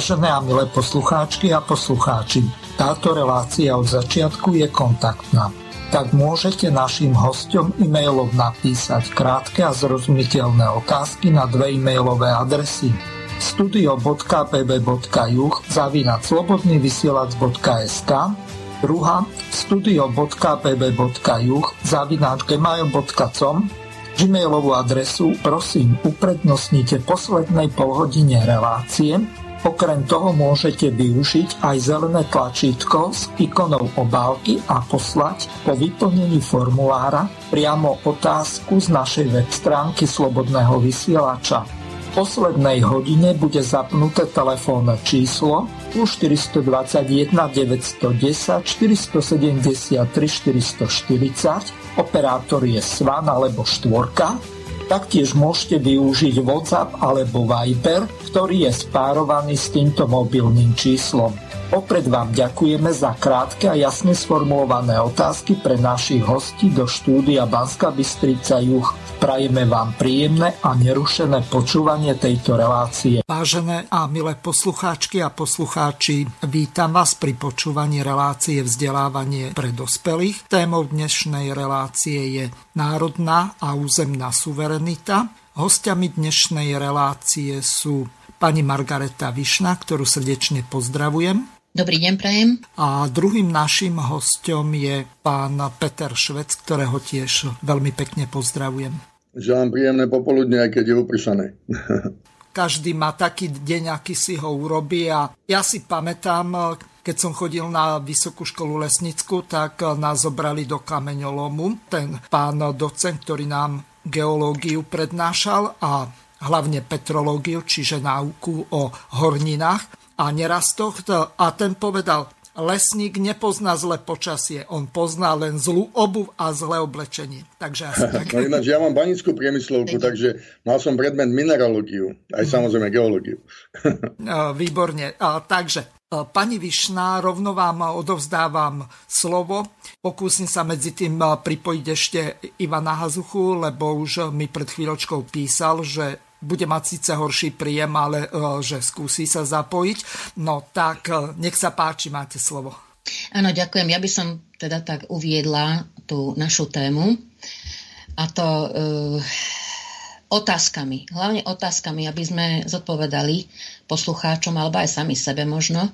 Vážené a milé poslucháčky a poslucháči, táto relácia od začiatku je kontaktná. Tak môžete našim hostom e-mailom napísať krátke a zrozumiteľné otázky na dve e-mailové adresy. studio.pb.juh zavinať slobodnyvysielac.sk druhá studio.pb.juh zavinať gmail.com Gmailovú adresu prosím uprednostnite poslednej polhodine relácie Okrem toho môžete využiť aj zelené tlačítko s ikonou obálky a poslať po vyplnení formulára priamo otázku z našej web stránky Slobodného vysielača. V poslednej hodine bude zapnuté telefónne číslo plus 421 910 473 440, operátor je Svan alebo Štvorka Taktiež môžete využiť WhatsApp alebo Viber, ktorý je spárovaný s týmto mobilným číslom. Opred vám ďakujeme za krátke a jasne sformulované otázky pre našich hostí do štúdia Banska Bystrica Juch. Prajeme vám príjemné a nerušené počúvanie tejto relácie. Vážené a milé poslucháčky a poslucháči, vítam vás pri počúvaní relácie vzdelávanie pre dospelých. Témou dnešnej relácie je národná a územná suverenita. Hostiami dnešnej relácie sú pani Margareta Višna, ktorú srdečne pozdravujem. Dobrý deň, prajem. A druhým našim hostom je pán Peter Švec, ktorého tiež veľmi pekne pozdravujem. Želám príjemné popoludne, aj keď je upršané. Každý má taký deň, aký si ho urobí a ja si pamätám, keď som chodil na Vysokú školu lesnickú, tak nás zobrali do kameňolomu. Ten pán docent, ktorý nám geológiu prednášal a hlavne petrológiu, čiže náuku o horninách a nerastoch. A ten povedal, lesník nepozná zlé počasie, on pozná len zlú obuv a zlé oblečenie. Takže asi tak. No ináč, ja mám banickú priemyslovku, takže mal som predmet mineralógiu, aj mhm. samozrejme geológiu. Výborne. Takže Pani Višná, rovno vám odovzdávam slovo. Pokúsim sa medzi tým pripojiť ešte Ivana Hazuchu, lebo už mi pred chvíľočkou písal, že bude mať síce horší príjem, ale e, že skúsi sa zapojiť. No tak e, nech sa páči, máte slovo. Áno, ďakujem. Ja by som teda tak uviedla tú našu tému a to e, otázkami, hlavne otázkami, aby sme zodpovedali poslucháčom alebo aj sami sebe možno,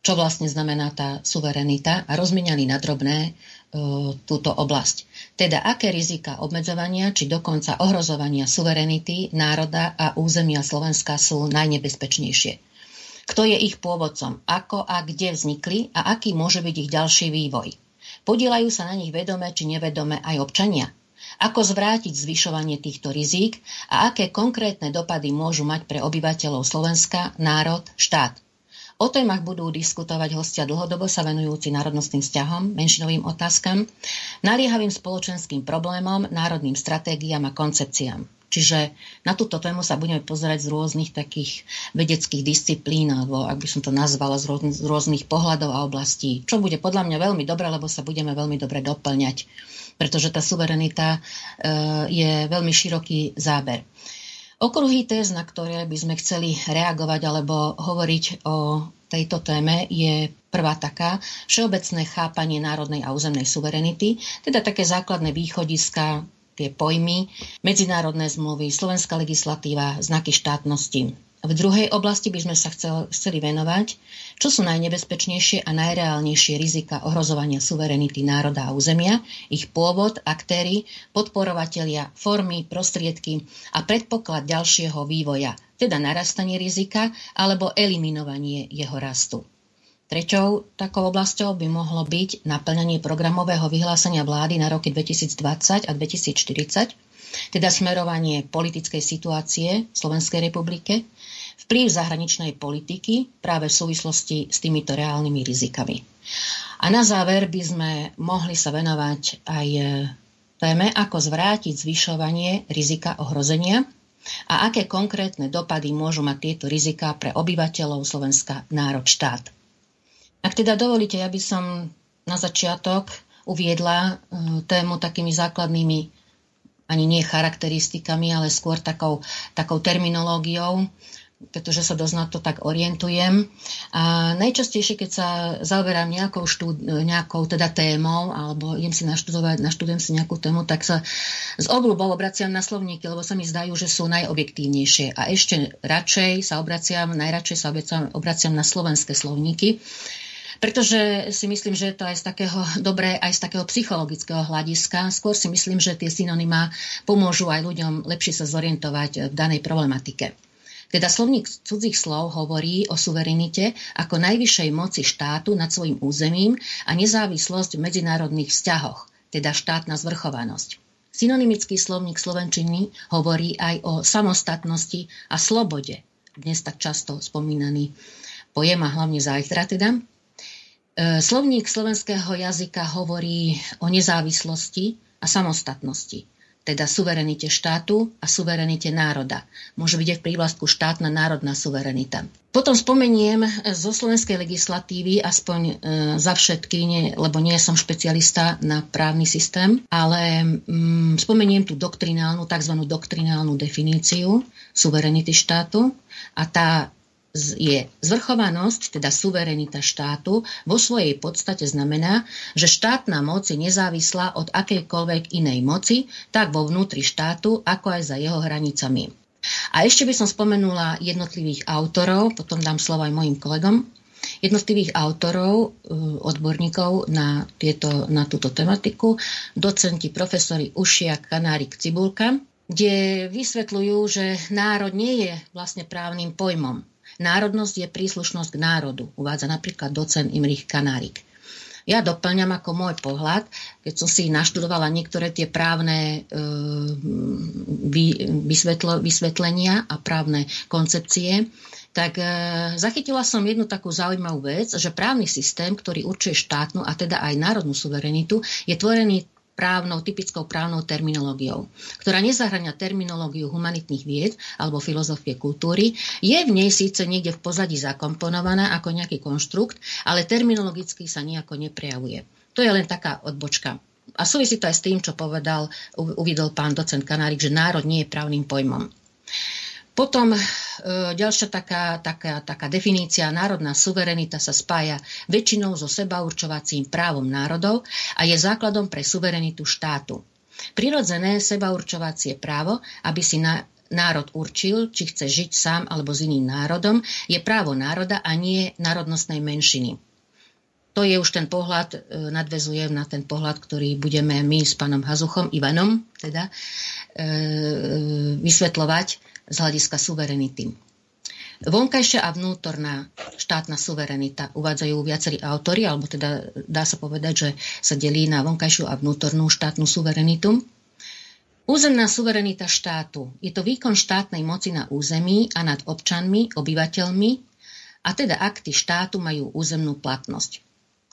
čo vlastne znamená tá suverenita a rozmiňali na drobné E, túto oblasť. Teda aké rizika obmedzovania či dokonca ohrozovania suverenity národa a územia Slovenska sú najnebezpečnejšie. Kto je ich pôvodcom, ako a kde vznikli a aký môže byť ich ďalší vývoj. Podielajú sa na nich vedome či nevedome aj občania. Ako zvrátiť zvyšovanie týchto rizík a aké konkrétne dopady môžu mať pre obyvateľov Slovenska, národ, štát. O témach budú diskutovať hostia dlhodobo sa venujúci národnostným vzťahom, menšinovým otázkam, naliehavým spoločenským problémom, národným stratégiám a koncepciám. Čiže na túto tému sa budeme pozerať z rôznych takých vedeckých disciplín, alebo ak by som to nazvala, z, rôznych, z rôznych pohľadov a oblastí, čo bude podľa mňa veľmi dobré, lebo sa budeme veľmi dobre doplňať, pretože tá suverenita e, je veľmi široký záber. Okruhy tez, na ktoré by sme chceli reagovať alebo hovoriť o tejto téme je prvá taká, všeobecné chápanie národnej a územnej suverenity, teda také základné východiska, tie pojmy, medzinárodné zmluvy, slovenská legislatíva, znaky štátnosti. V druhej oblasti by sme sa chceli venovať, čo sú najnebezpečnejšie a najreálnejšie rizika ohrozovania suverenity národa a územia, ich pôvod, aktéry, podporovatelia, formy, prostriedky a predpoklad ďalšieho vývoja, teda narastanie rizika alebo eliminovanie jeho rastu. Treťou takou oblasťou by mohlo byť naplňanie programového vyhlásenia vlády na roky 2020 a 2040 teda smerovanie politickej situácie v Slovenskej republike, vplyv zahraničnej politiky práve v súvislosti s týmito reálnymi rizikami. A na záver by sme mohli sa venovať aj téme, ako zvrátiť zvyšovanie rizika ohrozenia a aké konkrétne dopady môžu mať tieto rizika pre obyvateľov Slovenska národ štát. Ak teda dovolíte, ja by som na začiatok uviedla e, tému takými základnými ani nie charakteristikami, ale skôr takou, takou terminológiou, pretože sa dosť na to tak orientujem. A najčastejšie, keď sa zaoberám nejakou, štúd, nejakou teda témou, alebo idem si naštudovať, naštudujem si nejakú tému, tak sa z obľubou obraciam na slovníky, lebo sa mi zdajú, že sú najobjektívnejšie. A ešte radšej sa obraciam, najradšej sa obraciam, obraciam na slovenské slovníky, pretože si myslím, že je to aj z takého dobré, aj z takého psychologického hľadiska. Skôr si myslím, že tie synonymá pomôžu aj ľuďom lepšie sa zorientovať v danej problematike. Teda slovník cudzích slov hovorí o suverenite ako najvyššej moci štátu nad svojim územím a nezávislosť v medzinárodných vzťahoch, teda štátna zvrchovanosť. Synonymický slovník slovenčiny hovorí aj o samostatnosti a slobode, dnes tak často spomínaný pojem a hlavne zajtra teda. E, slovník slovenského jazyka hovorí o nezávislosti a samostatnosti teda suverenite štátu a suverenite národa. Môže byť aj v prívlastku štátna národná suverenita. Potom spomeniem zo slovenskej legislatívy, aspoň e, za všetky, nie, lebo nie som špecialista na právny systém, ale mm, spomeniem tú doktrinálnu, tzv. doktrinálnu definíciu suverenity štátu a tá je zvrchovanosť, teda suverenita štátu, vo svojej podstate znamená, že štátna moc je nezávislá od akejkoľvek inej moci, tak vo vnútri štátu, ako aj za jeho hranicami. A ešte by som spomenula jednotlivých autorov, potom dám slovo aj mojim kolegom, jednotlivých autorov, e, odborníkov na, tieto, na túto tematiku, docenti, profesori Ušiak, Kanárik, Cibulka, kde vysvetľujú, že národ nie je vlastne právnym pojmom. Národnosť je príslušnosť k národu, uvádza napríklad docen Imrich Kanárik. Ja doplňam ako môj pohľad, keď som si naštudovala niektoré tie právne e, vysvetlenia a právne koncepcie, tak e, zachytila som jednu takú zaujímavú vec, že právny systém, ktorý určuje štátnu a teda aj národnú suverenitu, je tvorený právnou, typickou právnou terminológiou, ktorá nezahrania terminológiu humanitných vied alebo filozofie kultúry, je v nej síce niekde v pozadí zakomponovaná ako nejaký konštrukt, ale terminologicky sa nejako neprejavuje. To je len taká odbočka. A súvisí to aj s tým, čo povedal, uvidel pán docent Kanárik, že národ nie je právnym pojmom. Potom e, ďalšia taká, taká, taká definícia, národná suverenita sa spája väčšinou so sebaurčovacím právom národov a je základom pre suverenitu štátu. Prirodzené sebaurčovacie právo, aby si na, národ určil, či chce žiť sám alebo s iným národom, je právo národa a nie národnostnej menšiny. To je už ten pohľad, e, nadvezujem na ten pohľad, ktorý budeme my s pánom Hazuchom, Ivanom, teda, e, vysvetľovať z hľadiska suverenity. Vonkajšia a vnútorná štátna suverenita uvádzajú viacerí autory, alebo teda dá sa povedať, že sa delí na vonkajšiu a vnútornú štátnu suverenitu. Územná suverenita štátu je to výkon štátnej moci na území a nad občanmi, obyvateľmi, a teda akty štátu majú územnú platnosť.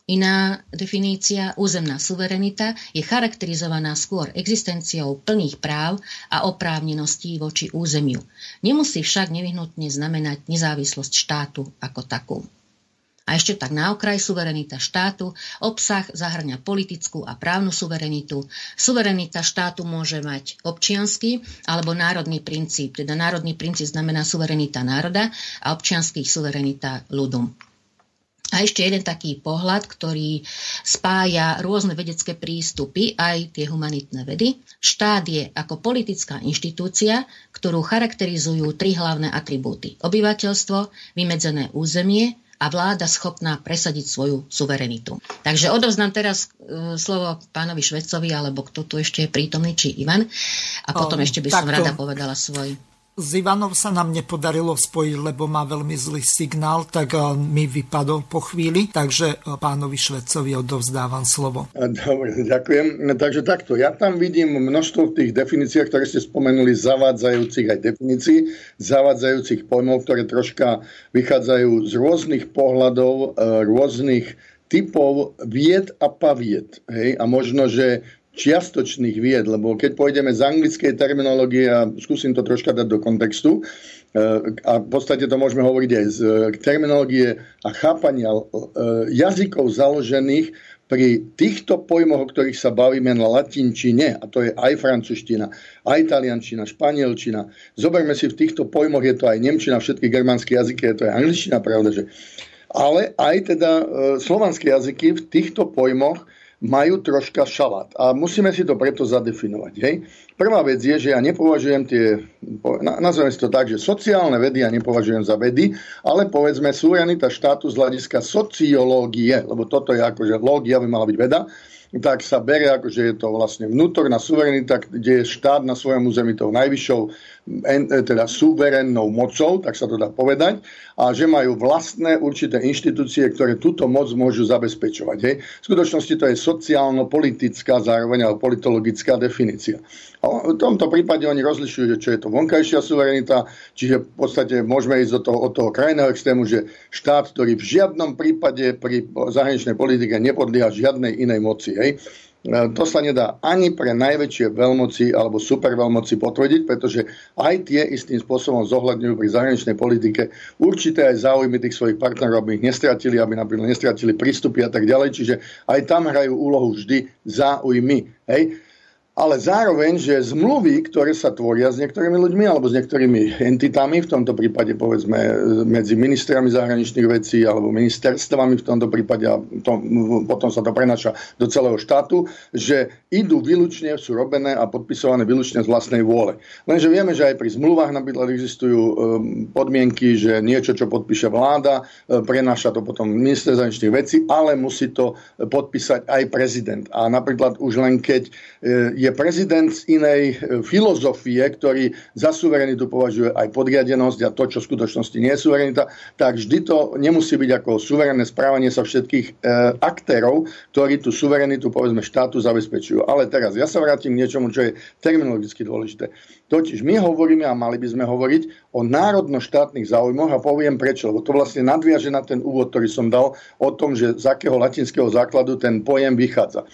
Iná definícia, územná suverenita, je charakterizovaná skôr existenciou plných práv a oprávneností voči územiu. Nemusí však nevyhnutne znamenať nezávislosť štátu ako takú. A ešte tak na okraj suverenita štátu, obsah zahrňa politickú a právnu suverenitu. Suverenita štátu môže mať občiansky alebo národný princíp. Teda národný princíp znamená suverenita národa a občianský suverenita ľudu. A ešte jeden taký pohľad, ktorý spája rôzne vedecké prístupy, aj tie humanitné vedy. Štát je ako politická inštitúcia, ktorú charakterizujú tri hlavné atribúty. Obyvateľstvo, vymedzené územie a vláda schopná presadiť svoju suverenitu. Takže odovznám teraz e, slovo pánovi Švedcovi, alebo kto tu ešte je prítomný, či Ivan. A potom o, ešte by som rada povedala svoj z Ivanov sa nám nepodarilo spojiť, lebo má veľmi zlý signál, tak e, mi vypadol po chvíli, takže e, pánovi Švedcovi odovzdávam slovo. Dobre, ďakujem. No, takže takto, ja tam vidím množstvo v tých definíciách, ktoré ste spomenuli, zavádzajúcich aj definícií, zavádzajúcich pojmov, ktoré troška vychádzajú z rôznych pohľadov, e, rôznych typov vied a pavied. Hej? A možno, že čiastočných vied, lebo keď pôjdeme z anglickej terminológie a skúsim to troška dať do kontextu, eh, a v podstate to môžeme hovoriť aj z eh, terminológie a chápania eh, jazykov založených pri týchto pojmoch, o ktorých sa bavíme na latinčine, a to je aj francúzština, aj taliančina, španielčina, zoberme si v týchto pojmoch, je to aj nemčina, všetky germánske jazyky, je to aj angličtina, pravda, ale aj teda slovanské jazyky v týchto pojmoch majú troška šalát. A musíme si to preto zadefinovať. Hej? Prvá vec je, že ja nepovažujem tie, nazveme si to tak, že sociálne vedy ja nepovažujem za vedy, ale povedzme suverenita štátu z hľadiska sociológie, lebo toto je akože lógia by mala byť veda, tak sa bere ako, že je to vlastne vnútorná suverenita, kde je štát na svojom území tou najvyššou teda suverénnou mocou, tak sa to dá povedať, a že majú vlastné určité inštitúcie, ktoré túto moc môžu zabezpečovať. Hej. V skutočnosti to je sociálno-politická zároveň, ale politologická definícia. A v tomto prípade oni rozlišujú, čo je to vonkajšia suverenita, čiže v podstate môžeme ísť do toho, od toho krajného extrému, že štát, ktorý v žiadnom prípade pri zahraničnej politike nepodlieha žiadnej inej moci. Hej E, to sa nedá ani pre najväčšie veľmoci alebo superveľmoci potvrdiť, pretože aj tie istým spôsobom zohľadňujú pri zahraničnej politike určité aj záujmy tých svojich partnerov, aby ich nestratili, aby napríklad nestratili prístupy a tak ďalej. Čiže aj tam hrajú úlohu vždy záujmy. Hej? Ale zároveň, že zmluvy, ktoré sa tvoria s niektorými ľuďmi alebo s niektorými entitami, v tomto prípade povedzme medzi ministrami zahraničných vecí alebo ministerstvami v tomto prípade a to, potom sa to prenaša do celého štátu, že idú výlučne, sú robené a podpisované výlučne z vlastnej vôle. Lenže vieme, že aj pri zmluvách napríklad existujú um, podmienky, že niečo, čo podpíše vláda, um, prenáša to potom minister zahraničných vecí, ale musí to podpísať aj prezident. A napríklad už len keď uh, je je prezident z inej e, filozofie, ktorý za suverenitu považuje aj podriadenosť a to, čo v skutočnosti nie je suverenita, tak vždy to nemusí byť ako suverénne správanie sa všetkých e, aktérov, ktorí tú suverenitu, povedzme, štátu zabezpečujú. Ale teraz ja sa vrátim k niečomu, čo je terminologicky dôležité. Totiž my hovoríme a mali by sme hovoriť o národno-štátnych záujmoch a poviem prečo, lebo to vlastne nadviaže na ten úvod, ktorý som dal o tom, že z akého latinského základu ten pojem vychádza.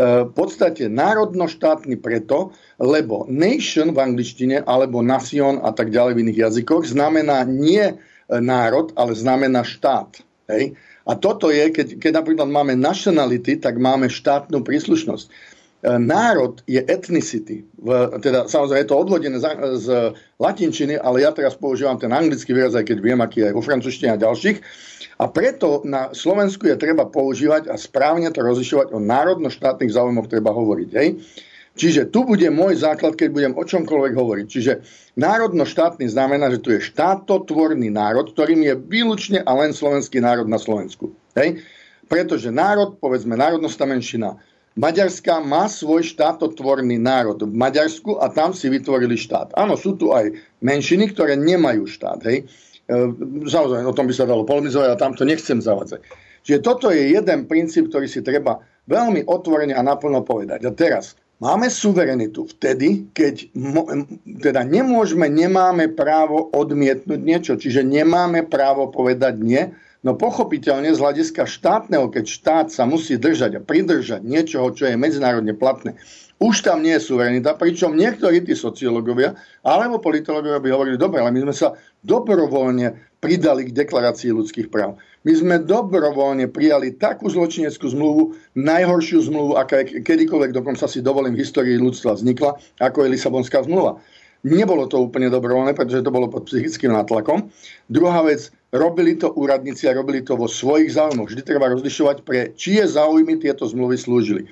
E, v podstate národno-štátny preto, lebo nation v angličtine alebo nation a tak ďalej v iných jazykoch znamená nie e, národ, ale znamená štát. Hej? A toto je, keď, keď napríklad máme nationality, tak máme štátnu príslušnosť. E, národ je ethnicity. V, teda samozrejme je to odvodené z, z latinčiny, ale ja teraz používam ten anglický výraz, aj keď viem, aký je vo francúzštine a ďalších. A preto na Slovensku je treba používať a správne to rozlišovať o národno-štátnych záujmoch treba hovoriť. Hej? Čiže tu bude môj základ, keď budem o čomkoľvek hovoriť. Čiže národno-štátny znamená, že tu je štátotvorný národ, ktorým je výlučne a len slovenský národ na Slovensku. Hej? Pretože národ, povedzme národnostná menšina, Maďarská má svoj štátotvorný národ v Maďarsku a tam si vytvorili štát. Áno, sú tu aj menšiny, ktoré nemajú štát. Hej? Ehm, samozrejme, o tom by sa dalo polemizovať, ale tam to nechcem zavádzať. Čiže toto je jeden princíp, ktorý si treba veľmi otvorene a naplno povedať. A teraz, máme suverenitu vtedy, keď mo, teda nemôžeme, nemáme právo odmietnúť niečo, čiže nemáme právo povedať nie, No pochopiteľne z hľadiska štátneho, keď štát sa musí držať a pridržať niečoho, čo je medzinárodne platné, už tam nie je suverenita, pričom niektorí tí sociológovia alebo politológovia by hovorili, dobre, ale my sme sa dobrovoľne pridali k deklarácii ľudských práv. My sme dobrovoľne prijali takú zločineckú zmluvu, najhoršiu zmluvu, aká je kedykoľvek, dokonca si dovolím, v histórii ľudstva vznikla, ako je Lisabonská zmluva. Nebolo to úplne dobrovoľné, pretože to bolo pod psychickým nátlakom. Druhá vec, robili to úradníci a robili to vo svojich záujmoch. Vždy treba rozlišovať, pre čie záujmy tieto zmluvy slúžili.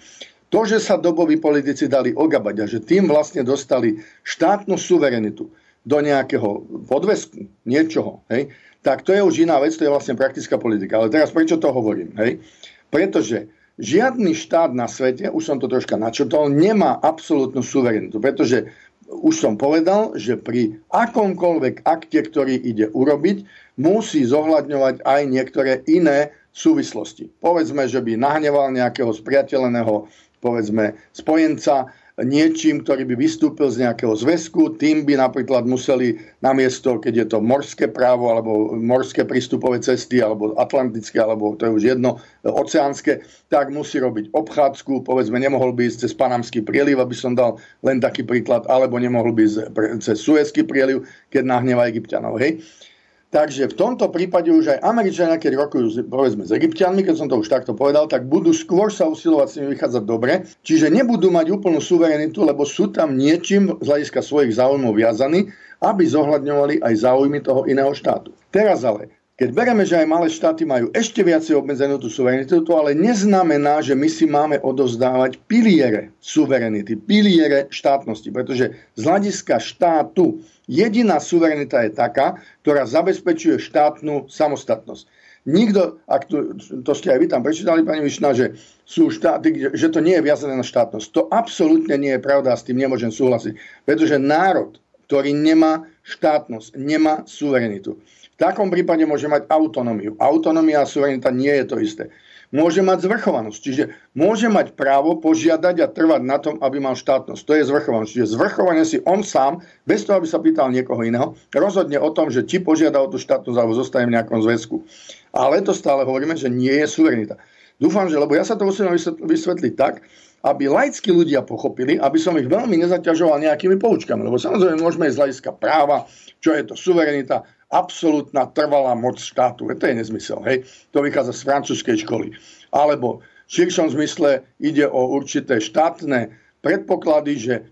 To, že sa doboví politici dali ogabať a že tým vlastne dostali štátnu suverenitu do nejakého podvesku, niečoho, hej, tak to je už iná vec, to je vlastne praktická politika. Ale teraz prečo to hovorím? Hej? Pretože žiadny štát na svete, už som to troška načrtol, nemá absolútnu suverenitu, pretože už som povedal, že pri akomkoľvek akte, ktorý ide urobiť, musí zohľadňovať aj niektoré iné súvislosti. Povedzme, že by nahneval nejakého spriateľeného povedzme, spojenca, niečím, ktorý by vystúpil z nejakého zväzku, tým by napríklad museli namiesto, keď je to morské právo, alebo morské prístupové cesty, alebo atlantické, alebo to je už jedno, oceánske, tak musí robiť obchádzku, povedzme, nemohol by ísť cez Panamský prieliv, aby som dal len taký príklad, alebo nemohol by ísť cez Suezský prieliv, keď nahneva Egyptianov. Hej? Takže v tomto prípade už aj Američania, keď rokujú povedzme s Egyptianmi, keď som to už takto povedal, tak budú skôr sa usilovať s nimi vychádzať dobre. Čiže nebudú mať úplnú suverenitu, lebo sú tam niečím z hľadiska svojich záujmov viazaní, aby zohľadňovali aj záujmy toho iného štátu. Teraz ale, keď bereme, že aj malé štáty majú ešte viacej obmedzenú tú suverenitu, to ale neznamená, že my si máme odozdávať piliere suverenity, piliere štátnosti, pretože z hľadiska štátu jediná suverenita je taká, ktorá zabezpečuje štátnu samostatnosť. Nikto, ak tu, to ste aj vy tam prečítali, pani Višna, že sú štáty, že to nie je viazané na štátnosť. To absolútne nie je pravda a s tým nemôžem súhlasiť. Pretože národ, ktorý nemá štátnosť, nemá suverenitu takom prípade môže mať autonómiu. Autonómia a suverenita nie je to isté. Môže mať zvrchovanosť, čiže môže mať právo požiadať a trvať na tom, aby mal štátnosť. To je zvrchovanosť. Čiže zvrchovanie si on sám, bez toho, aby sa pýtal niekoho iného, rozhodne o tom, že či požiada o tú štátnosť alebo zostane v nejakom zväzku. Ale to stále hovoríme, že nie je suverenita. Dúfam, že, lebo ja sa to musím vysvetliť tak, aby laickí ľudia pochopili, aby som ich veľmi nezaťažoval nejakými poučkami. Lebo samozrejme môžeme ísť z hľadiska práva, čo je to suverenita, absolútna trvalá moc štátu. To je nezmysel. Hej? To vychádza z francúzskej školy. Alebo v širšom zmysle ide o určité štátne predpoklady, že e,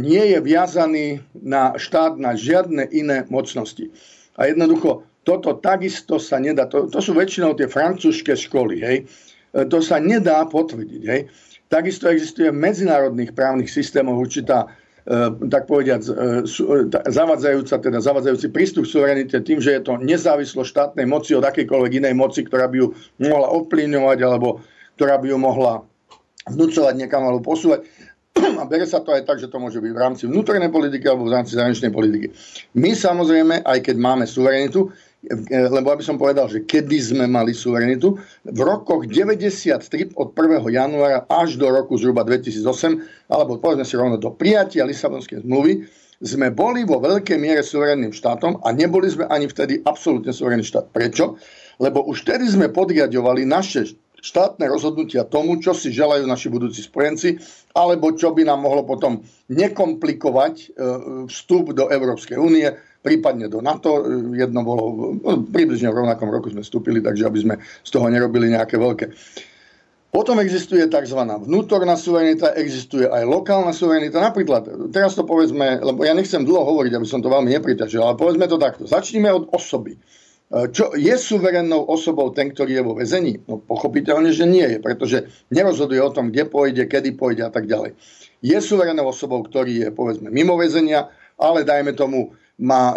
nie je viazaný na štát na žiadne iné mocnosti. A jednoducho, toto takisto sa nedá, to, to sú väčšinou tie francúzske školy, hej. E, to sa nedá potvrdiť, hej. Takisto existuje v medzinárodných právnych systémoch určitá tak povediať, eh, eh, zavadzajúca, teda zavadzajúci prístup suverenite tým, že je to nezávislo štátnej moci od akejkoľvek inej moci, ktorá by ju mohla ovplyvňovať alebo ktorá by ju mohla vnúcovať niekam alebo posúvať. A bere sa to aj tak, že to môže byť v rámci vnútornej politiky alebo v rámci zahraničnej politiky. My samozrejme, aj keď máme suverenitu, lebo aby som povedal, že kedy sme mali suverenitu, v rokoch 93 od 1. januára až do roku zhruba 2008, alebo povedzme si rovno do prijatia Lisabonskej zmluvy, sme boli vo veľkej miere suverenným štátom a neboli sme ani vtedy absolútne suverenný štát. Prečo? Lebo už vtedy sme podriadovali naše štátne rozhodnutia tomu, čo si želajú naši budúci spojenci, alebo čo by nám mohlo potom nekomplikovať e, vstup do Európskej únie, prípadne do NATO. Jedno bolo, no, približne v rovnakom roku sme vstúpili, takže aby sme z toho nerobili nejaké veľké. Potom existuje tzv. vnútorná suverenita, existuje aj lokálna suverenita. Napríklad, teraz to povedzme, lebo ja nechcem dlho hovoriť, aby som to veľmi nepriťažil, ale povedzme to takto. Začníme od osoby. Čo je suverennou osobou ten, ktorý je vo väzení? No pochopiteľne, že nie je, pretože nerozhoduje o tom, kde pôjde, kedy pôjde a tak ďalej. Je suverennou osobou, ktorý je povedzme mimo väzenia, ale dajme tomu má,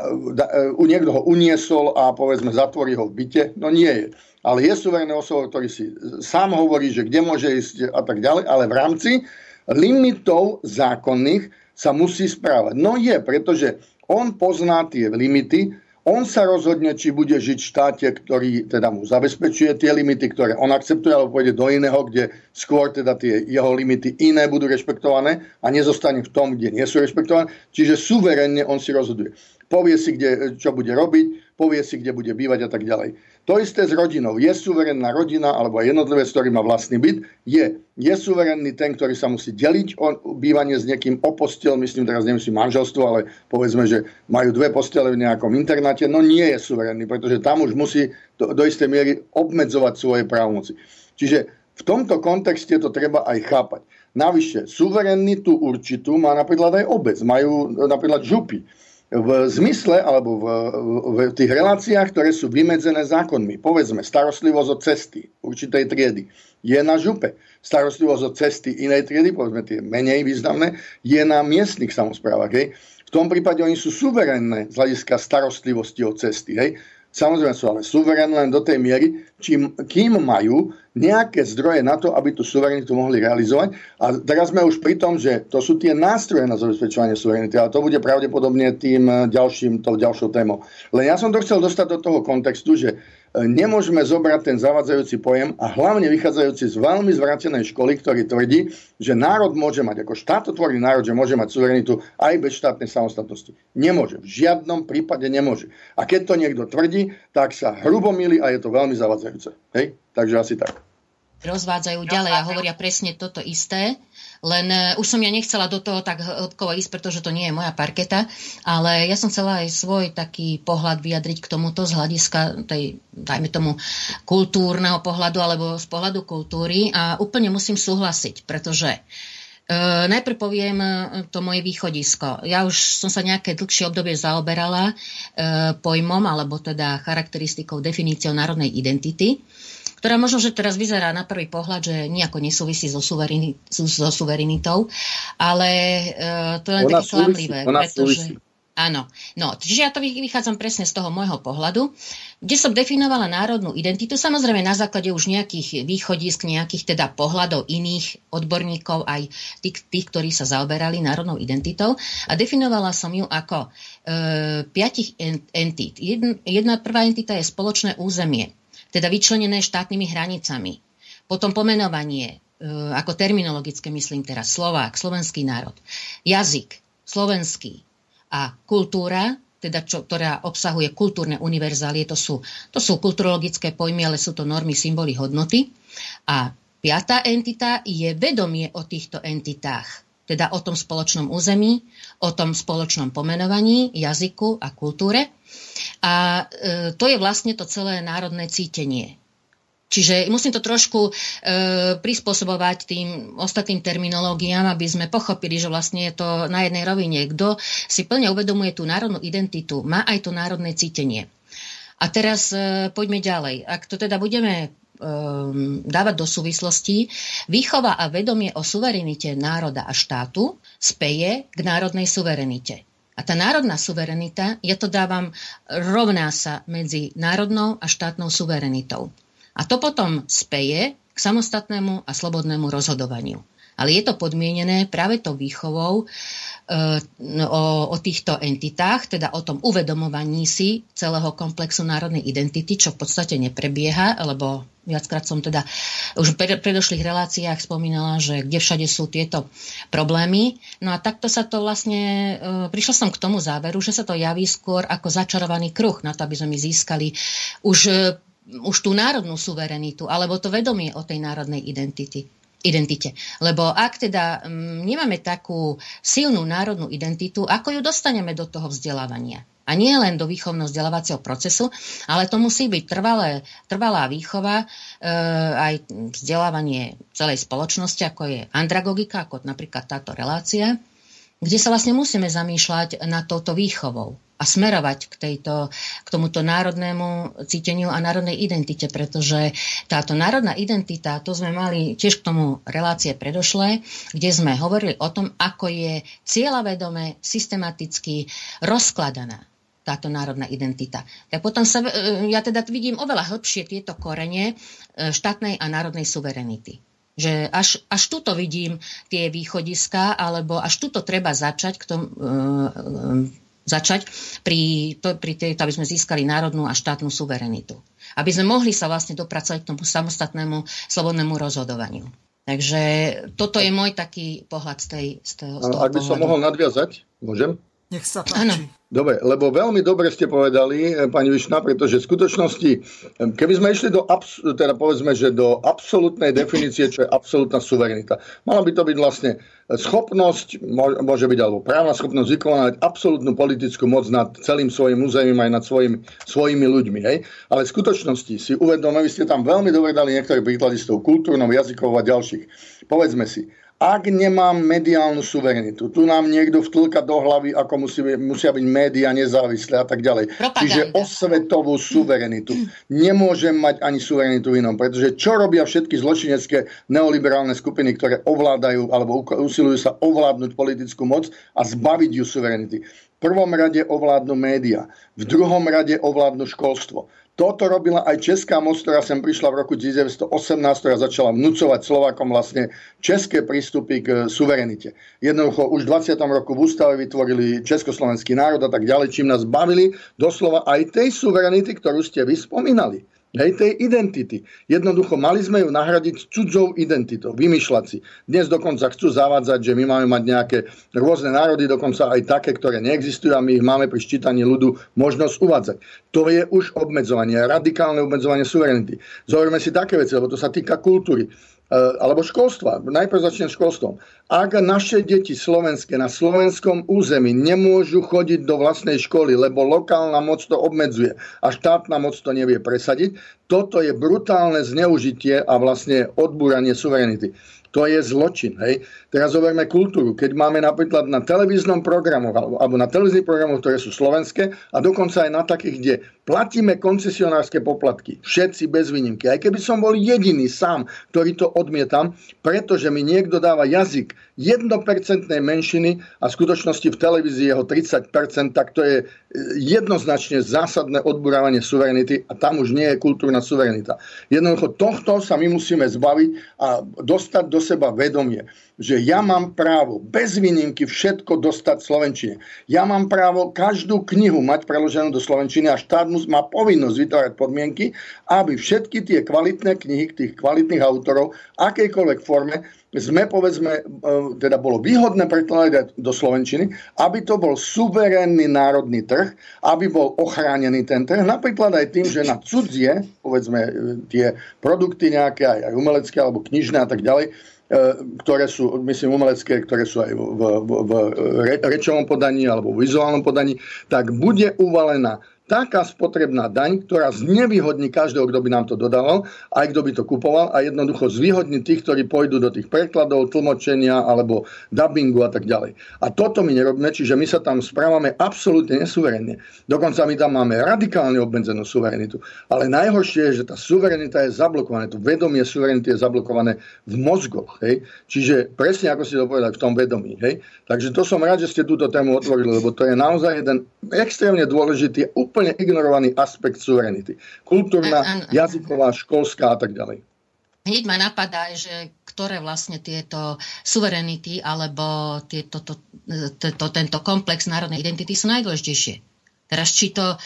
u niekto ho uniesol a povedzme zatvorí ho v byte. No nie je. Ale je suverénne osoba, ktorý si sám hovorí, že kde môže ísť a tak ďalej, ale v rámci limitov zákonných sa musí správať. No je, pretože on pozná tie limity, on sa rozhodne, či bude žiť v štáte, ktorý teda mu zabezpečuje tie limity, ktoré on akceptuje, alebo pôjde do iného, kde skôr teda tie jeho limity iné budú rešpektované a nezostane v tom, kde nie sú rešpektované. Čiže suverenne on si rozhoduje. Povie si, kde, čo bude robiť, povie si, kde bude bývať a tak ďalej. To isté s rodinou. Je suverenná rodina alebo aj jednotlivec, ktorý má vlastný byt, je, je suverenný ten, ktorý sa musí deliť o bývanie s niekým o postel, myslím teraz nemyslím manželstvo, ale povedzme, že majú dve postele v nejakom internáte, no nie je suverenný, pretože tam už musí do, do istej miery obmedzovať svoje právomoci. Čiže v tomto kontexte to treba aj chápať. Navyše, suverenitu určitú má napríklad aj obec, majú napríklad župy v zmysle alebo v, v tých reláciách, ktoré sú vymedzené zákonmi. Povedzme, starostlivosť od cesty určitej triedy je na župe. Starostlivosť od cesty inej triedy, povedzme tie menej významné, je na miestnych samozprávach. Hej. V tom prípade oni sú suverénne z hľadiska starostlivosti od cesty. Hej. Samozrejme sú ale suverénne len do tej miery, čím, kým majú nejaké zdroje na to, aby tú suverenitu mohli realizovať. A teraz sme už pri tom, že to sú tie nástroje na zabezpečovanie suverenity, ale to bude pravdepodobne tým ďalším, tou ďalšou témou. Len ja som to chcel dostať do toho kontextu, že nemôžeme zobrať ten zavadzajúci pojem a hlavne vychádzajúci z veľmi zvratenej školy, ktorý tvrdí, že národ môže mať, ako štátotvorný národ, že môže mať suverenitu aj bez štátnej samostatnosti. Nemôže. V žiadnom prípade nemôže. A keď to niekto tvrdí, tak sa hrubo milí a je to veľmi zavadzajúce. Hej? Takže asi tak. Rozvádzajú ďalej a hovoria presne toto isté len uh, už som ja nechcela do toho tak hĺbkovo ísť, pretože to nie je moja parketa, ale ja som chcela aj svoj taký pohľad vyjadriť k tomuto z hľadiska tej, dajme tomu, kultúrneho pohľadu alebo z pohľadu kultúry a úplne musím súhlasiť, pretože Uh, najprv poviem to moje východisko. Ja už som sa nejaké dlhšie obdobie zaoberala uh, pojmom alebo teda charakteristikou, definíciou národnej identity ktorá možno, že teraz vyzerá na prvý pohľad, že nejako nesúvisí so, suvereni, so, so suverenitou, ale uh, to je len také klamlivé. Pretože, Áno, no, čiže ja to vychádzam presne z toho môjho pohľadu, kde som definovala národnú identitu, samozrejme na základe už nejakých východisk, nejakých teda pohľadov iných odborníkov, aj tých, tých ktorí sa zaoberali národnou identitou a definovala som ju ako e, piatich entít. Jedna, jedna prvá entita je spoločné územie teda vyčlenené štátnymi hranicami. Potom pomenovanie, e, ako terminologické myslím teraz, Slovák, slovenský národ, jazyk, slovenský a kultúra, teda čo, ktorá obsahuje kultúrne univerzálie, to sú, to sú kulturologické pojmy, ale sú to normy, symboly, hodnoty. A piatá entita je vedomie o týchto entitách teda o tom spoločnom území, o tom spoločnom pomenovaní, jazyku a kultúre. A e, to je vlastne to celé národné cítenie. Čiže musím to trošku e, prispôsobovať tým ostatným terminológiám, aby sme pochopili, že vlastne je to na jednej rovine. Kto si plne uvedomuje tú národnú identitu, má aj to národné cítenie. A teraz e, poďme ďalej. Ak to teda budeme um, dávať do súvislostí, výchova a vedomie o suverenite národa a štátu speje k národnej suverenite. A tá národná suverenita, ja to dávam, rovná sa medzi národnou a štátnou suverenitou. A to potom speje k samostatnému a slobodnému rozhodovaniu. Ale je to podmienené práve tou výchovou o, o týchto entitách, teda o tom uvedomovaní si celého komplexu národnej identity, čo v podstate neprebieha, lebo viackrát som teda už v predošlých reláciách spomínala, že kde všade sú tieto problémy. No a takto sa to vlastne, eh, prišla som k tomu záveru, že sa to javí skôr ako začarovaný kruh, na to, aby sme my získali už eh, už tú národnú suverenitu, alebo to vedomie o tej národnej identity identite. Lebo ak teda mm, nemáme takú silnú národnú identitu, ako ju dostaneme do toho vzdelávania? A nie len do výchovno-vzdelávacieho procesu, ale to musí byť trvalé, trvalá výchova, e, aj vzdelávanie celej spoločnosti, ako je andragogika, ako napríklad táto relácia, kde sa vlastne musíme zamýšľať nad touto výchovou a smerovať k, tejto, k tomuto národnému cíteniu a národnej identite, pretože táto národná identita, to sme mali tiež k tomu relácie predošlé, kde sme hovorili o tom, ako je cieľavedome, systematicky rozkladaná táto národná identita. Tak potom sa, e, ja teda vidím oveľa hĺbšie tieto korene e, štátnej a národnej suverenity. Že až, až tuto vidím tie východiska, alebo až tuto treba začať k tomu, e, začať pri, to, pri tej, aby sme získali národnú a štátnu suverenitu. Aby sme mohli sa vlastne dopracovať k tomu samostatnému slobodnému rozhodovaniu. Takže toto je môj taký pohľad z, tej, z toho, z toho Ak by som mohol nadviazať, môžem? Nech sa páči. Ano. Dobre, lebo veľmi dobre ste povedali, eh, pani Višna, pretože v skutočnosti, eh, keby sme išli do, teda povedzme, že do absolútnej definície, čo je absolútna suverenita, mala by to byť vlastne schopnosť, môže byť alebo právna schopnosť vykonávať absolútnu politickú moc nad celým svojim územím aj nad svojimi, svojimi ľuďmi. Hej? Ale v skutočnosti si uvedomili, ste tam veľmi dobre dali niektoré príklady s tou kultúrnou, jazykovou a ďalších. Povedzme si, ak nemám mediálnu suverenitu, tu nám niekto vtlka do hlavy, ako musí, musia byť médiá nezávislé a tak ďalej. Propaganda. Čiže osvetovú suverenitu. Nemôžem mať ani suverenitu inom, pretože čo robia všetky zločinecké neoliberálne skupiny, ktoré ovládajú alebo usilujú sa ovládnuť politickú moc a zbaviť ju suverenity. V prvom rade ovládnu média, v druhom rade ovládnu školstvo. Toto robila aj Česká moc, ktorá sem prišla v roku 1918, ktorá začala vnúcovať Slovákom vlastne české prístupy k suverenite. Jednoducho už v 20. roku v ústave vytvorili Československý národ a tak ďalej, čím nás bavili doslova aj tej suverenity, ktorú ste vy spomínali. Hej, tej identity. Jednoducho mali sme ju nahradiť cudzou identitou, vymýšľať si. Dnes dokonca chcú zavádzať, že my máme mať nejaké rôzne národy, dokonca aj také, ktoré neexistujú a my ich máme pri ščítaní ľudu možnosť uvádzať. To je už obmedzovanie, radikálne obmedzovanie suverenity. Zoberme si také veci, lebo to sa týka kultúry. Eh, alebo školstva. Najprv začnem školstvom. Ak naše deti slovenské na slovenskom území nemôžu chodiť do vlastnej školy, lebo lokálna moc to obmedzuje a štátna moc to nevie presadiť, toto je brutálne zneužitie a vlastne odbúranie suverenity. To je zločin. Hej. Teraz zoberme kultúru. Keď máme napríklad na televíznom programoch alebo, alebo na televíznych programoch, ktoré sú slovenské a dokonca aj na takých, kde platíme koncesionárske poplatky. Všetci bez výnimky. Aj keby som bol jediný sám, ktorý to odmietam, pretože mi niekto dáva jazyk 1% menšiny a v skutočnosti v televízii jeho 30%, tak to je e, jednoznačne zásadné odburávanie suverenity a tam už nie je kultúrna suverenita. Jednoducho tohto sa my musíme zbaviť a dostať do seba vedomie že ja mám právo bez výnimky všetko dostať v Slovenčine. Ja mám právo každú knihu mať preloženú do Slovenčiny a štát má povinnosť vytvárať podmienky, aby všetky tie kvalitné knihy tých kvalitných autorov akejkoľvek forme sme, povedzme, e, teda bolo výhodné prekladať do Slovenčiny, aby to bol suverénny národný trh, aby bol ochránený ten trh, napríklad aj tým, že na cudzie, povedzme, e, tie produkty nejaké, aj, umelecké alebo knižné a tak ďalej, E, ktoré sú, myslím, umelecké, ktoré sú aj v, v, v rečovom podaní alebo v vizuálnom podaní, tak bude uvalená taká spotrebná daň, ktorá znevýhodní každého, kto by nám to dodával, aj kto by to kupoval a jednoducho zvýhodní tých, ktorí pôjdu do tých prekladov, tlmočenia alebo dubbingu a tak ďalej. A toto my nerobíme, čiže my sa tam správame absolútne nesuverenne. Dokonca my tam máme radikálne obmedzenú suverenitu. Ale najhoršie je, že tá suverenita je zablokovaná, to vedomie suverenity je zablokované v mozgoch. Hej? Čiže presne ako ste to povedali, v tom vedomí. Hej? Takže to som rád, že ste túto tému otvorili, lebo to je naozaj jeden extrémne dôležitý, úplne ignorovaný aspekt suverenity. Kultúrna, an, an, jazyková, školská a tak ďalej. Hneď ma napadá, že ktoré vlastne tieto suverenity alebo tieto, to, to, to, tento komplex národnej identity sú najdôležitejšie. Teraz či to e,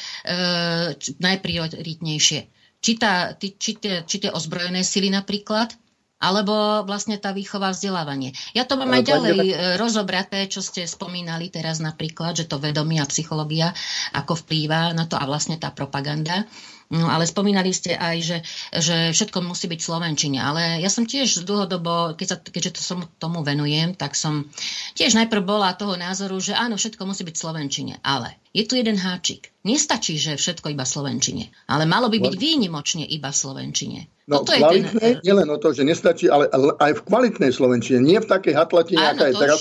najprioritnejšie. Či, tá, či, tie, či tie ozbrojené sily napríklad, alebo vlastne tá výchova vzdelávanie. Ja to mám aj ďalej e, rozobraté, čo ste spomínali teraz napríklad, že to vedomie a psychológia, ako vplýva na to a vlastne tá propaganda. No, ale spomínali ste aj, že, že všetko musí byť v Slovenčine. Ale ja som tiež dlhodobo, keď sa, keďže to som tomu venujem, tak som tiež najprv bola toho názoru, že áno, všetko musí byť v Slovenčine. Ale je tu jeden háčik. Nestačí, že všetko iba v Slovenčine. Ale malo by byť výnimočne iba v Slovenčine. No, Toto kvalitné, je ten... nielen o to, že nestačí, ale aj v kvalitnej Slovenčine. Nie v takej hatlatine, aká je teraz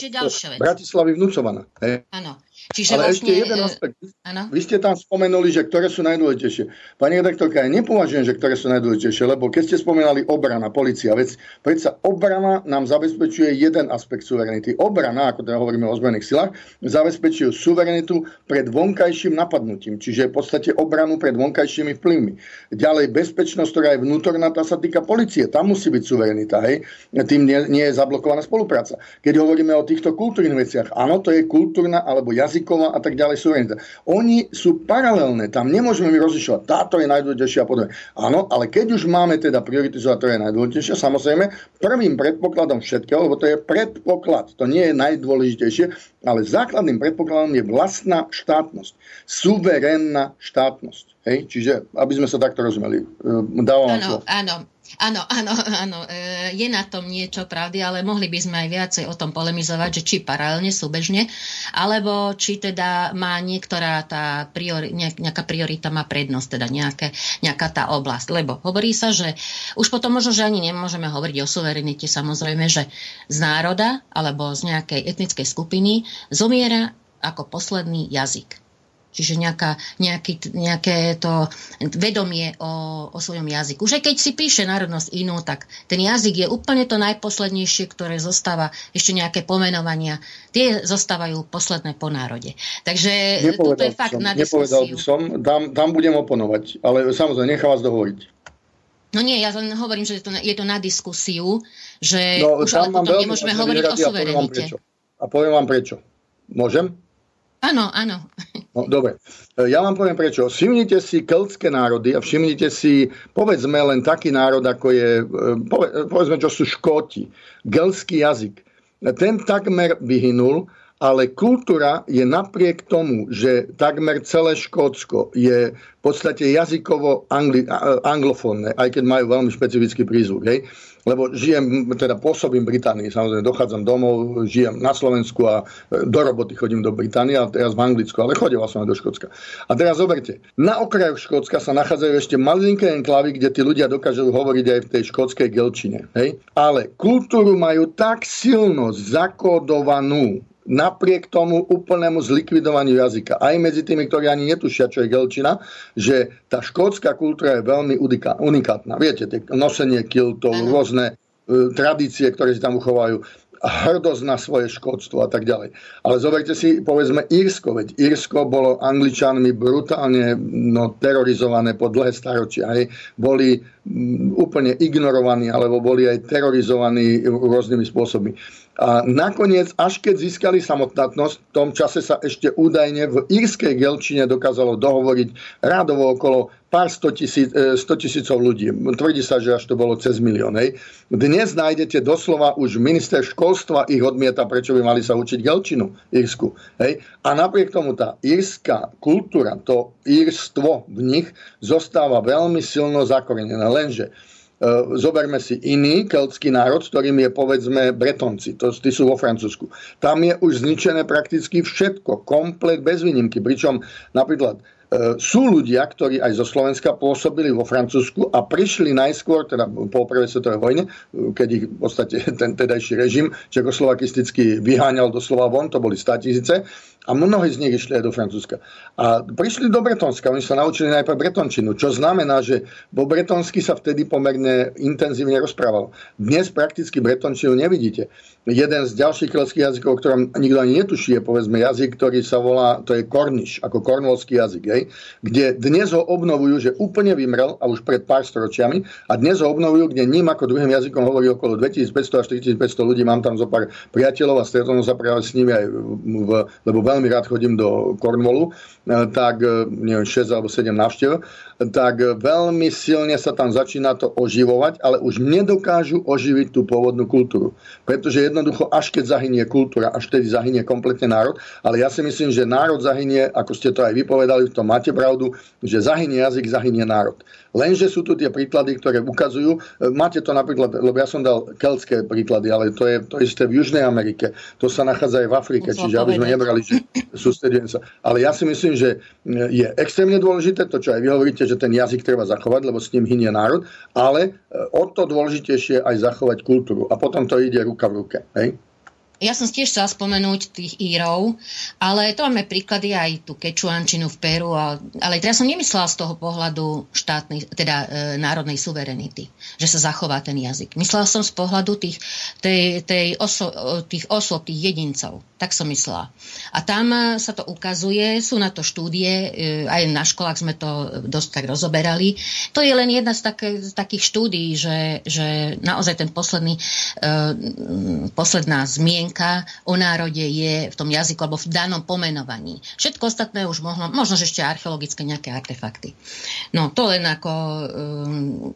Bratislavy vnúcovaná. Áno. Čiže Ale vlastne, ešte jeden e, aspekt. Ano? Vy ste tam spomenuli, že ktoré sú najdôležitejšie. Pani redaktorka, ja nepovažujem, že ktoré sú najdôležitejšie, lebo keď ste spomenali obrana, policia, vec, predsa obrana nám zabezpečuje jeden aspekt suverenity. Obrana, ako teda hovoríme o ozbrojených silách, zabezpečujú suverenitu pred vonkajším napadnutím, čiže v podstate obranu pred vonkajšími vplyvmi. Ďalej bezpečnosť, ktorá je vnútorná, tá sa týka policie. Tam musí byť suverenita, hej? Tým nie, nie je zablokovaná spolupráca. Keď hovoríme o týchto kultúrnych veciach, áno, to je kultúrna alebo jazyk jazyková a tak ďalej suverenita. Oni sú paralelné, tam nemôžeme my rozlišovať, táto je najdôležitejšia a podobne. Áno, ale keď už máme teda prioritizovať, to je najdôležitejšie, samozrejme, prvým predpokladom všetkého, lebo to je predpoklad, to nie je najdôležitejšie, ale základným predpokladom je vlastná štátnosť, suverénna štátnosť. Hej? Čiže, aby sme sa takto rozumeli, e, dávam áno, áno. Áno, áno, áno. E, je na tom niečo pravdy, ale mohli by sme aj viacej o tom polemizovať, že či paralelne, súbežne, alebo či teda má niektorá tá priori, nejaká priorita má prednosť, teda nejaké, nejaká tá oblasť. Lebo hovorí sa, že už potom možno, že ani nemôžeme hovoriť o suverenite, samozrejme, že z národa alebo z nejakej etnickej skupiny zomiera ako posledný jazyk. Čiže nejaká, nejaký, nejaké to vedomie o, o svojom jazyku. Že keď si píše národnosť inú, tak ten jazyk je úplne to najposlednejšie, ktoré zostáva, ešte nejaké pomenovania, tie zostávajú posledné po národe. Takže toto je fakt som, na Nepovedal by som, tam, tam budem oponovať, ale samozrejme, nechám vás dohovoriť. No nie, ja len hovorím, že je to, je to na diskusiu, že no, už ale potom nemôžeme hovoriť o suverenite. A poviem vám prečo. Môžem? Áno, áno. No, dobre. Ja vám poviem prečo. Všimnite si keltské národy a všimnite si, povedzme len taký národ, ako je, e, povedzme, čo sú škóti. Gelský jazyk. Ten takmer vyhynul, ale kultúra je napriek tomu, že takmer celé Škótsko je v podstate jazykovo angli, anglofónne, aj keď majú veľmi špecifický prízvuk. Hej lebo žijem, teda pôsobím Británii, samozrejme dochádzam domov, žijem na Slovensku a e, do roboty chodím do Británie a teraz v Anglicku, ale chodil som aj do Škótska. A teraz zoberte, na okrajoch Škótska sa nachádzajú ešte malinké enklavy, kde tí ľudia dokážu hovoriť aj v tej škótskej gelčine. Hej? Ale kultúru majú tak silno zakódovanú napriek tomu úplnému zlikvidovaniu jazyka. Aj medzi tými, ktorí ani netušia, čo je gelčina, že tá škótska kultúra je veľmi unikátna. Viete, tie nosenie kiltov, rôzne e, tradície, ktoré si tam uchovajú hrdosť na svoje škódstvo a tak ďalej. Ale zoberte si, povedzme, Írsko, veď Írsko bolo Angličanmi brutálne no, terorizované po dlhé staročia. Hej. Boli m, úplne ignorovaní, alebo boli aj terorizovaní rôznymi spôsobmi. A nakoniec, až keď získali samostatnosť, v tom čase sa ešte údajne v írskej gelčine dokázalo dohovoriť rádovo okolo pár 100 tisíc, 100 e, tisícov ľudí. Tvrdí sa, že až to bolo cez milión. Dnes nájdete doslova už minister školstva ich odmieta, prečo by mali sa učiť gelčinu írsku. Hej. A napriek tomu tá írska kultúra, to írstvo v nich zostáva veľmi silno zakorenené. Lenže zoberme si iný keltský národ, ktorým je povedzme Bretonci, to, tí sú vo Francúzsku. Tam je už zničené prakticky všetko, komplet bez výnimky, pričom napríklad e, sú ľudia, ktorí aj zo Slovenska pôsobili vo Francúzsku a prišli najskôr, teda po prvej svetovej vojne, e, keď ich v podstate ten tedajší režim čekoslovakisticky vyháňal doslova von, to boli 100 tisíce, a mnohí z nich išli aj do Francúzska. A prišli do Bretonska, oni sa naučili najprv bretončinu, čo znamená, že vo bretonsky sa vtedy pomerne intenzívne rozprávalo. Dnes prakticky bretončinu nevidíte. Jeden z ďalších kelských jazykov, o ktorom nikto ani netuší, je povedzme jazyk, ktorý sa volá, to je korniš, ako kornolský jazyk, hej, kde dnes ho obnovujú, že úplne vymrel a už pred pár storočiami a dnes ho obnovujú, kde ním ako druhým jazykom hovorí okolo 2500 až 4500 ľudí, mám tam zo pár priateľov a stretol sa práve s nimi aj v, lebo veľmi rád chodím do Cornwallu, e, tak e, neviem, 6 alebo 7 návštev, tak veľmi silne sa tam začína to oživovať, ale už nedokážu oživiť tú pôvodnú kultúru. Pretože jednoducho, až keď zahynie kultúra, až vtedy zahynie kompletne národ, ale ja si myslím, že národ zahynie, ako ste to aj vypovedali, v tom máte pravdu, že zahynie jazyk, zahynie národ. Lenže sú tu tie príklady, ktoré ukazujú, e, máte to napríklad, lebo ja som dal keltské príklady, ale to je to isté v Južnej Amerike, to sa nachádza aj v Afrike, čiže aby sme nebrali, že sústredujem sa. Ale ja si myslím, že e, je extrémne dôležité to, čo aj vy hovoríte, že ten jazyk treba zachovať, lebo s ním hynie národ, ale e, o to dôležitejšie aj zachovať kultúru. A potom to ide ruka v ruke. Hej? Ja som tiež chcela spomenúť tých Írov, ale to máme príklady aj tú kečuančinu v Peru, ale, teraz som nemyslela z toho pohľadu štátnej, teda e, národnej suverenity, že sa zachová ten jazyk. Myslela som z pohľadu tých, tej, tej oso, tých osôb, tých jedincov. Tak som myslela. A tam e, sa to ukazuje, sú na to štúdie, e, aj na školách sme to dosť tak rozoberali. To je len jedna z, také, z takých štúdií, že, že naozaj ten posledný, e, posledná zmienka myšlienka o národe je v tom jazyku alebo v danom pomenovaní. Všetko ostatné už mohlo, možno že ešte archeologické nejaké artefakty. No to len ako um,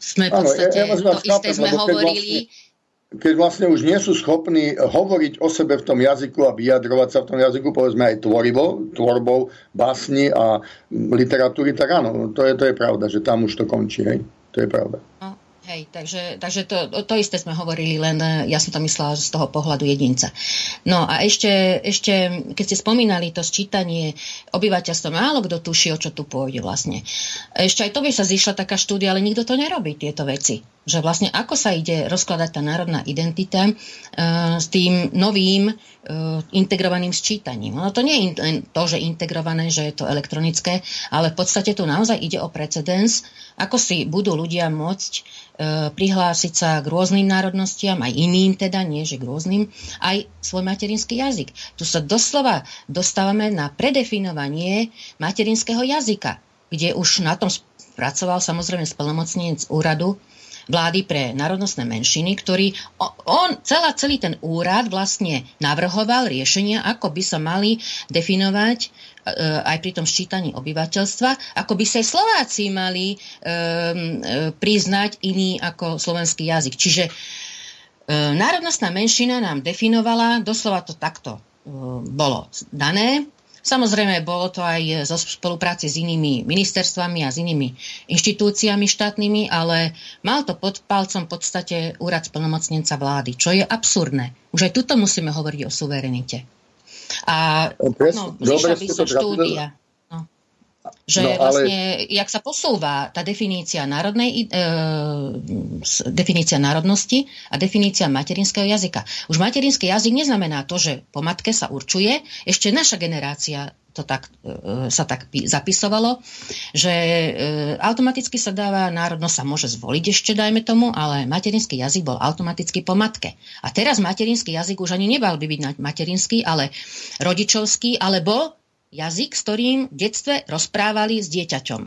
sme v podstate, ja, ja to isté sme hovorili. Vlastne, keď vlastne už nie sú schopní hovoriť o sebe v tom jazyku a vyjadrovať sa v tom jazyku, povedzme aj tvorivo, tvorbou básni a literatúry, tak áno, to je, to je pravda, že tam už to končí. Hej? To je pravda. No Hej, takže, takže to, to isté sme hovorili, len ja som to myslela z toho pohľadu jedinca. No a ešte, ešte keď ste spomínali to sčítanie obyvateľstva, málo kto tuší, o čo tu pôjde vlastne. Ešte aj to by sa zišla taká štúdia, ale nikto to nerobí, tieto veci. Že vlastne ako sa ide rozkladať tá národná identita uh, s tým novým uh, integrovaným sčítaním. No to nie je to, že integrované, že je to elektronické, ale v podstate tu naozaj ide o precedens, ako si budú ľudia môcť E, prihlásiť sa k rôznym národnostiam, aj iným teda, nie že k rôznym, aj svoj materinský jazyk. Tu sa doslova dostávame na predefinovanie materinského jazyka, kde už na tom pracoval samozrejme spolnomocnenec úradu vlády pre národnostné menšiny, ktorý on, celá, celý ten úrad vlastne navrhoval riešenia, ako by sa mali definovať aj pri tom ščítaní obyvateľstva, ako by sa aj Slováci mali um, priznať iný ako slovenský jazyk. Čiže um, národnostná menšina nám definovala, doslova to takto um, bolo dané, Samozrejme, bolo to aj zo spolupráci s inými ministerstvami a s inými inštitúciami štátnymi, ale mal to pod palcom v podstate úrad splnomocnenca vlády, čo je absurdné. Už aj tuto musíme hovoriť o suverenite. A no, no dobre, by sa štúdia. Že no, ale... vlastne, jak sa posúva tá definícia národnej, e, definícia národnosti a definícia materinského jazyka. Už materinský jazyk neznamená to, že po matke sa určuje, ešte naša generácia to tak, e, sa tak zapisovalo, že e, automaticky sa dáva, národnosť sa môže zvoliť ešte, dajme tomu, ale materinský jazyk bol automaticky po matke. A teraz materinský jazyk už ani nebal by byť materinský, ale rodičovský, alebo jazyk, s ktorým v detstve rozprávali s dieťaťom.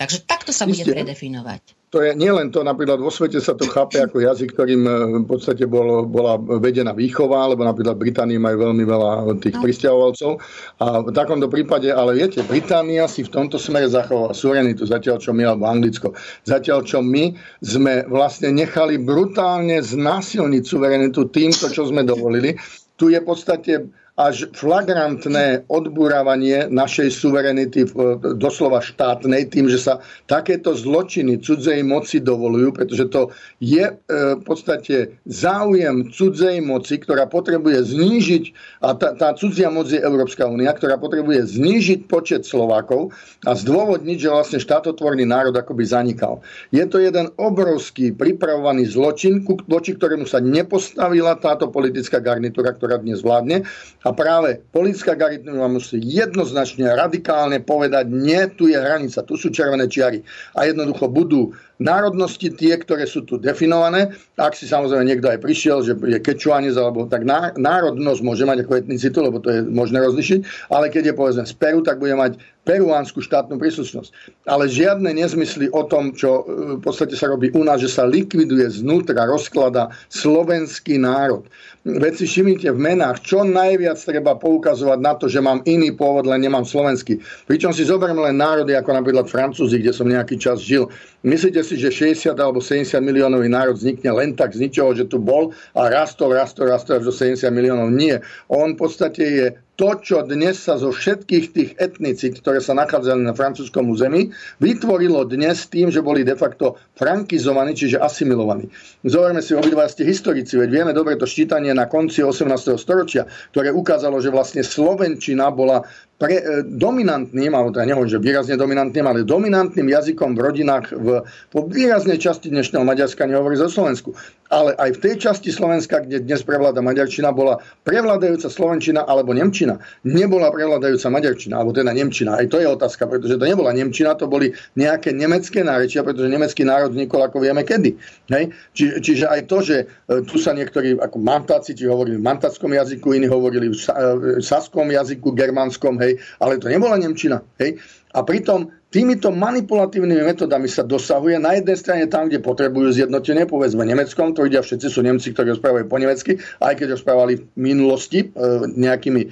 Takže takto sa bude predefinovať to je nielen to, napríklad vo svete sa to chápe ako jazyk, ktorým e, v podstate bol, bola vedená výchova, lebo napríklad Británii majú veľmi veľa tých no. pristahovalcov. A v takomto prípade, ale viete, Británia si v tomto smere zachovala suverenitu, zatiaľ čo my, alebo Anglicko, zatiaľ čo my sme vlastne nechali brutálne znásilniť suverenitu týmto, čo sme dovolili. Tu je v podstate až flagrantné odburávanie našej suverenity doslova štátnej tým, že sa takéto zločiny cudzej moci dovolujú, pretože to je e, v podstate záujem cudzej moci, ktorá potrebuje znížiť, a tá, tá cudzia moc je Európska únia, ktorá potrebuje znížiť počet Slovákov a zdôvodniť, že vlastne štátotvorný národ akoby zanikal. Je to jeden obrovský pripravovaný zločin, voči ktorému sa nepostavila táto politická garnitúra, ktorá dnes vládne a a práve politická garnitúra musí jednoznačne, radikálne povedať, nie, tu je hranica, tu sú červené čiary. A jednoducho budú národnosti tie, ktoré sú tu definované. Ak si samozrejme niekto aj prišiel, že je kečuanec, alebo tak národnosť môže mať ako etnicitu, lebo to je možné rozlišiť, ale keď je povedzme z Peru, tak bude mať peruánsku štátnu príslušnosť. Ale žiadne nezmysly o tom, čo e, v podstate sa robí u nás, že sa likviduje znútra, rozklada slovenský národ. Veď si všimnite v menách, čo najviac treba poukazovať na to, že mám iný pôvod, len nemám slovenský. Pričom si zoberiem len národy, ako napríklad Francúzi, kde som nejaký čas žil. Myslíte si, že 60 alebo 70 miliónový národ vznikne len tak z ničoho, že tu bol a rastol, rastol, rastol až do 70 miliónov? Nie. On v podstate je to, čo dnes sa zo všetkých tých etnicít, ktoré sa nachádzali na francúzskom území, vytvorilo dnes tým, že boli de facto frankizovaní, čiže asimilovaní. Zoberme si obidva ste historici, veď vieme dobre to ščítanie na konci 18. storočia, ktoré ukázalo, že vlastne Slovenčina bola pre, e, dominantným, alebo teda nehovorím, že výrazne dominantným, ale dominantným jazykom v rodinách v, po výraznej časti dnešného Maďarska, nehovorí zo Slovensku. Ale aj v tej časti Slovenska, kde dnes prevláda Maďarčina, bola prevládajúca Slovenčina alebo Nemčina. Nebola prevládajúca Maďarčina, alebo teda Nemčina. Aj to je otázka, pretože to nebola Nemčina, to boli nejaké nemecké nárečia, pretože nemecký národ vznikol ako vieme kedy. Hej? Či, čiže aj to, že e, tu sa niektorí ako mantáci, či hovorili v mantáckom jazyku, iní hovorili v e, saskom jazyku, germánskom, hej, ale to nebola Nemčina. Hej. A pritom týmito manipulatívnymi metodami sa dosahuje na jednej strane tam, kde potrebujú zjednotenie, povedzme Nemeckom, to vidia všetci sú Nemci, ktorí rozprávajú po nemecky, aj keď rozprávali v minulosti e, nejakými e,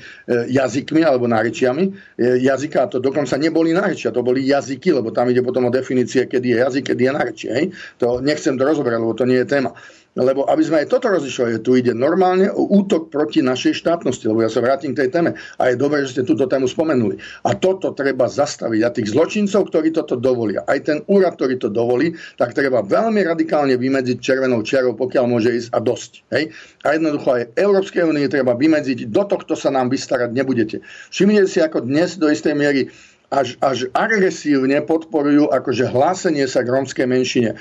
jazykmi alebo nárečiami e, jazyka, to dokonca neboli nárečia, to boli jazyky, lebo tam ide potom o definície, kedy je jazyk, kedy je nárečie. Hej. To nechcem to rozoberať, lebo to nie je téma. Lebo aby sme aj toto rozlišovali, tu ide normálne o útok proti našej štátnosti, lebo ja sa vrátim k tej téme a je dobré, že ste túto tému spomenuli. A toto treba zastaviť. A tých zločincov, ktorí toto dovolia, aj ten úrad, ktorý to dovolí, tak treba veľmi radikálne vymedziť červenou čiarou, pokiaľ môže ísť a dosť. Hej? A jednoducho aj Európskej únie treba vymedziť, do tohto sa nám vystarať nebudete. Všimnite si, ako dnes do istej miery až, až agresívne podporujú akože hlásenie sa k rómskej menšine, e,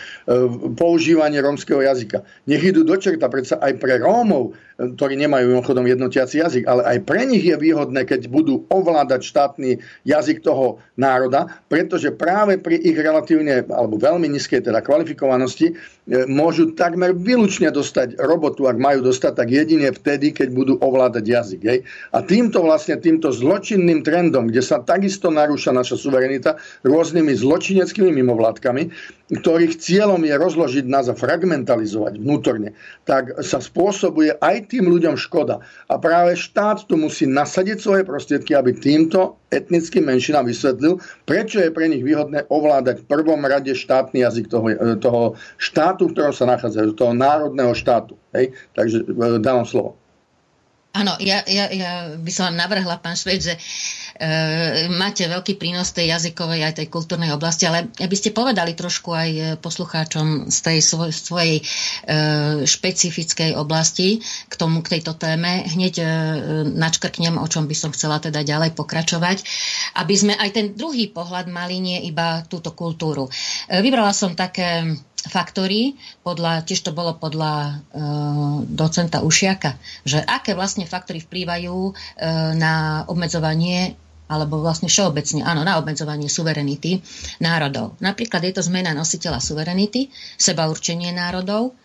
používanie rómskeho jazyka. Nech idú do čerta, predsa aj pre Rómov ktorí nemajú mimochodom jednotiaci jazyk, ale aj pre nich je výhodné, keď budú ovládať štátny jazyk toho národa, pretože práve pri ich relatívne alebo veľmi nízkej teda kvalifikovanosti e, môžu takmer výlučne dostať robotu, ak majú dostať, tak jedine vtedy, keď budú ovládať jazyk. Hej? A týmto vlastne, týmto zločinným trendom, kde sa takisto narúša naša suverenita rôznymi zločineckými mimovládkami, ktorých cieľom je rozložiť nás a fragmentalizovať vnútorne, tak sa spôsobuje aj tým ľuďom škoda. A práve štát tu musí nasadiť svoje prostriedky, aby týmto etnickým menšinám vysvetlil, prečo je pre nich výhodné ovládať v prvom rade štátny jazyk toho, toho štátu, v ktorom sa nachádzajú, toho národného štátu. Hej? Takže e, dávam slovo. Áno, ja, ja, ja by som vám navrhla, pán Šved, že máte veľký prínos tej jazykovej aj tej kultúrnej oblasti, ale aby ste povedali trošku aj e, poslucháčom z tej svoj, svojej e, špecifickej oblasti k, tomu, k tejto téme, hneď načkrknem, o čom by som chcela teda ďalej pokračovať, aby sme aj ten druhý pohľad mali, nie iba túto kultúru. Vybrala som také faktory, podľa, tiež to bolo podľa e, docenta Ušiaka, že aké vlastne faktory vplývajú e, na obmedzovanie alebo vlastne všeobecne, áno, na obmedzovanie suverenity národov. Napríklad je to zmena nositeľa suverenity, seba určenie národov,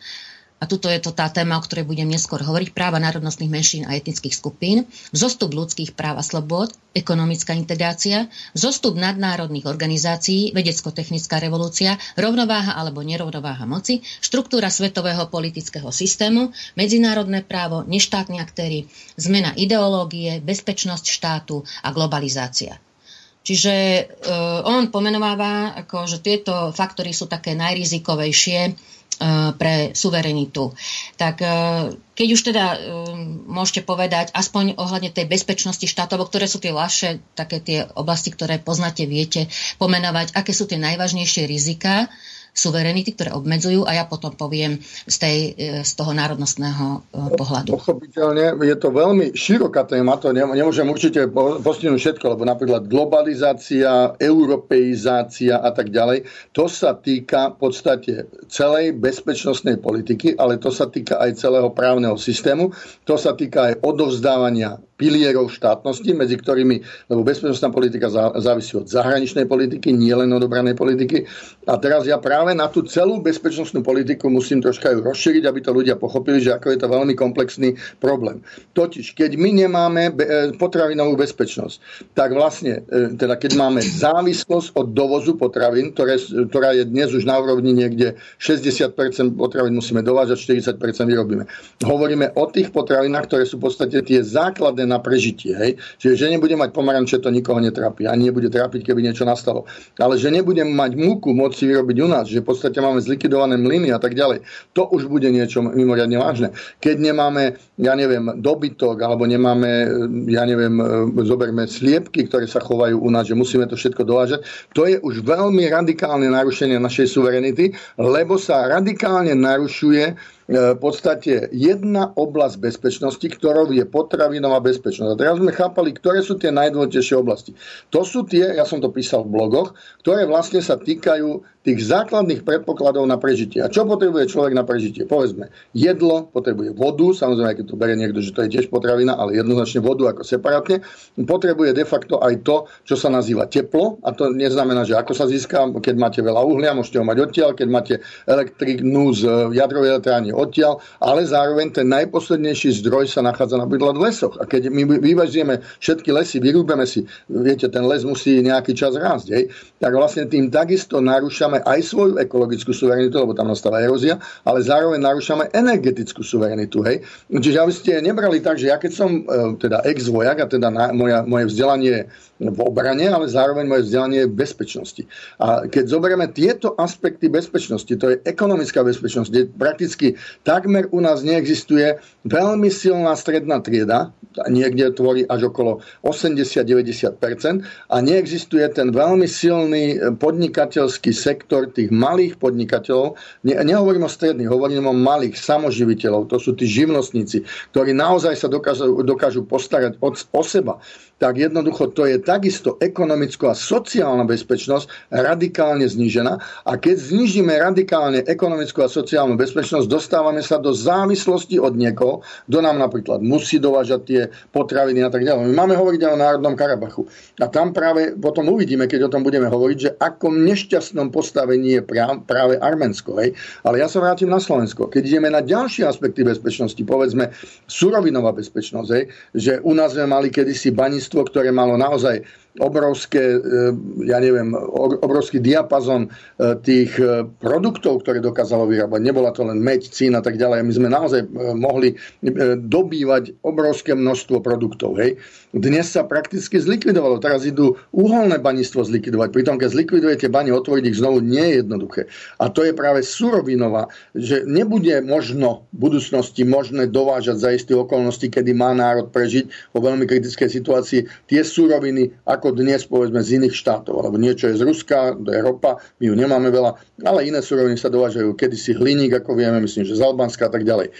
a tuto je to tá téma, o ktorej budem neskôr hovoriť, práva národnostných menšín a etnických skupín, zostup ľudských práv a slobod, ekonomická integrácia, zostup nadnárodných organizácií, vedecko-technická revolúcia, rovnováha alebo nerovnováha moci, štruktúra svetového politického systému, medzinárodné právo, neštátni aktéry, zmena ideológie, bezpečnosť štátu a globalizácia. Čiže uh, on pomenováva, ako, že tieto faktory sú také najrizikovejšie pre suverenitu. Tak e, keď už teda e, môžete povedať, aspoň ohľadne tej bezpečnosti štátov, ktoré sú tie ľahšie, také tie oblasti, ktoré poznáte, viete pomenovať, aké sú tie najvážnejšie rizika, suverenity, ktoré obmedzujú a ja potom poviem z, tej, e, z toho národnostného e, pohľadu. Pochopiteľne, je to veľmi široká téma, to nemôžem určite postihnúť všetko, lebo napríklad globalizácia, europeizácia a tak ďalej, to sa týka v podstate celej bezpečnostnej politiky, ale to sa týka aj celého právneho systému, to sa týka aj odovzdávania pilierov štátnosti, medzi ktorými, lebo bezpečnostná politika závisí od zahraničnej politiky, nie len od obranej politiky. A teraz ja práve na tú celú bezpečnostnú politiku musím troška ju rozšíriť, aby to ľudia pochopili, že ako je to veľmi komplexný problém. Totiž, keď my nemáme e, potravinovú bezpečnosť, tak vlastne, e, teda keď máme závislosť od dovozu potravín, ktoré, ktorá je dnes už na úrovni niekde 60% potravín musíme dovážať, 40% vyrobíme. Hovoríme o tých potravinách, ktoré sú v podstate tie základné na prežitie. Hej? Čiže, že nebudem mať pomaranče, to nikoho netrápi. Ani nebude trápiť, keby niečo nastalo. Ale že nebudem mať múku môcť si vyrobiť u nás, že v podstate máme zlikvidované mlyny a tak ďalej, to už bude niečo mimoriadne vážne. Keď nemáme, ja neviem, dobytok, alebo nemáme, ja neviem, e, zoberme sliepky, ktoré sa chovajú u nás, že musíme to všetko dovážať, to je už veľmi radikálne narušenie našej suverenity, lebo sa radikálne narušuje v podstate jedna oblasť bezpečnosti, ktorou je potravinová bezpečnosť. A teraz sme chápali, ktoré sú tie najdôležitejšie oblasti. To sú tie, ja som to písal v blogoch, ktoré vlastne sa týkajú tých základných predpokladov na prežitie. A čo potrebuje človek na prežitie? Povedzme, jedlo, potrebuje vodu, samozrejme, keď to berie niekto, že to je tiež potravina, ale jednoznačne vodu ako separátne. Potrebuje de facto aj to, čo sa nazýva teplo, a to neznamená, že ako sa získa, keď máte veľa uhlia, môžete ho mať odtiaľ, keď máte elektrinu z jadrovej elektrárne odtiaľ, ale zároveň ten najposlednejší zdroj sa nachádza napríklad v lesoch. A keď my vyvažujeme všetky lesy, vyrúbeme si, viete, ten les musí nejaký čas rásť, tak vlastne tým takisto narúšame aj svoju ekologickú suverenitu, lebo tam nastáva erózia, ale zároveň narúšame energetickú suverenitu. Hej. Čiže aby ste nebrali tak, že ja keď som e, teda ex-vojak a teda na, moja, moje vzdelanie v obrane, ale zároveň moje vzdelanie v bezpečnosti. A keď zoberieme tieto aspekty bezpečnosti, to je ekonomická bezpečnosť, kde prakticky Takmer u nás neexistuje veľmi silná stredná trieda, niekde tvorí až okolo 80-90% a neexistuje ten veľmi silný podnikateľský sektor tých malých podnikateľov. Ne, nehovorím o stredných, hovorím o malých samoživiteľov, to sú tí živnostníci, ktorí naozaj sa dokážu, dokážu postarať o, o seba tak jednoducho to je takisto ekonomická a sociálna bezpečnosť radikálne znížená. A keď znížime radikálne ekonomickú a sociálnu bezpečnosť, dostávame sa do závislosti od niekoho, kto nám napríklad musí dovážať tie potraviny a tak ďalej. My máme hovoriť o Národnom Karabachu. A tam práve potom uvidíme, keď o tom budeme hovoriť, že ako nešťastnom postavení je práve Arménsko. Hej. Ale ja sa vrátim na Slovensko. Keď ideme na ďalšie aspekty bezpečnosti, povedzme surovinová bezpečnosť, hej, že u nás sme mali kedysi banistvo množstvo, ktoré malo naozaj obrovské, e, ja neviem, obrovský diapazon e, tých e, produktov, ktoré dokázalo vyrábať. Nebola to len meď, cín a tak ďalej. My sme naozaj mohli dobývať obrovské množstvo produktov. Hej. Dnes sa prakticky zlikvidovalo. Teraz idú uholné banistvo zlikvidovať. Pritom, keď zlikvidujete bane, otvoriť ich znovu nie je jednoduché. A to je práve surovinová, že nebude možno v budúcnosti možné dovážať za isté okolnosti, kedy má národ prežiť vo veľmi kritickej situácii tie suroviny, ako dnes povedzme z iných štátov, alebo niečo je z Ruska, do Európa, my ju nemáme veľa, ale iné suroviny sa dovážajú kedysi hliník, ako vieme, myslím, že z Albánska a tak ďalej.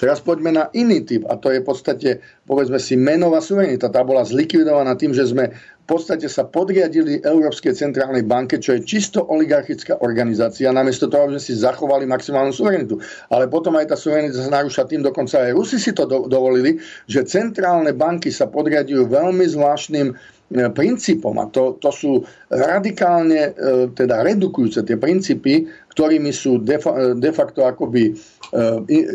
Teraz poďme na iný typ a to je v podstate, povedzme si, menová suverenita. Tá bola zlikvidovaná tým, že sme v podstate sa podriadili Európskej centrálnej banke, čo je čisto oligarchická organizácia, namiesto toho, aby sme si zachovali maximálnu suverenitu. Ale potom aj tá suverenita sa narúša tým, dokonca aj Rusi si to do, dovolili, že centrálne banky sa podriadujú veľmi zvláštnym E, princípom a to, to sú radikálne e, teda redukujúce tie princípy, ktorými sú de, de facto akoby e,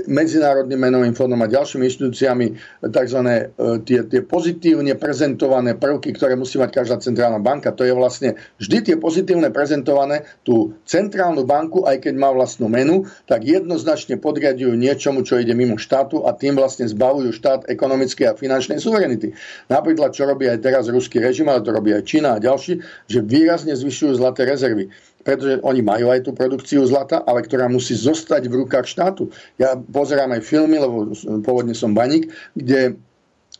Medzinárodným menovým fondom a ďalšími inštitúciami tzv. Tie, tie pozitívne prezentované prvky, ktoré musí mať každá centrálna banka. To je vlastne vždy tie pozitívne prezentované tú centrálnu banku, aj keď má vlastnú menu, tak jednoznačne podriadujú niečomu, čo ide mimo štátu a tým vlastne zbavujú štát ekonomickej a finančnej suverenity. Napríklad, čo robí aj teraz ruský režim, ale to robí aj Čína a ďalší, že výrazne zvyšujú zlaté rezervy. Pretože oni majú aj tú produkciu zlata, ale ktorá musí zostať v rukách štátu. Ja pozerám aj filmy, lebo pôvodne som baník, kde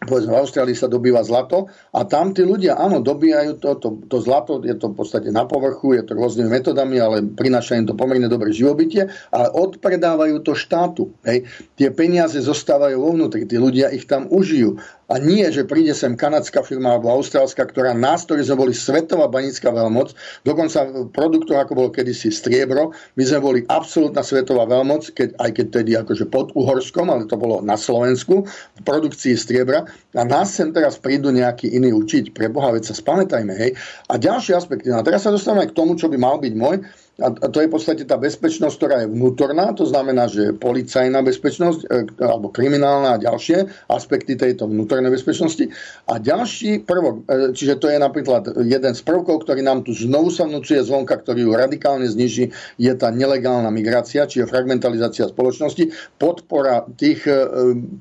povedzme v Austrálii sa dobýva zlato a tam tí ľudia, áno, dobíjajú to, to, to zlato, je to v podstate na povrchu, je to rôznymi metodami, ale prináša im to pomerne dobré živobytie, ale odpredávajú to štátu. Hej. Tie peniaze zostávajú vo vnútri, tí ľudia ich tam užijú. A nie, že príde sem kanadská firma alebo austrálska, ktorá nás, ktorí sme boli svetová banická veľmoc, dokonca v produktoch, ako bolo kedysi striebro, my sme boli absolútna svetová veľmoc, keď, aj keď tedy akože pod Uhorskom, ale to bolo na Slovensku, v produkcii striebra. A nás sem teraz prídu nejakí iní učiť. Pre Boha, veď sa spamätajme, hej. A ďalší aspekt, no a teraz sa dostávame k tomu, čo by mal byť môj, a to je v podstate tá bezpečnosť, ktorá je vnútorná, to znamená, že policajná bezpečnosť e, alebo kriminálna a ďalšie aspekty tejto vnútornej bezpečnosti. A ďalší prvok, e, čiže to je napríklad jeden z prvkov, ktorý nám tu znovu sa vnúcuje zvonka, ktorý ju radikálne zniží, je tá nelegálna migrácia, čiže fragmentalizácia spoločnosti, podpora tých e,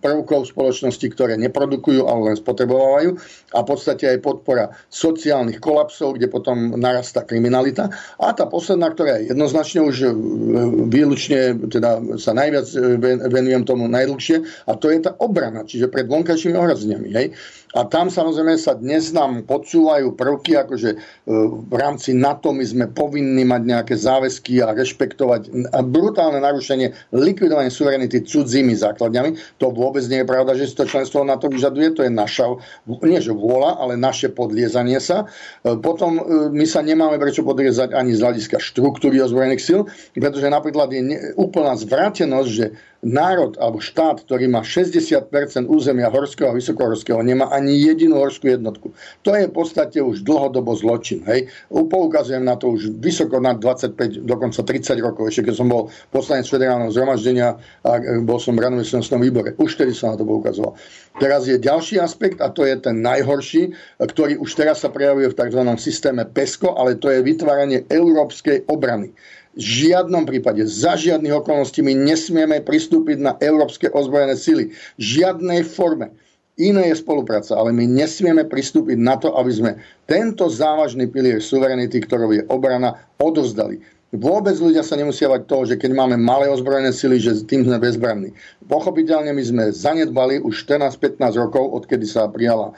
prvkov spoločnosti, ktoré neprodukujú, ale len spotrebovávajú a v podstate aj podpora sociálnych kolapsov, kde potom narastá kriminalita. A tá posledná, ktorá ktoré jednoznačne už e, výlučne teda sa najviac e, venujem tomu najdlhšie a to je tá obrana, čiže pred vonkajšími ohrozeniami. Hej. A tam samozrejme sa dnes nám podsúvajú prvky, akože e, v rámci NATO my sme povinni mať nejaké záväzky a rešpektovať brutálne narušenie, likvidovanie suverenity cudzími základňami. To vôbec nie je pravda, že si to členstvo NATO vyžaduje, to je naša, nie že vôľa, ale naše podliezanie sa. E, potom e, my sa nemáme prečo podliezať ani z hľadiska štruktúry ozbrojených síl, pretože napríklad je úplná zvrátenosť, že národ alebo štát, ktorý má 60% územia horského a vysokohorského, nemá ani jedinú horskú jednotku. To je v podstate už dlhodobo zločin. Hej. Poukazujem na to už vysoko na 25, dokonca 30 rokov, ešte keď som bol poslanec federálneho zhromaždenia a bol som v rannom výbore. Už tedy som na to poukazoval. Teraz je ďalší aspekt a to je ten najhorší, ktorý už teraz sa prejavuje v tzv. systéme PESCO, ale to je vytváranie európskej obrany žiadnom prípade, za žiadnych okolností my nesmieme pristúpiť na európske ozbrojené sily. V žiadnej forme. Iné je spolupráca, ale my nesmieme pristúpiť na to, aby sme tento závažný pilier suverenity, ktorou je obrana, odovzdali. vôbec ľudia sa nemusia bať toho, že keď máme malé ozbrojené sily, že tým sme bezbranní. Pochopiteľne my sme zanedbali už 14-15 rokov, odkedy sa prijala e,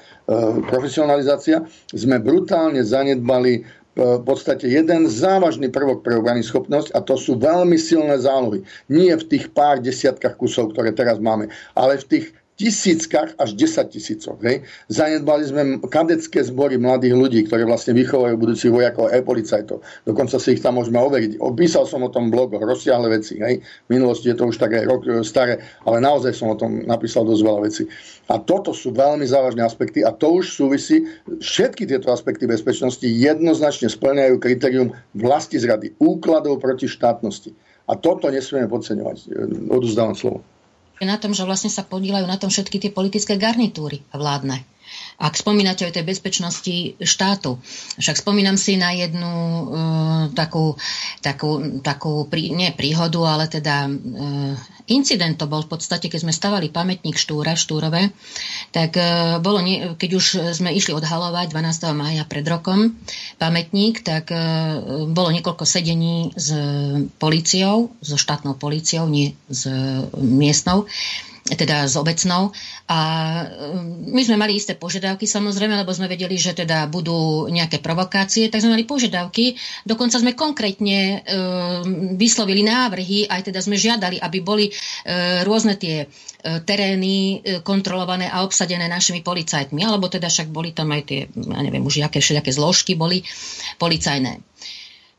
profesionalizácia, sme brutálne zanedbali e, v podstate jeden závažný prvok pre obrany schopnosť a to sú veľmi silné zálohy. Nie v tých pár desiatkách kusov, ktoré teraz máme, ale v tých tisíckach až 10 tisícoch. Hej. Zanedbali sme kadecké zbory mladých ľudí, ktorí vlastne vychovajú budúcich vojakov a policajtov. Dokonca si ich tam môžeme overiť. Opísal som o tom blogoch, rozsiahle veci. Hej. V minulosti je to už také rok e, staré, ale naozaj som o tom napísal dosť veľa vecí. A toto sú veľmi závažné aspekty a to už súvisí, všetky tieto aspekty bezpečnosti jednoznačne splňajú kritérium vlasti zrady, úkladov proti štátnosti. A toto nesmieme podceňovať. E, oduzdávam slovo na tom, že vlastne sa podílajú na tom všetky tie politické garnitúry vládne. Ak spomínate o tej bezpečnosti štátu, však spomínam si na jednu uh, takú, takú, takú prí, nie príhodu, ale teda uh, incident to bol v podstate, keď sme stavali pamätník Štúra, Štúrove, tak uh, bolo, nie, keď už sme išli odhalovať 12. mája pred rokom pamätník, tak uh, bolo niekoľko sedení s policiou, so štátnou policiou, nie s miestnou teda s obecnou. A um, my sme mali isté požiadavky samozrejme, lebo sme vedeli, že teda budú nejaké provokácie, tak sme mali požiadavky. Dokonca sme konkrétne e, vyslovili návrhy, aj teda sme žiadali, aby boli e, rôzne tie e, terény e, kontrolované a obsadené našimi policajtmi, alebo teda však boli tam aj tie, ja neviem už aké všelijaké zložky boli policajné.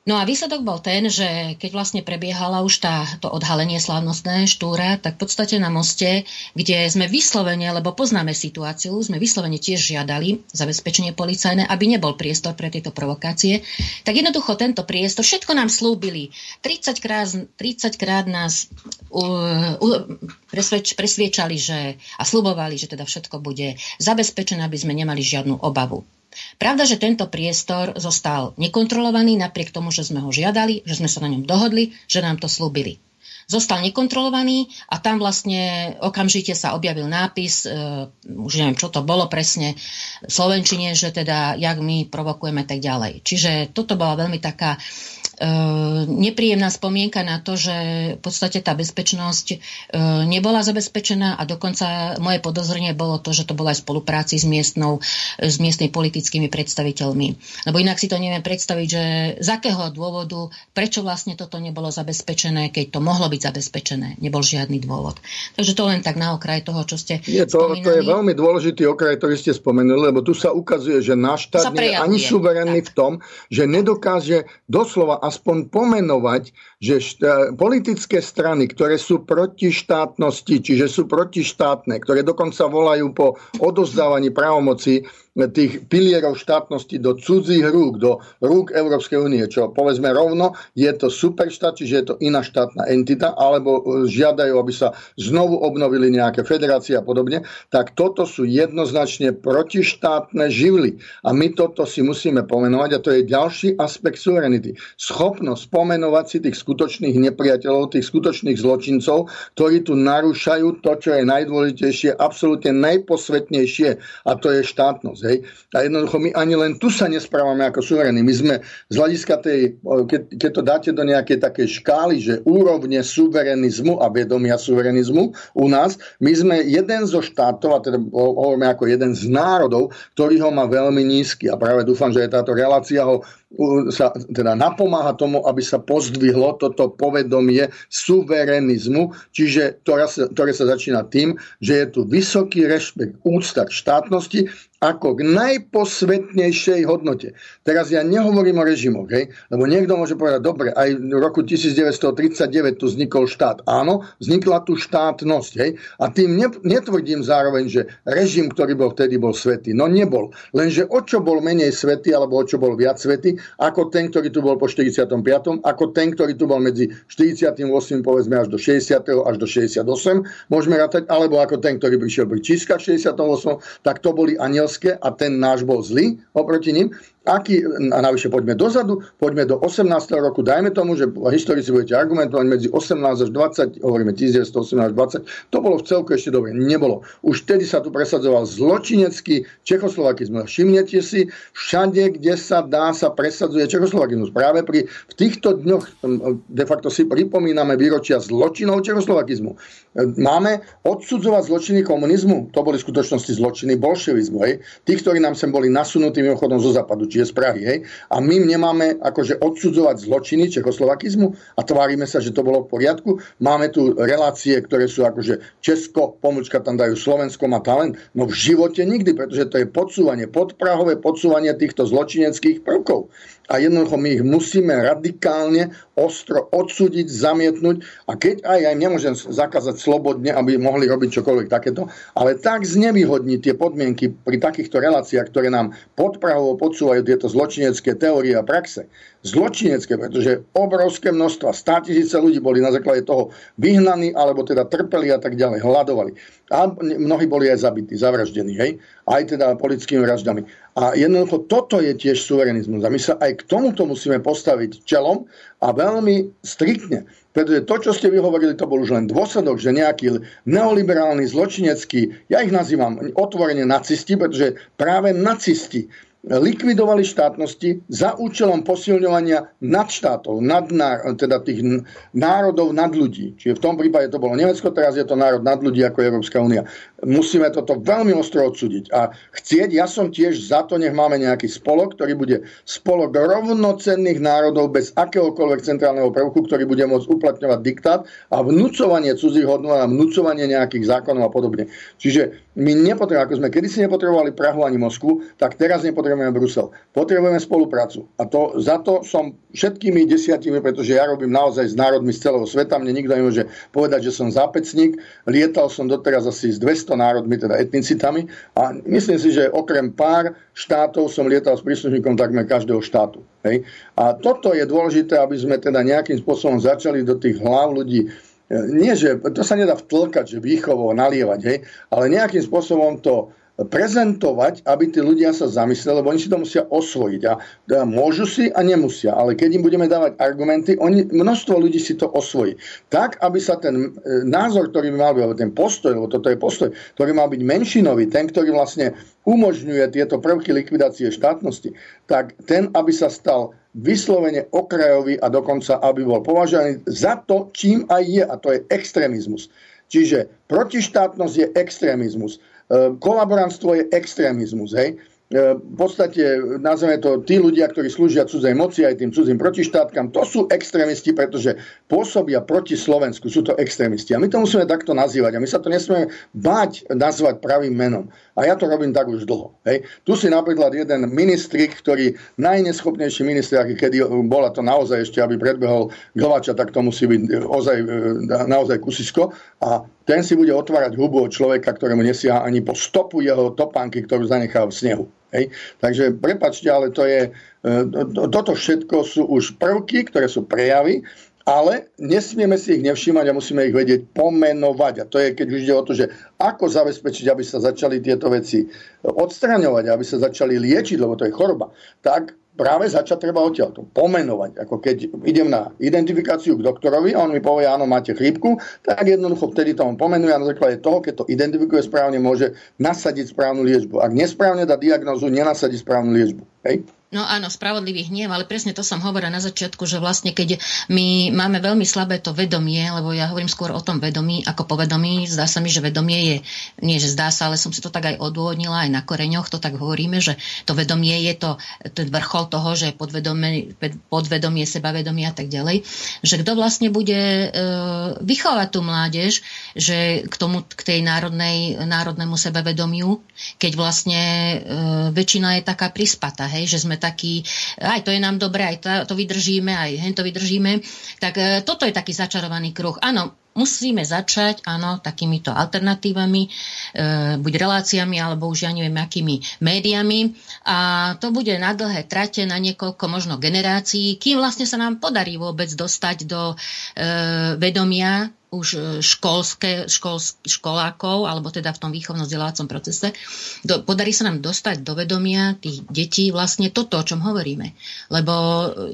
No a výsledok bol ten, že keď vlastne prebiehala už tá, to odhalenie slávnostné štúra, tak v podstate na moste, kde sme vyslovene, lebo poznáme situáciu, sme vyslovene tiež žiadali zabezpečenie policajné, aby nebol priestor pre tieto provokácie, tak jednoducho tento priestor, všetko nám slúbili. 30 krát, 30 krát nás uh, uh, presvedč, presviečali že, a slubovali, že teda všetko bude zabezpečené, aby sme nemali žiadnu obavu. Pravda, že tento priestor zostal nekontrolovaný napriek tomu, že sme ho žiadali, že sme sa na ňom dohodli, že nám to slúbili. Zostal nekontrolovaný a tam vlastne okamžite sa objavil nápis, uh, už neviem, čo to bolo presne, v Slovenčine, že teda jak my provokujeme tak ďalej. Čiže toto bola veľmi taká E, nepríjemná spomienka na to, že v podstate tá bezpečnosť e, nebola zabezpečená a dokonca moje podozrenie bolo to, že to bolo aj v spolupráci s, miestnou, s miestnymi politickými predstaviteľmi. Lebo inak si to neviem predstaviť, že z akého dôvodu, prečo vlastne toto nebolo zabezpečené, keď to mohlo byť zabezpečené. Nebol žiadny dôvod. Takže to len tak na okraj toho, čo ste je to, spomínali. to je veľmi dôležitý okraj, ktorý ste spomenuli, lebo tu sa ukazuje, že náš štát nie je ani suverénny v tom, že nedokáže doslova aspoň pomenovať, že šta, politické strany, ktoré sú proti štátnosti, čiže sú protištátne, ktoré dokonca volajú po odozdávaní právomoci tých pilierov štátnosti do cudzích rúk, do rúk Európskej únie, čo povedzme rovno, je to superštát, čiže je to iná štátna entita, alebo e, žiadajú, aby sa znovu obnovili nejaké federácie a podobne, tak toto sú jednoznačne protištátne živly. A my toto si musíme pomenovať a to je ďalší aspekt suverenity. Schopnosť pomenovať si tých skutočných nepriateľov, tých skutočných zločincov, ktorí tu narúšajú to, čo je najdôležitejšie, absolútne najposvetnejšie a to je štátnosť. Hej? A jednoducho my ani len tu sa nesprávame ako suverení. My sme z hľadiska tej, keď, keď to dáte do nejakej takej škály, že úrovne suverenizmu a vedomia suverenizmu u nás, my sme jeden zo štátov, a teda hovoríme ako jeden z národov, ktorý ho má veľmi nízky. A práve dúfam, že táto relácia ho sa teda napomáha tomu, aby sa pozdvihlo toto povedomie suverenizmu, čiže ktoré sa, ktoré sa začína tým, že je tu vysoký rešpekt, úcta k štátnosti ako k najposvetnejšej hodnote. Teraz ja nehovorím o režimoch, hej? lebo niekto môže povedať, dobre, aj v roku 1939 tu vznikol štát. Áno, vznikla tu štátnosť. Hej? A tým netvrdím zároveň, že režim, ktorý bol vtedy, bol svetý. No nebol. Lenže o čo bol menej svetý, alebo o čo bol viac svetý, ako ten, ktorý tu bol po 45., ako ten, ktorý tu bol medzi 48. povedzme až do 60. až do 68. Môžeme rátať, alebo ako ten, ktorý prišiel pri Číska 68. tak to boli aniel anielské a ten náš bol zlý oproti ním. Aký, a navyše poďme dozadu, poďme do 18. roku, dajme tomu, že historici budete argumentovať medzi 18 až 20, hovoríme 1918 až 20, to bolo v celku ešte dobre. Nebolo. Už vtedy sa tu presadzoval zločinecký čechoslovakizmus. Všimnete si, všade, kde sa dá, sa presadzuje čechoslovakizmus. Práve pri, v týchto dňoch de facto si pripomíname výročia zločinov čechoslovakizmu. Máme odsudzovať zločiny komunizmu? To boli v skutočnosti zločiny bolševizmu. Hej? Tí, ktorí nám sem boli nasunutí mimochodom zo západu, čiže z Prahy. Hej? A my nemáme akože odsudzovať zločiny čechoslovakizmu a tvárime sa, že to bolo v poriadku. Máme tu relácie, ktoré sú akože Česko, pomlčka tam dajú Slovensko má talent. No v živote nikdy, pretože to je podsúvanie, podprahové podsúvanie týchto zločineckých prvkov a jednoducho my ich musíme radikálne, ostro odsúdiť, zamietnúť a keď aj, aj nemôžem zakázať slobodne, aby mohli robiť čokoľvek takéto, ale tak znevýhodniť tie podmienky pri takýchto reláciách, ktoré nám podprahovo podsúvajú tieto zločinecké teórie a praxe. Zločinecké, pretože obrovské množstva, stá tisíce ľudí boli na základe toho vyhnaní, alebo teda trpeli a tak ďalej, hľadovali. A mnohí boli aj zabití, zavraždení, hej? aj teda politickými vraždami. A jednoducho toto je tiež suverenizmus. A my sa aj k tomuto musíme postaviť čelom a veľmi striktne. Pretože to, čo ste vyhovorili, to bol už len dôsledok, že nejaký neoliberálny, zločinecký, ja ich nazývam otvorene nacisti, pretože práve nacisti likvidovali štátnosti za účelom posilňovania nad štátov, nad, teda tých národov nad ľudí. Čiže v tom prípade to bolo Nemecko, teraz je to národ nad ľudí ako Európska únia. Musíme toto veľmi ostro odsúdiť a chcieť, ja som tiež za to, nech máme nejaký spolok, ktorý bude spolok rovnocenných národov bez akéhokoľvek centrálneho prvku, ktorý bude môcť uplatňovať diktát a vnúcovanie cudzích hodnot a vnúcovanie nejakých zákonov a podobne. Čiže my nepotrebujeme, ako sme kedysi nepotrebovali Prahu ani Moskvu, tak teraz nepotrebujeme Brusel. Potrebujeme spoluprácu. A to, za to som všetkými desiatimi, pretože ja robím naozaj s národmi z celého sveta. Mne nikto nemôže povedať, že som zápecník. Lietal som doteraz asi s 200 národmi, teda etnicitami. A myslím si, že okrem pár štátov som lietal s príslušníkom takmer každého štátu. Hej? A toto je dôležité, aby sme teda nejakým spôsobom začali do tých hlav ľudí nie, že to sa nedá vtlkať, že výchovo nalievať, hej, ale nejakým spôsobom to prezentovať, aby tí ľudia sa zamysleli, lebo oni si to musia osvojiť. A môžu si a nemusia, ale keď im budeme dávať argumenty, oni, množstvo ľudí si to osvojí. Tak, aby sa ten e, názor, ktorý by mal byť, alebo ten postoj, lebo toto je postoj, ktorý mal byť menšinový, ten, ktorý vlastne umožňuje tieto prvky likvidácie štátnosti, tak ten, aby sa stal vyslovene okrajový a dokonca, aby bol považovaný za to, čím aj je, a to je extrémizmus. Čiže protištátnosť je extrémizmus. E, kolaborantstvo je extrémizmus. Hej? E, v podstate, nazveme to, tí ľudia, ktorí slúžia cudzej moci aj tým cudzým protištátkam, to sú extrémisti, pretože pôsobia proti Slovensku, sú to extrémisti. A my to musíme takto nazývať. A my sa to nesmieme báť nazvať pravým menom. A ja to robím tak už dlho. Hej. Tu si napríklad jeden ministrik, ktorý najneschopnejší minister, aký kedy bola to naozaj ešte, aby predbehol Glovača, tak to musí byť ozaj, e, naozaj kusisko. A ten si bude otvárať hubu od človeka, ktorému nesia ani po stopu jeho topánky, ktorú zanechal v snehu. Hej. Takže prepačte, ale to je, e, toto všetko sú už prvky, ktoré sú prejavy, ale nesmieme si ich nevšímať a musíme ich vedieť pomenovať. A to je, keď už ide o to, že ako zabezpečiť, aby sa začali tieto veci odstraňovať, aby sa začali liečiť, lebo to je choroba, tak práve začať treba odtiaľ to pomenovať. Ako keď idem na identifikáciu k doktorovi a on mi povie, áno, máte chrípku, tak jednoducho vtedy to on pomenuje a na základe toho, keď to identifikuje správne, môže nasadiť správnu liečbu. Ak nesprávne dá diagnozu, nenasadí správnu liečbu. Hej? No áno, spravodlivý hnev, ale presne to som hovorila na začiatku, že vlastne keď my máme veľmi slabé to vedomie, lebo ja hovorím skôr o tom vedomí ako povedomí, zdá sa mi, že vedomie je, nie že zdá sa, ale som si to tak aj odôvodnila, aj na koreňoch to tak hovoríme, že to vedomie je to ten vrchol toho, že podvedomie, podvedomie sebavedomie a tak ďalej, že kto vlastne bude e, vychovať tú mládež, že k tomu, k tej národnej, národnému sebavedomiu, keď vlastne e, väčšina je taká prispata, hej, že sme taký, aj to je nám dobré, aj to, to vydržíme, aj hen to vydržíme. Tak e, toto je taký začarovaný kruh. Áno, musíme začať, áno, takýmito alternatívami, e, buď reláciami, alebo už ja neviem, akými médiami. A to bude na dlhé trate, na niekoľko možno generácií, kým vlastne sa nám podarí vôbec dostať do e, vedomia už e, školské, škol, školákov, alebo teda v tom výchovno-vzdelávacom procese, do, podarí sa nám dostať do vedomia tých detí vlastne toto, o čom hovoríme. Lebo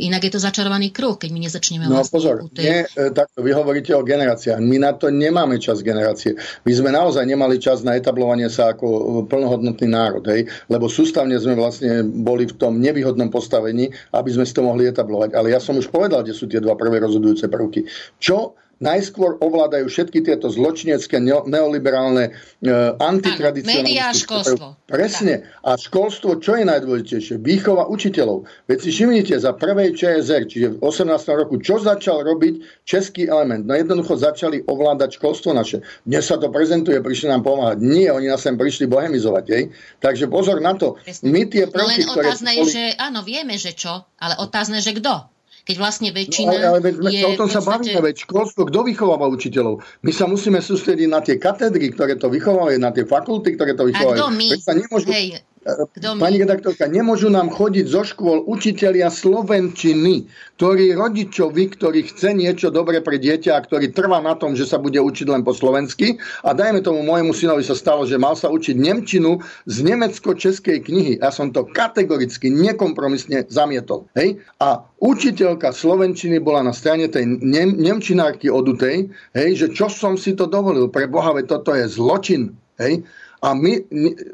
inak je to začarovaný kruh, keď my nezačneme No vlastne pozor, tej... nie, e, takto vy hovoríte o generáciách. My na to nemáme čas generácie. My sme naozaj nemali čas na etablovanie sa ako e, plnohodnotný národ, hej? lebo sústavne sme vlastne boli v tom nevýhodnom postavení, aby sme si to mohli etablovať. Ale ja som už povedal, kde sú tie dva prvé rozhodujúce prvky. Čo najskôr ovládajú všetky tieto zločinecké, neoliberálne, e, antitradicionálne... Média a školstvo. Presne. A školstvo, čo je najdôležitejšie? Výchova učiteľov. Veď si všimnite, za prvej ČSR, čiže v 18. roku, čo začal robiť český element? No jednoducho začali ovládať školstvo naše. Dnes sa to prezentuje, prišli nám pomáhať. Nie, oni nás sem prišli bohemizovať. Hej? Takže pozor na to. My tie prvky, len otázne ktoré... je, že áno, vieme, že čo, ale otázne, že kto? Keď vlastne väčšina no, ale, ale je... O tom sa podstate... bavíme, veď školstvo, kto vychováva učiteľov? My sa musíme sústrediť na tie katedry, ktoré to vychovávajú, na tie fakulty, ktoré to vychovávajú. A kto my? Sa nemôžu... Hej, kto Pani redaktorka, nemôžu nám chodiť zo škôl učitelia slovenčiny, ktorí rodičovi, ktorý chce niečo dobre pre dieťa a ktorý trvá na tom, že sa bude učiť len po slovensky. A dajme tomu, môjmu synovi sa stalo, že mal sa učiť Nemčinu z nemecko-českej knihy. Ja som to kategoricky, nekompromisne zamietol. Hej? A učiteľka slovenčiny bola na strane tej nem- nemčinárky odutej, hej, že čo som si to dovolil, pre Boha, toto je zločin. Hej? A my,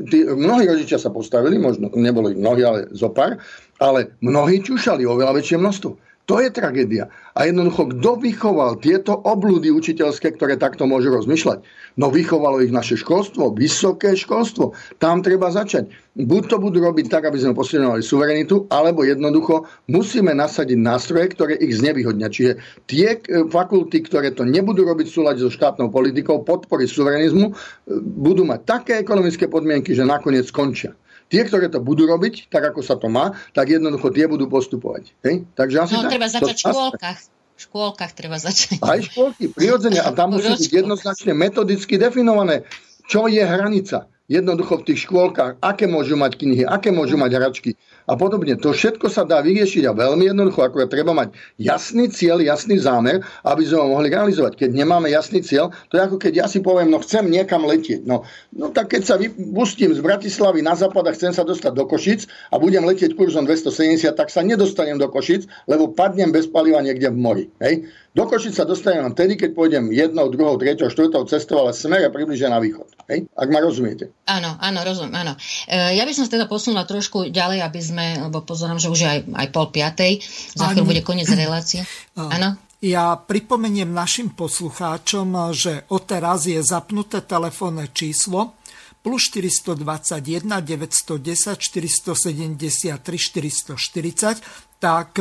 tí, mnohí rodičia sa postavili, možno neboli mnohí, ale zopár, ale mnohí čušali oveľa väčšie množstvo. To je tragédia. A jednoducho, kto vychoval tieto oblúdy učiteľské, ktoré takto môžu rozmýšľať? No vychovalo ich naše školstvo, vysoké školstvo. Tam treba začať. Buď to budú robiť tak, aby sme posilňovali suverenitu, alebo jednoducho musíme nasadiť nástroje, ktoré ich znevýhodnia. Čiže tie e, fakulty, ktoré to nebudú robiť v súľade so štátnou politikou, podpory suverenizmu, e, budú mať také ekonomické podmienky, že nakoniec skončia. Tie, ktoré to budú robiť, tak ako sa to má, tak jednoducho tie budú postupovať. Hej? Takže asi no, tak, treba začať v škôlkach. V škôlkach treba začať. Aj škôlky, prirodzene. A tam musí byť jednoznačne metodicky definované, čo je hranica. Jednoducho v tých škôlkach, aké môžu mať knihy, aké môžu mať hračky, a podobne. To všetko sa dá vyriešiť a veľmi jednoducho, akurát treba mať jasný cieľ, jasný zámer, aby sme ho mohli realizovať. Keď nemáme jasný cieľ, to je ako keď ja si poviem, no chcem niekam letieť. No, no tak keď sa vypustím z Bratislavy na západ a chcem sa dostať do Košic a budem letieť kurzom 270, tak sa nedostanem do Košic, lebo padnem bez paliva niekde v mori. Hej? Do Košic sa dostanem len vtedy, keď pôjdem jednou, druhou, treťou, štvrtou cestou, ale smere približne na východ. Hej? Ak ma rozumiete. Áno, áno, rozumiem, áno. E, ja by som sa teda posunula trošku ďalej, aby sme, lebo pozorám, že už je aj, aj pol piatej, za chvíľu bude koniec relácie. Áno. Ja pripomeniem našim poslucháčom, že odteraz je zapnuté telefónne číslo plus 421 910 473 440, tak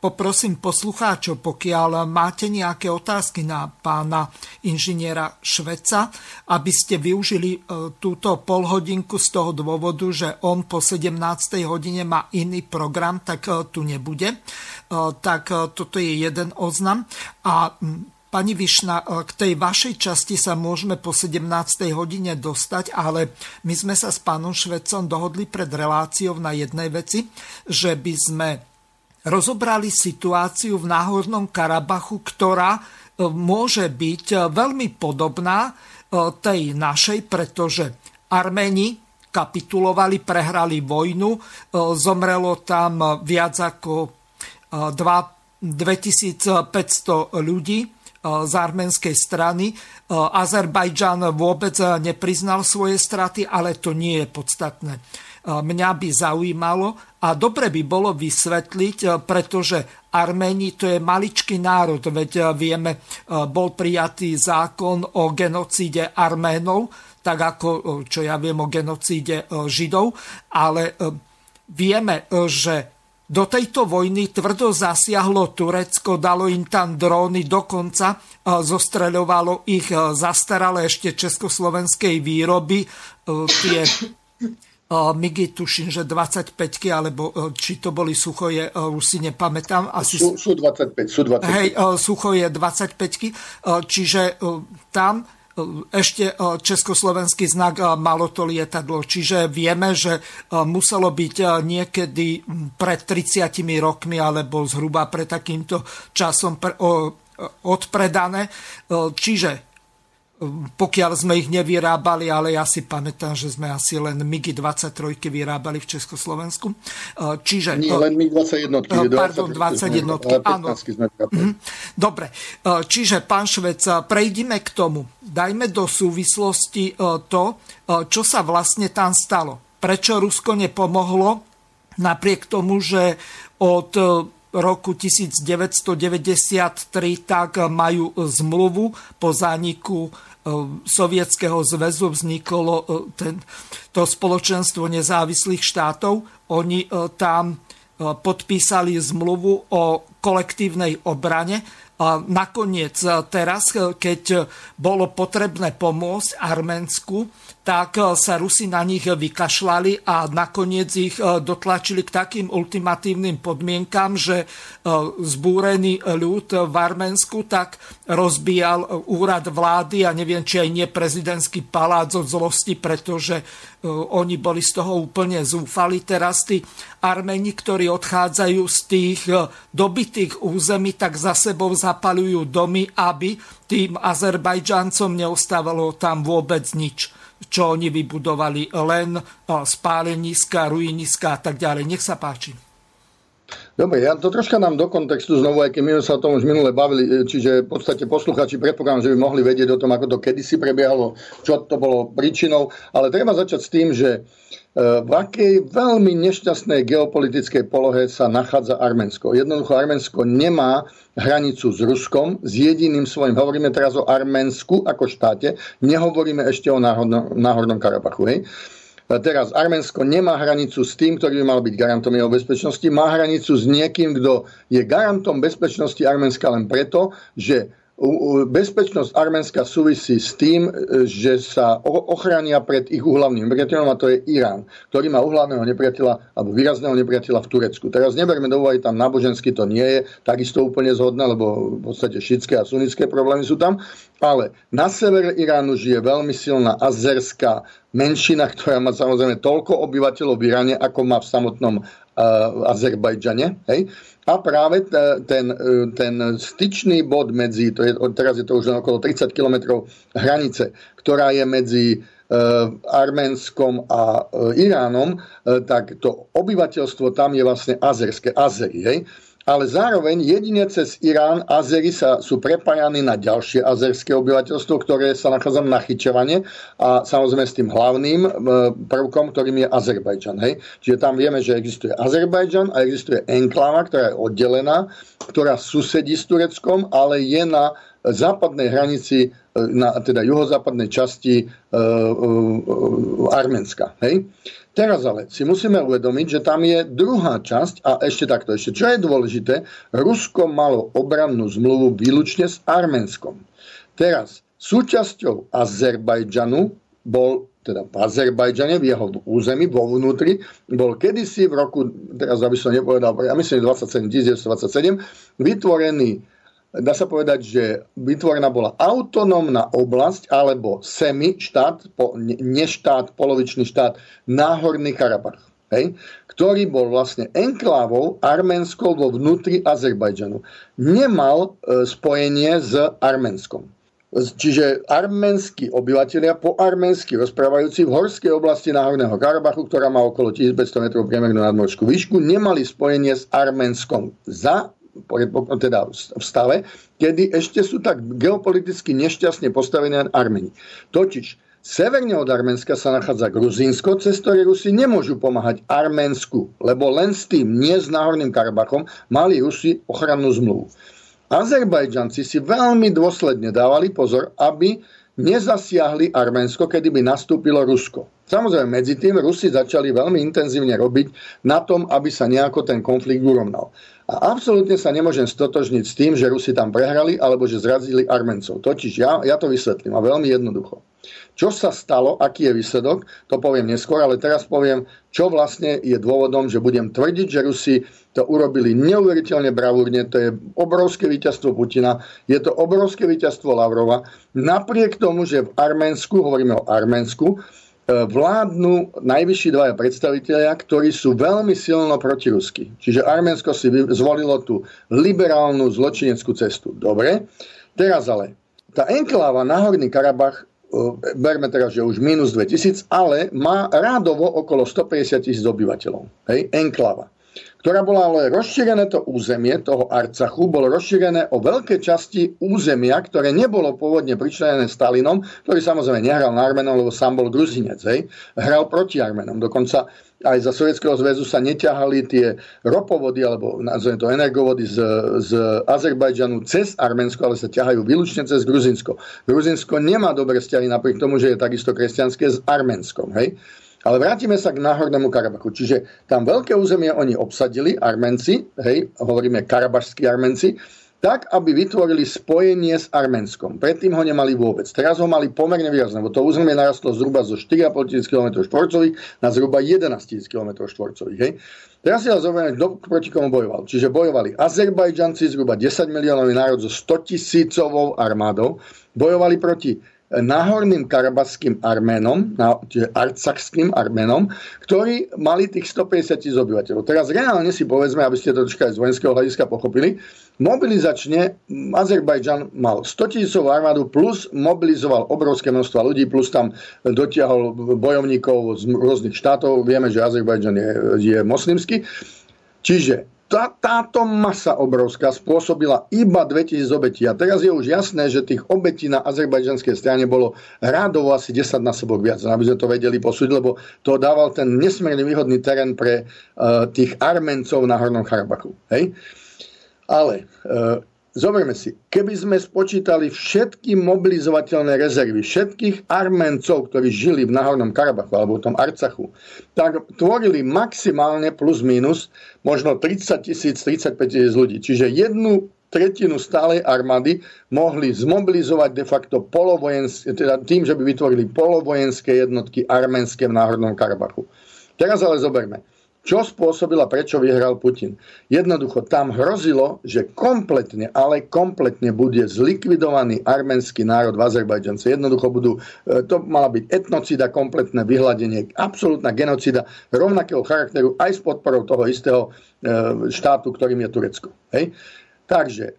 poprosím poslucháčov, pokiaľ máte nejaké otázky na pána inžiniera Šveca, aby ste využili e, túto polhodinku z toho dôvodu, že on po 17. hodine má iný program, tak e, tu nebude. E, tak toto je jeden oznam. A Pani Višna, k tej vašej časti sa môžeme po 17. hodine dostať, ale my sme sa s pánom Švecom dohodli pred reláciou na jednej veci, že by sme rozobrali situáciu v Náhornom Karabachu, ktorá e, môže byť e, veľmi podobná e, tej našej, pretože Arméni kapitulovali, prehrali vojnu, zomrelo tam viac ako 2500 ľudí z arménskej strany. Azerbajdžan vôbec nepriznal svoje straty, ale to nie je podstatné mňa by zaujímalo a dobre by bolo vysvetliť, e, pretože Arméni to je maličký národ, veď e, vieme, e, bol prijatý zákon o genocíde Arménov, tak ako, čo ja viem o genocíde Židov, ale vieme, že do tejto vojny tvrdo zasiahlo Turecko, dalo im tam dróny, dokonca zostreľovalo ich zastaralé ešte československej výroby, tie MIGI, tuším, že 25 alebo či to boli suchoje, e, už si nepamätám. Asi... Sú, sú 25, sú 25. Hej, e, suchoje 25 čiže tam ešte československý znak malo to lietadlo. Čiže vieme, že muselo byť niekedy pred 30 rokmi alebo zhruba pred takýmto časom odpredané. Čiže pokiaľ sme ich nevyrábali, ale ja si pamätám, že sme asi len MIGI 23 vyrábali v Československu. E, čiže, Nie, len MIG 21. E, pardon, 21. Áno. Mhm. Dobre, e, čiže pán Švec, prejdime k tomu. Dajme do súvislosti to, čo sa vlastne tam stalo. Prečo Rusko nepomohlo, napriek tomu, že od roku 1993 tak majú zmluvu po zániku Sovietskeho zväzu vzniklo e, ten, to spoločenstvo nezávislých štátov. Oni e, tam podpísali zmluvu o kolektívnej obrane. A nakoniec teraz, keď bolo potrebné pomôcť Arménsku, tak e, sa Rusi na nich vykašľali a nakoniec ich e, dotlačili k takým ultimatívnym podmienkam, že e, zbúrený ľud v Arménsku tak rozbíjal úrad vlády a neviem, či aj nie prezidentský palác od zlosti, pretože oni boli z toho úplne zúfali. Teraz tí Armeni, ktorí odchádzajú z tých dobitých území, tak za sebou zapalujú domy, aby tým Azerbajdžancom neostávalo tam vôbec nič čo oni vybudovali, len spáleniska, ruiniska a tak ďalej. Nech sa páči. Dobre, ja to troška nám do kontextu znovu, aj keď my sa o tom už minule bavili, e, čiže v podstate posluchači predpokladám, že by mohli vedieť o tom, ako to kedysi prebiehalo, čo to bolo príčinou, ale treba začať s tým, že E, v akej veľmi nešťastnej geopolitickej polohe sa nachádza Arménsko. Jednoducho Arménsko nemá hranicu s Ruskom, s jediným svojim, hovoríme teraz o Arménsku ako štáte, nehovoríme ešte o Náhornom, Náhornom Karabachu. Hej. E, teraz Arménsko nemá hranicu s tým, ktorý by mal byť garantom jeho bezpečnosti, má hranicu s niekým, kto je garantom bezpečnosti Arménska len preto, že bezpečnosť Arménska súvisí s tým, e, že sa ochránia pred ich uhlavným nepriateľom a to je Irán, ktorý má uhlavného nepriateľa alebo výrazného nepriateľa v Turecku. Teraz neberme do úvahy, tam nábožensky to nie je takisto úplne zhodné, lebo v podstate šítske a sunnické problémy sú tam, ale na severe Iránu žije veľmi silná azerská menšina, ktorá má samozrejme toľko obyvateľov v Iráne, ako má v samotnom Azerbajdžane. Hej? A práve ten, ten styčný bod medzi, to je, teraz je to už okolo 30 km hranice, ktorá je medzi e, Arménskom a e, Iránom, e, tak to obyvateľstvo tam je vlastne azerské, Azery. Hej? Ale zároveň jedine cez Irán Azery sa, sú prepájani na ďalšie azerské obyvateľstvo, ktoré sa nachádza na chyčovanie a samozrejme s tým hlavným e, prvkom, ktorým je Azerbajdžan. Hej? Čiže tam vieme, že existuje Azerbajdžan a existuje enkláva, ktorá je oddelená, ktorá susedí s Tureckom, ale je na západnej hranici, e, na teda juhozápadnej časti e, e, e, Arménska. Hej? Teraz ale si musíme uvedomiť, že tam je druhá časť a ešte takto, ešte čo je dôležité, Rusko malo obrannú zmluvu výlučne s Arménskom. Teraz súčasťou Azerbajdžanu bol teda v Azerbajdžane, v jeho území, vo vnútri, bol kedysi v roku, teraz aby som nepovedal, ja myslím 27, 1927, vytvorený dá sa povedať, že vytvorená bola autonómna oblasť alebo semi štát, po, neštát, polovičný štát, Náhorný Karabach. Hej, ktorý bol vlastne enklávou arménskou vo vnútri Azerbajdžanu. Nemal e, spojenie s Arménskom. Čiže arménsky obyvateľia po arménsky rozprávajúci v horskej oblasti Náhorného Karabachu, ktorá má okolo 1500 metrov priemernú nadmorskú výšku, nemali spojenie s Arménskom za teda v stave, kedy ešte sú tak geopoliticky nešťastne postavené Armeni. Totiž Severne od Arménska sa nachádza Gruzínsko, cez ktoré Rusi nemôžu pomáhať Arménsku, lebo len s tým, nie s Náhorným Karabachom, mali Rusi ochrannú zmluvu. Azerbajdžanci si veľmi dôsledne dávali pozor, aby nezasiahli Arménsko, kedy by nastúpilo Rusko. Samozrejme, medzi tým Rusi začali veľmi intenzívne robiť na tom, aby sa nejako ten konflikt urovnal. A absolútne sa nemôžem stotožniť s tým, že Rusi tam prehrali alebo že zrazili Armencov. Totiž ja, ja to vysvetlím a veľmi jednoducho. Čo sa stalo, aký je výsledok, to poviem neskôr, ale teraz poviem, čo vlastne je dôvodom, že budem tvrdiť, že Rusi to urobili neuveriteľne bravúrne, to je obrovské víťazstvo Putina, je to obrovské víťazstvo Lavrova, napriek tomu, že v Arménsku, hovoríme o Arménsku, vládnu najvyšší dvaja predstavitelia, ktorí sú veľmi silno protirusky. Čiže Arménsko si zvolilo tú liberálnu zločineckú cestu. Dobre, teraz ale, tá enkláva na Horný Karabach, berme teraz, že už minus 2000, ale má rádovo okolo 150 tisíc obyvateľov. Hej, enkláva ktorá bola ale rozšírené to územie toho Arcachu, bolo rozšírené o veľké časti územia, ktoré nebolo pôvodne pričlenené Stalinom, ktorý samozrejme nehral na Armenom, lebo sám bol Gruzinec. Hej. Hral proti Armenom. Dokonca aj za Sovietskeho zväzu sa neťahali tie ropovody, alebo nazveme to energovody z, z Azerbajdžanu cez Arménsko, ale sa ťahajú výlučne cez Gruzinsko. Gruzinsko nemá dobré vzťahy napriek tomu, že je takisto kresťanské s Arménskom. Hej. Ale vrátime sa k Náhornému Karabachu. Čiže tam veľké územie oni obsadili, Armenci, hej, hovoríme karabašskí Armenci, tak, aby vytvorili spojenie s Arménskom. Predtým ho nemali vôbec. Teraz ho mali pomerne výrazné, lebo to územie narastlo zhruba zo 4,5 tisíc km štvorcových na zhruba 11 tisíc km štvorcových. Teraz si ale zoberieme, kto proti komu bojoval. Čiže bojovali Azerbajdžanci, zhruba 10 miliónový národ so 100 tisícovou armádou, bojovali proti nahorným karabaským Arménom, čiže arcachským Arménom, ktorí mali tých 150 tisíc obyvateľov. Teraz reálne si povedzme, aby ste to troška aj z vojenského hľadiska pochopili, mobilizačne Azerbajdžan mal 100 tisícovú armádu plus mobilizoval obrovské množstvo ľudí, plus tam dotiahol bojovníkov z rôznych štátov. Vieme, že Azerbajdžan je, je moslimský. Čiže tá, táto masa obrovská spôsobila iba 2000 obetí. A teraz je už jasné, že tých obetí na azerbajdžanskej strane bolo rádovo asi 10 násobok viac, aby sme to vedeli posúdiť, lebo to dával ten nesmierne výhodný terén pre uh, tých Armencov na Hornom Karabachu. Hej? Ale uh, Zoberme si, keby sme spočítali všetky mobilizovateľné rezervy všetkých Armencov, ktorí žili v Náhornom Karabachu alebo v tom Arcachu, tak tvorili maximálne plus minus možno 30 tisíc, 35 tisíc ľudí. Čiže jednu tretinu stálej armády mohli zmobilizovať de facto polovojenské, teda tým, že by vytvorili polovojenské jednotky arménske v Náhornom Karabachu. Teraz ale zoberme čo spôsobila, prečo vyhral Putin. Jednoducho tam hrozilo, že kompletne, ale kompletne bude zlikvidovaný arménsky národ v Azerbajdžance. Jednoducho budú, e, to mala byť etnocida, kompletné vyhľadenie, absolútna genocida rovnakého charakteru aj s podporou toho istého e, štátu, ktorým je Turecko. Hej? Takže e,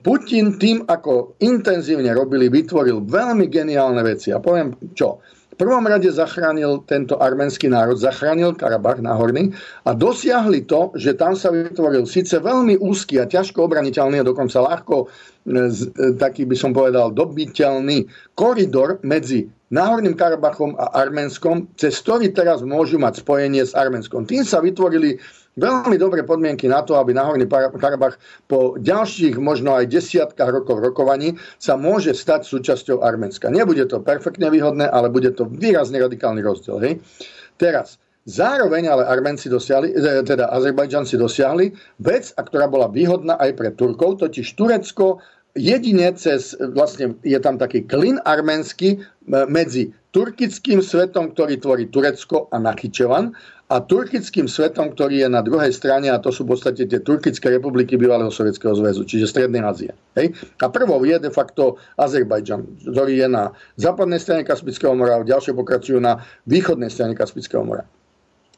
Putin tým, ako intenzívne robili, vytvoril veľmi geniálne veci. A poviem čo prvom rade zachránil tento arménsky národ, zachránil Karabach náhorný a dosiahli to, že tam sa vytvoril síce veľmi úzky a ťažko obraniteľný a dokonca ľahko e, e, taký by som povedal dobiteľný koridor medzi Náhorným Karabachom a Arménskom, cez ktorý teraz môžu mať spojenie s Arménskom. Tým sa vytvorili veľmi dobré podmienky na to, aby Náhorný Karabach po ďalších možno aj desiatkách rokov rokovaní sa môže stať súčasťou Arménska. Nebude to perfektne výhodné, ale bude to výrazne radikálny rozdiel. Hej? Teraz, Zároveň ale Arménci dosiahli, e, teda Azerbajdžanci dosiahli vec, a ktorá bola výhodná aj pre Turkov, totiž Turecko jedine cez, vlastne je tam taký klin arménsky e, medzi turkickým svetom, ktorý tvorí Turecko a Nachyčevan a turkickým svetom, ktorý je na druhej strane, a to sú v podstate tie turkické republiky bývalého Sovietskeho zväzu, čiže Strednej Ázie. Hej? A prvou je de facto Azerbajdžan, ktorý je na západnej strane Kaspického mora a ďalšie pokračujú na východnej strane Kaspického mora.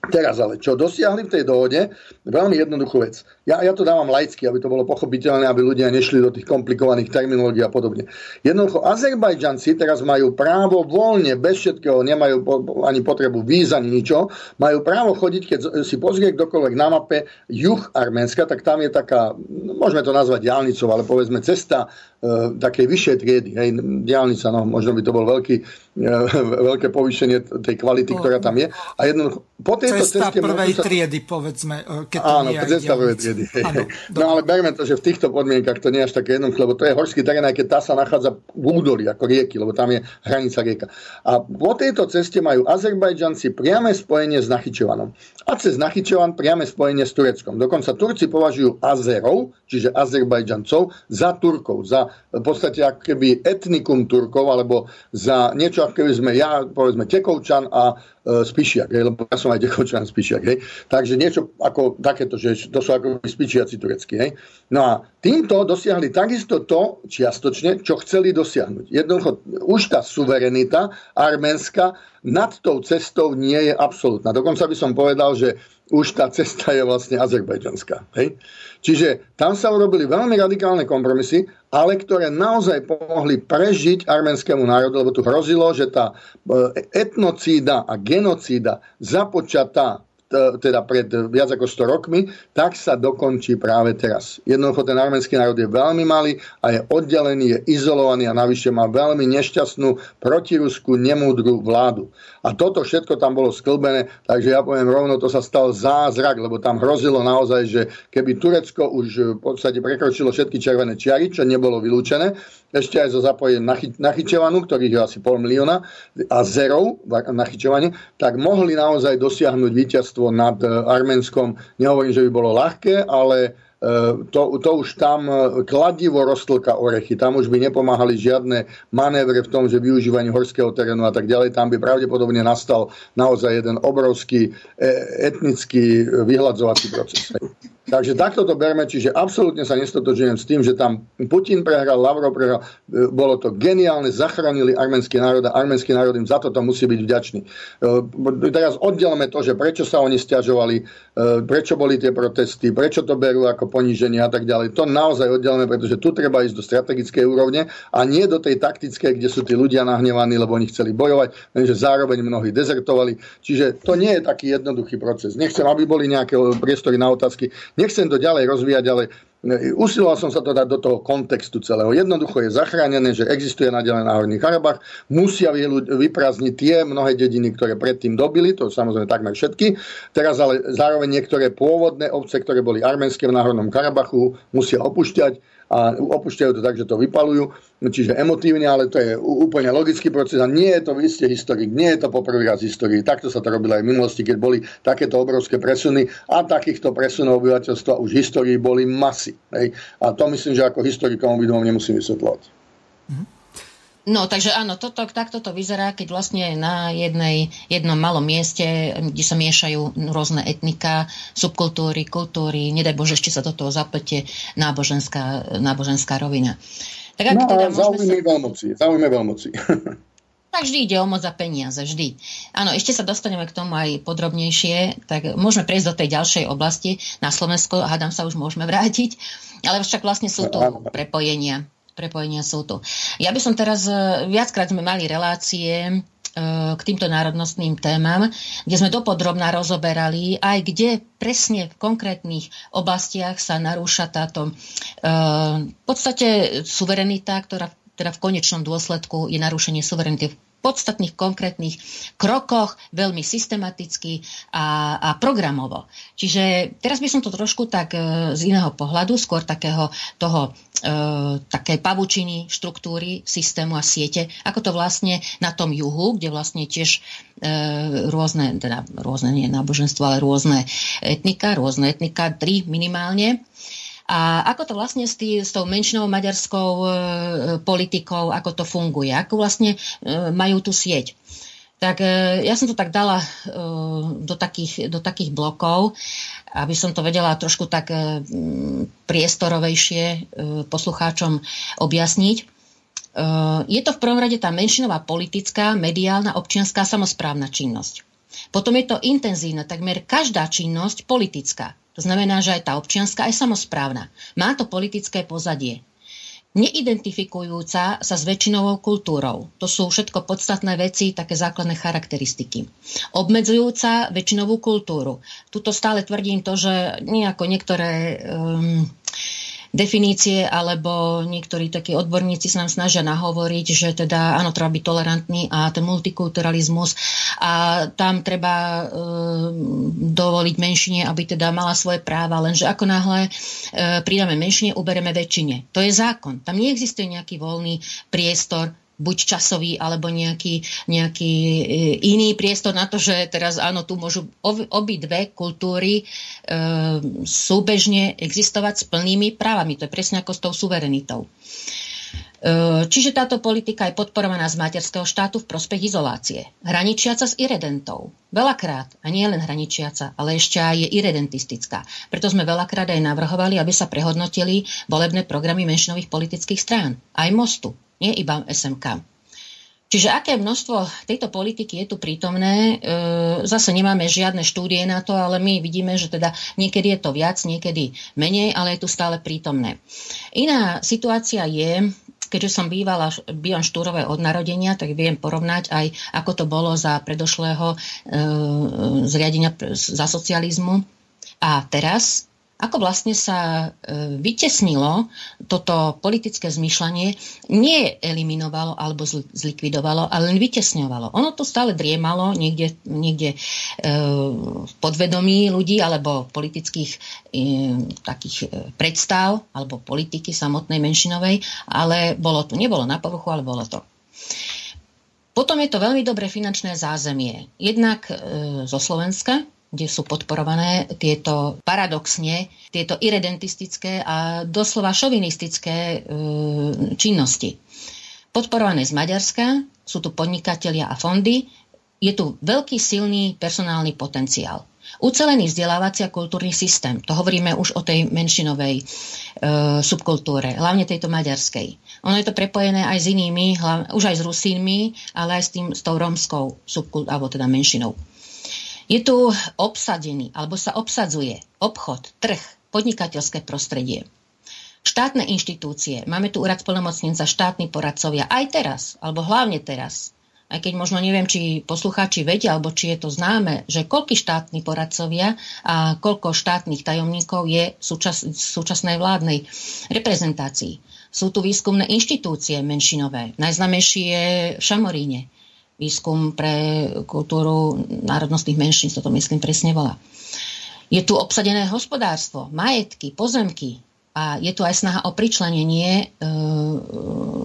Teraz ale, čo dosiahli v tej dohode, veľmi jednoduchú vec. Ja, ja to dávam laicky, aby to bolo pochopiteľné, aby ľudia nešli do tých komplikovaných terminológií a podobne. Jednoducho, Azerbajdžanci teraz majú právo voľne, bez všetkého, nemajú ani potrebu víz, ani ničo, majú právo chodiť, keď si pozrie kdokoľvek na mape juh Arménska, tak tam je taká, môžeme to nazvať diálnicou, ale povedzme cesta e, takej vyššej triedy. Hej, diálnica, no, možno by to bol veľký, e, veľké povýšenie tej kvality, ktorá tam je. A jednoducho, po tej cesta ceste prvej sa... triedy, povedzme. E, keď to Áno, cesta prvej triedy. Áno, no ale berme to, že v týchto podmienkach to nie je až také jednoduché, lebo to je horský terén, aj keď tá sa nachádza v údolí ako rieky, lebo tam je hranica rieka. A po tejto ceste majú Azerbajdžanci priame spojenie s Nachyčevanom. A cez Nachyčevan priame spojenie s Tureckom. Dokonca Turci považujú Azerov, čiže Azerbajdžancov, za Turkov, za v podstate ako keby etnikum Turkov, alebo za niečo ako keby sme ja, povedzme Tekovčan a e, Spišiak, lebo ja som aj Kočan Spišiak. Hej. Takže niečo ako takéto, že to sú ako spičiaci tureckí. Hej. No a týmto dosiahli takisto to čiastočne, čo chceli dosiahnuť. Jednoducho, už tá suverenita arménska nad tou cestou nie je absolútna. Dokonca by som povedal, že už tá cesta je vlastne azerbajdžanská. Čiže tam sa urobili veľmi radikálne kompromisy, ale ktoré naozaj pomohli prežiť arménskému národu, lebo tu hrozilo, že tá e, etnocída a genocída započatá teda pred viac ako 100 rokmi, tak sa dokončí práve teraz. Jednoducho ten arménsky národ je veľmi malý a je oddelený, je izolovaný a navyše má veľmi nešťastnú protiruskú nemúdru vládu. A toto všetko tam bolo sklbené, takže ja poviem rovno, to sa stal zázrak, lebo tam hrozilo naozaj, že keby Turecko už v podstate prekročilo všetky červené čiary, čo nebolo vylúčené, ešte aj so zapojením Nachyčevanu, ktorých je asi pol milióna, a Zerov Nachyčevane, tak mohli naozaj dosiahnuť víťazstvo nad eh, Arménskom. Nehovorím, že by bolo ľahké, ale E, to, to už tam e, kladivo roztlka orechy. Tam už by nepomáhali žiadne manévre v tom, že využívanie horského terénu a tak ďalej. Tam by pravdepodobne nastal naozaj jeden obrovský e, etnický vyhľadzovací proces. Takže takto to berme, čiže absolútne sa nestotožujem s tým, že tam Putin prehral, Lavrov prehral, bolo to geniálne, zachránili arménsky národ a arménsky národ im za toto musí byť vďačný. Teraz oddelme to, že prečo sa oni stiažovali, prečo boli tie protesty, prečo to berú ako poníženie a tak ďalej. To naozaj oddelíme, pretože tu treba ísť do strategickej úrovne a nie do tej taktickej, kde sú tí ľudia nahnevaní, lebo oni chceli bojovať, lenže zároveň mnohí dezertovali. Čiže to nie je taký jednoduchý proces. Nechcem, aby boli nejaké priestory na otázky. Nechcem to ďalej rozvíjať, ale Usiloval som sa to dať do toho kontextu celého. Jednoducho je zachránené, že existuje naďalej Náhorný Karabach. Musia vyprázdniť tie mnohé dediny, ktoré predtým dobili, to samozrejme takmer všetky. Teraz ale zároveň niektoré pôvodné obce, ktoré boli arménske v Náhornom Karabachu, musia opúšťať a opúšťajú to tak, že to vypalujú, čiže emotívne, ale to je úplne logický proces a nie je to, vy ste historik, nie je to poprvý raz histórii. Takto sa to robilo aj v minulosti, keď boli takéto obrovské presuny a takýchto presunov obyvateľstva už v histórii boli masy. Hej. A to myslím, že ako historikom obidvom nemusím vysvetľovať. Mm-hmm. No, takže áno, toto, takto to vyzerá, keď vlastne na jednej, jednom malom mieste, kde sa miešajú rôzne etnika, subkultúry, kultúry, nedaj Bože, ešte sa do toho zaplete náboženská, náboženská rovina. Tak ako no, teda zaujíme sa... veľmoci, zaujíme veľmoci. Tak vždy ide o moc a peniaze, vždy. Áno, ešte sa dostaneme k tomu aj podrobnejšie, tak môžeme prejsť do tej ďalšej oblasti. Na Slovensko, hádam sa, už môžeme vrátiť, ale však vlastne sú tu prepojenia prepojenia sú tu. Ja by som teraz, e, viackrát sme mali relácie e, k týmto národnostným témam, kde sme dopodrobná rozoberali aj kde presne v konkrétnych oblastiach sa narúša táto e, v podstate suverenita, ktorá teda v konečnom dôsledku je narušenie suverenity v podstatných konkrétnych krokoch, veľmi systematicky a, a programovo. Čiže teraz by som to trošku tak e, z iného pohľadu, skôr takého toho, e, také pavučiny štruktúry systému a siete, ako to vlastne na tom juhu, kde vlastne tiež e, rôzne, teda rôzne nie náboženstvo, ale rôzne etnika, rôzne etnika, tri minimálne, a ako to vlastne s, tý, s tou menšinou maďarskou e, politikou, ako to funguje, ako vlastne e, majú tú sieť. Tak e, ja som to tak dala e, do, takých, do takých blokov, aby som to vedela trošku tak e, priestorovejšie e, poslucháčom objasniť. E, je to v prvom rade tá menšinová politická, mediálna, občianská, samozprávna činnosť. Potom je to intenzívna, takmer každá činnosť politická. To znamená, že aj tá občianská, aj samozprávna. Má to politické pozadie. Neidentifikujúca sa s väčšinovou kultúrou. To sú všetko podstatné veci, také základné charakteristiky. Obmedzujúca väčšinovú kultúru. Tuto stále tvrdím to, že nejako niektoré um, definície, alebo niektorí takí odborníci sa nám snažia nahovoriť, že teda áno, treba byť tolerantný a ten multikulturalizmus a tam treba e, dovoliť menšine, aby teda mala svoje práva, lenže ako náhle e, pridáme menšine, ubereme väčšine. To je zákon. Tam neexistuje nejaký voľný priestor buď časový alebo nejaký, nejaký e, iný priestor na to, že teraz áno, tu môžu obidve kultúry e, súbežne existovať s plnými právami. To je presne ako s tou suverenitou. Čiže táto politika je podporovaná z materského štátu v prospech izolácie. Hraničiaca s iredentou. Veľakrát, a nie len hraničiaca, ale ešte aj je iredentistická. Preto sme veľakrát aj navrhovali, aby sa prehodnotili volebné programy menšinových politických strán. Aj Mostu, nie iba SMK. Čiže aké množstvo tejto politiky je tu prítomné, e, zase nemáme žiadne štúdie na to, ale my vidíme, že teda niekedy je to viac, niekedy menej, ale je tu stále prítomné. Iná situácia je, keďže som bývala, bývam štúrové od narodenia, tak viem porovnať aj, ako to bolo za predošlého e, zriadenia za socializmu. A teraz ako vlastne sa e, vytesnilo toto politické zmýšľanie, nie eliminovalo alebo zlikvidovalo, ale len vytesňovalo. Ono to stále driemalo niekde, niekde e, v podvedomí ľudí alebo politických e, takých predstav alebo politiky samotnej menšinovej, ale bolo tu, nebolo na povrchu, ale bolo to. Potom je to veľmi dobré finančné zázemie. Jednak zo Slovenska, kde sú podporované tieto paradoxne, tieto iredentistické a doslova šovinistické e, činnosti. Podporované z Maďarska, sú tu podnikatelia a fondy, je tu veľký silný personálny potenciál. Ucelený vzdelávací a kultúrny systém, to hovoríme už o tej menšinovej e, subkultúre, hlavne tejto maďarskej. Ono je to prepojené aj s inými, hlavne, už aj s Rusínmi, ale aj s, tým, s tou rómskou subkultúrou, alebo teda menšinou. Je tu obsadený, alebo sa obsadzuje obchod, trh, podnikateľské prostredie. Štátne inštitúcie, máme tu úrad spolnomocnenca, štátni poradcovia, aj teraz, alebo hlavne teraz, aj keď možno neviem, či poslucháči vedia, alebo či je to známe, že koľky štátni poradcovia a koľko štátnych tajomníkov je v súčas, súčasnej vládnej reprezentácii. Sú tu výskumné inštitúcie menšinové. Najznamejší je v Šamoríne výskum pre kultúru národnostných menšín, to myslím presne volá. Je tu obsadené hospodárstvo, majetky, pozemky a je tu aj snaha o pričlenenie, e,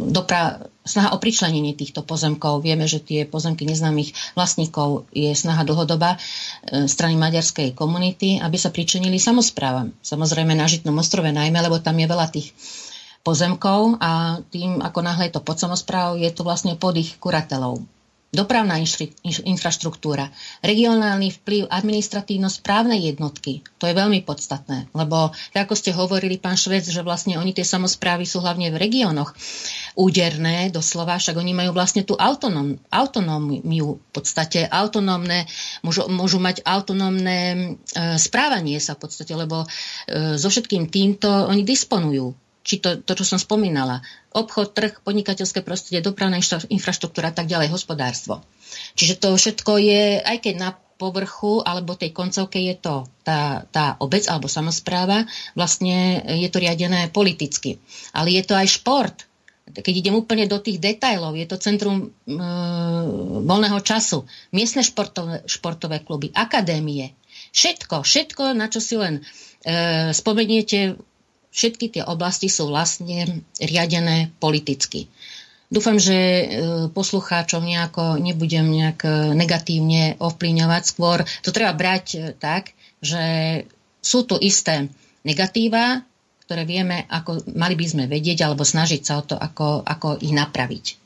dopra- snaha o pričlenenie týchto pozemkov. Vieme, že tie pozemky neznámych vlastníkov je snaha dlhodobá e, strany maďarskej komunity, aby sa pričlenili samozprávam. Samozrejme na Žitnom ostrove najmä, lebo tam je veľa tých pozemkov a tým, ako náhle je to pod samozprávou, je to vlastne pod ich kuratelou dopravná infraštruktúra, regionálny vplyv administratívno-správnej jednotky. To je veľmi podstatné, lebo ako ste hovorili, pán Švec, že vlastne oni tie samozprávy sú hlavne v regiónoch úderné, doslova, však oni majú vlastne tú autonóm, autonómiu, v podstate autonómne, môžu, môžu mať autonómne e, správanie sa v podstate, lebo e, so všetkým týmto oni disponujú či to, to, čo som spomínala, obchod, trh, podnikateľské prostredie, dopravná infraštruktúra a tak ďalej, hospodárstvo. Čiže to všetko je, aj keď na povrchu alebo tej koncovke je to tá, tá obec alebo samozpráva, vlastne je to riadené politicky. Ale je to aj šport. Keď idem úplne do tých detajlov, je to centrum e, voľného času, miestne športové, športové kluby, akadémie, všetko, všetko, na čo si len e, spomeniete všetky tie oblasti sú vlastne riadené politicky. Dúfam, že e, poslucháčov nejako nebudem nejak e, negatívne ovplyvňovať. Skôr to treba brať e, tak, že sú tu isté negatíva, ktoré vieme, ako mali by sme vedieť alebo snažiť sa o to, ako, ako ich napraviť.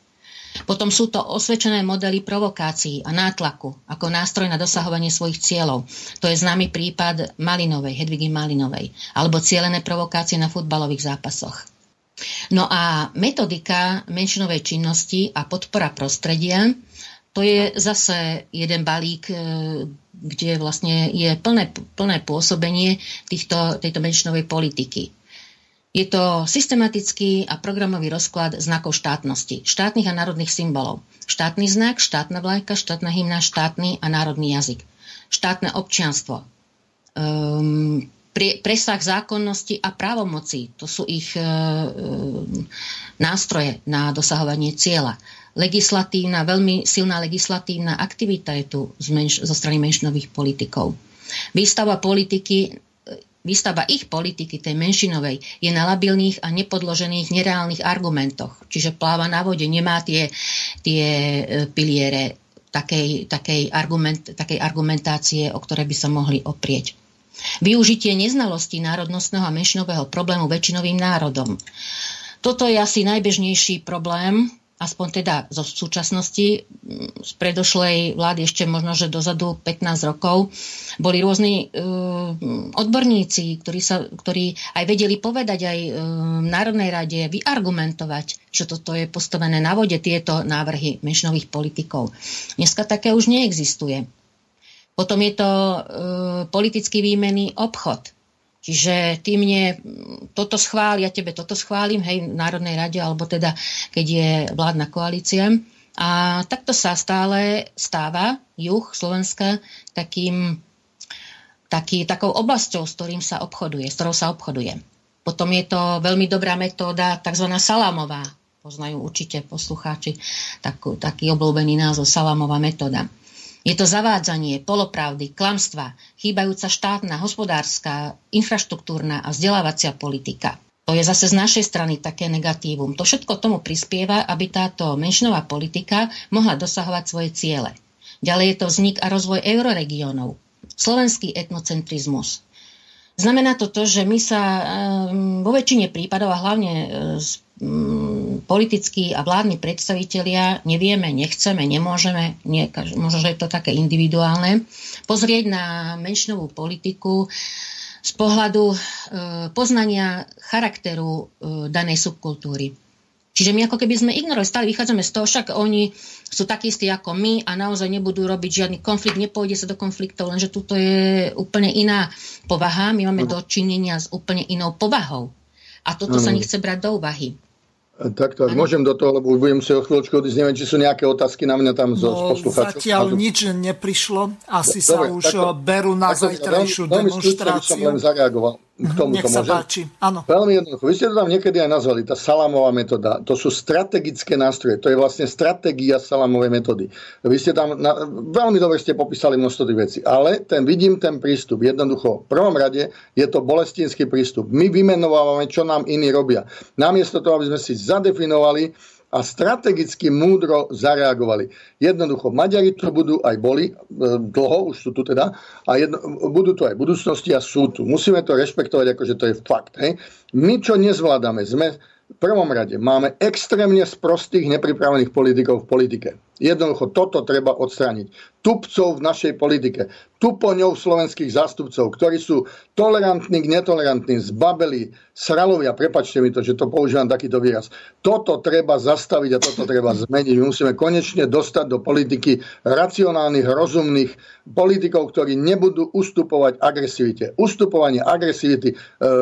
Potom sú to osvedčené modely provokácií a nátlaku ako nástroj na dosahovanie svojich cieľov. To je známy prípad Malinovej, Hedvigy Malinovej, alebo cielené provokácie na futbalových zápasoch. No a metodika menšinovej činnosti a podpora prostredia, to je zase jeden balík, e, kde vlastne je plné, plné pôsobenie týchto, tejto menšinovej politiky. Je to systematický a programový rozklad znakov štátnosti, štátnych a národných symbolov. Štátny znak, štátna vlajka, štátna hymna, štátny a národný jazyk. Štátne občianstvo. Um, pre, presah zákonnosti a právomoci. To sú ich e, nástroje na dosahovanie cieľa. Legislatívna, veľmi silná legislatívna aktivita je tu z zo strany menšinových politikov. Výstava politiky Výstava ich politiky, tej menšinovej, je na labilných a nepodložených nereálnych argumentoch. Čiže pláva na vode, nemá tie, tie e, piliere takej, takej, argument, takej argumentácie, o ktoré by sa mohli oprieť. Využitie neznalosti národnostného a menšinového problému väčšinovým národom. Toto je asi najbežnejší problém, aspoň teda zo súčasnosti, z predošlej vlády ešte možno, že dozadu 15 rokov, boli rôzni uh, odborníci, ktorí, sa, ktorí aj vedeli povedať aj uh, v Národnej rade, vyargumentovať, že toto je postavené na vode, tieto návrhy menšinových politikov. Dneska také už neexistuje. Potom je to uh, politický výmenný obchod Čiže ty mne toto schváli, ja tebe toto schválim, hej, v Národnej rade, alebo teda, keď je vládna koalícia. A takto sa stále stáva juh Slovenska takým, taký, takou oblasťou, s, ktorým sa obchoduje, s ktorou sa obchoduje. Potom je to veľmi dobrá metóda, tzv. salámová. Poznajú určite poslucháči takú, taký obľúbený názov salámová metóda. Je to zavádzanie, polopravdy, klamstva, chýbajúca štátna, hospodárska, infraštruktúrna a vzdelávacia politika. To je zase z našej strany také negatívum. To všetko tomu prispieva, aby táto menšinová politika mohla dosahovať svoje ciele. Ďalej je to vznik a rozvoj euroregiónov. Slovenský etnocentrizmus. Znamená to to, že my sa ehm, vo väčšine prípadov a hlavne z Mm, politickí a vládni predstavitelia nevieme, nechceme, nemôžeme, nie, možno, že je to také individuálne, pozrieť na menšinovú politiku z pohľadu e, poznania charakteru e, danej subkultúry. Čiže my ako keby sme ignorovali, stále vychádzame z toho, však oni sú takí istí ako my a naozaj nebudú robiť žiadny konflikt, nepôjde sa do konfliktov, lenže tuto je úplne iná povaha, my máme dočinenia s úplne inou povahou. A toto sa nechce brať do úvahy. Takto, ak môžem do toho, lebo už budem si o chvíľočku odísť, neviem, či sú nejaké otázky na mňa tam no, z poslucháčov. Zatiaľ nič neprišlo, asi Dobre, sa už takto, berú na zajtrajšiu demonstráciu. Veľmi, veľmi som len zareagoval k tomu Nech sa páči. Áno. Veľmi jednoducho. Vy ste to tam niekedy aj nazvali, tá salamová metóda. To sú strategické nástroje. To je vlastne stratégia salamovej metódy. Vy ste tam, na, veľmi dobre ste popísali množstvo tých vecí. Ale ten, vidím ten prístup. Jednoducho, v prvom rade je to bolestinský prístup. My vymenovávame, čo nám iní robia. Namiesto toho, aby sme si zadefinovali, a strategicky múdro zareagovali. Jednoducho, Maďari to budú aj boli, e, dlho, už sú tu teda, a jedno, budú to aj v budúcnosti a sú tu. Musíme to rešpektovať, akože to je fakt. Hej. My, čo nezvládame, sme v prvom rade máme extrémne sprostých, nepripravených politikov v politike. Jednoducho toto treba odstrániť. Tupcov v našej politike, tupoňov slovenských zástupcov, ktorí sú tolerantní k netolerantným, zbabeli, sralovia, prepačte mi to, že to používam takýto výraz. Toto treba zastaviť a toto treba zmeniť. My musíme konečne dostať do politiky racionálnych, rozumných politikov, ktorí nebudú ustupovať agresivite. Ustupovanie agresivity, e,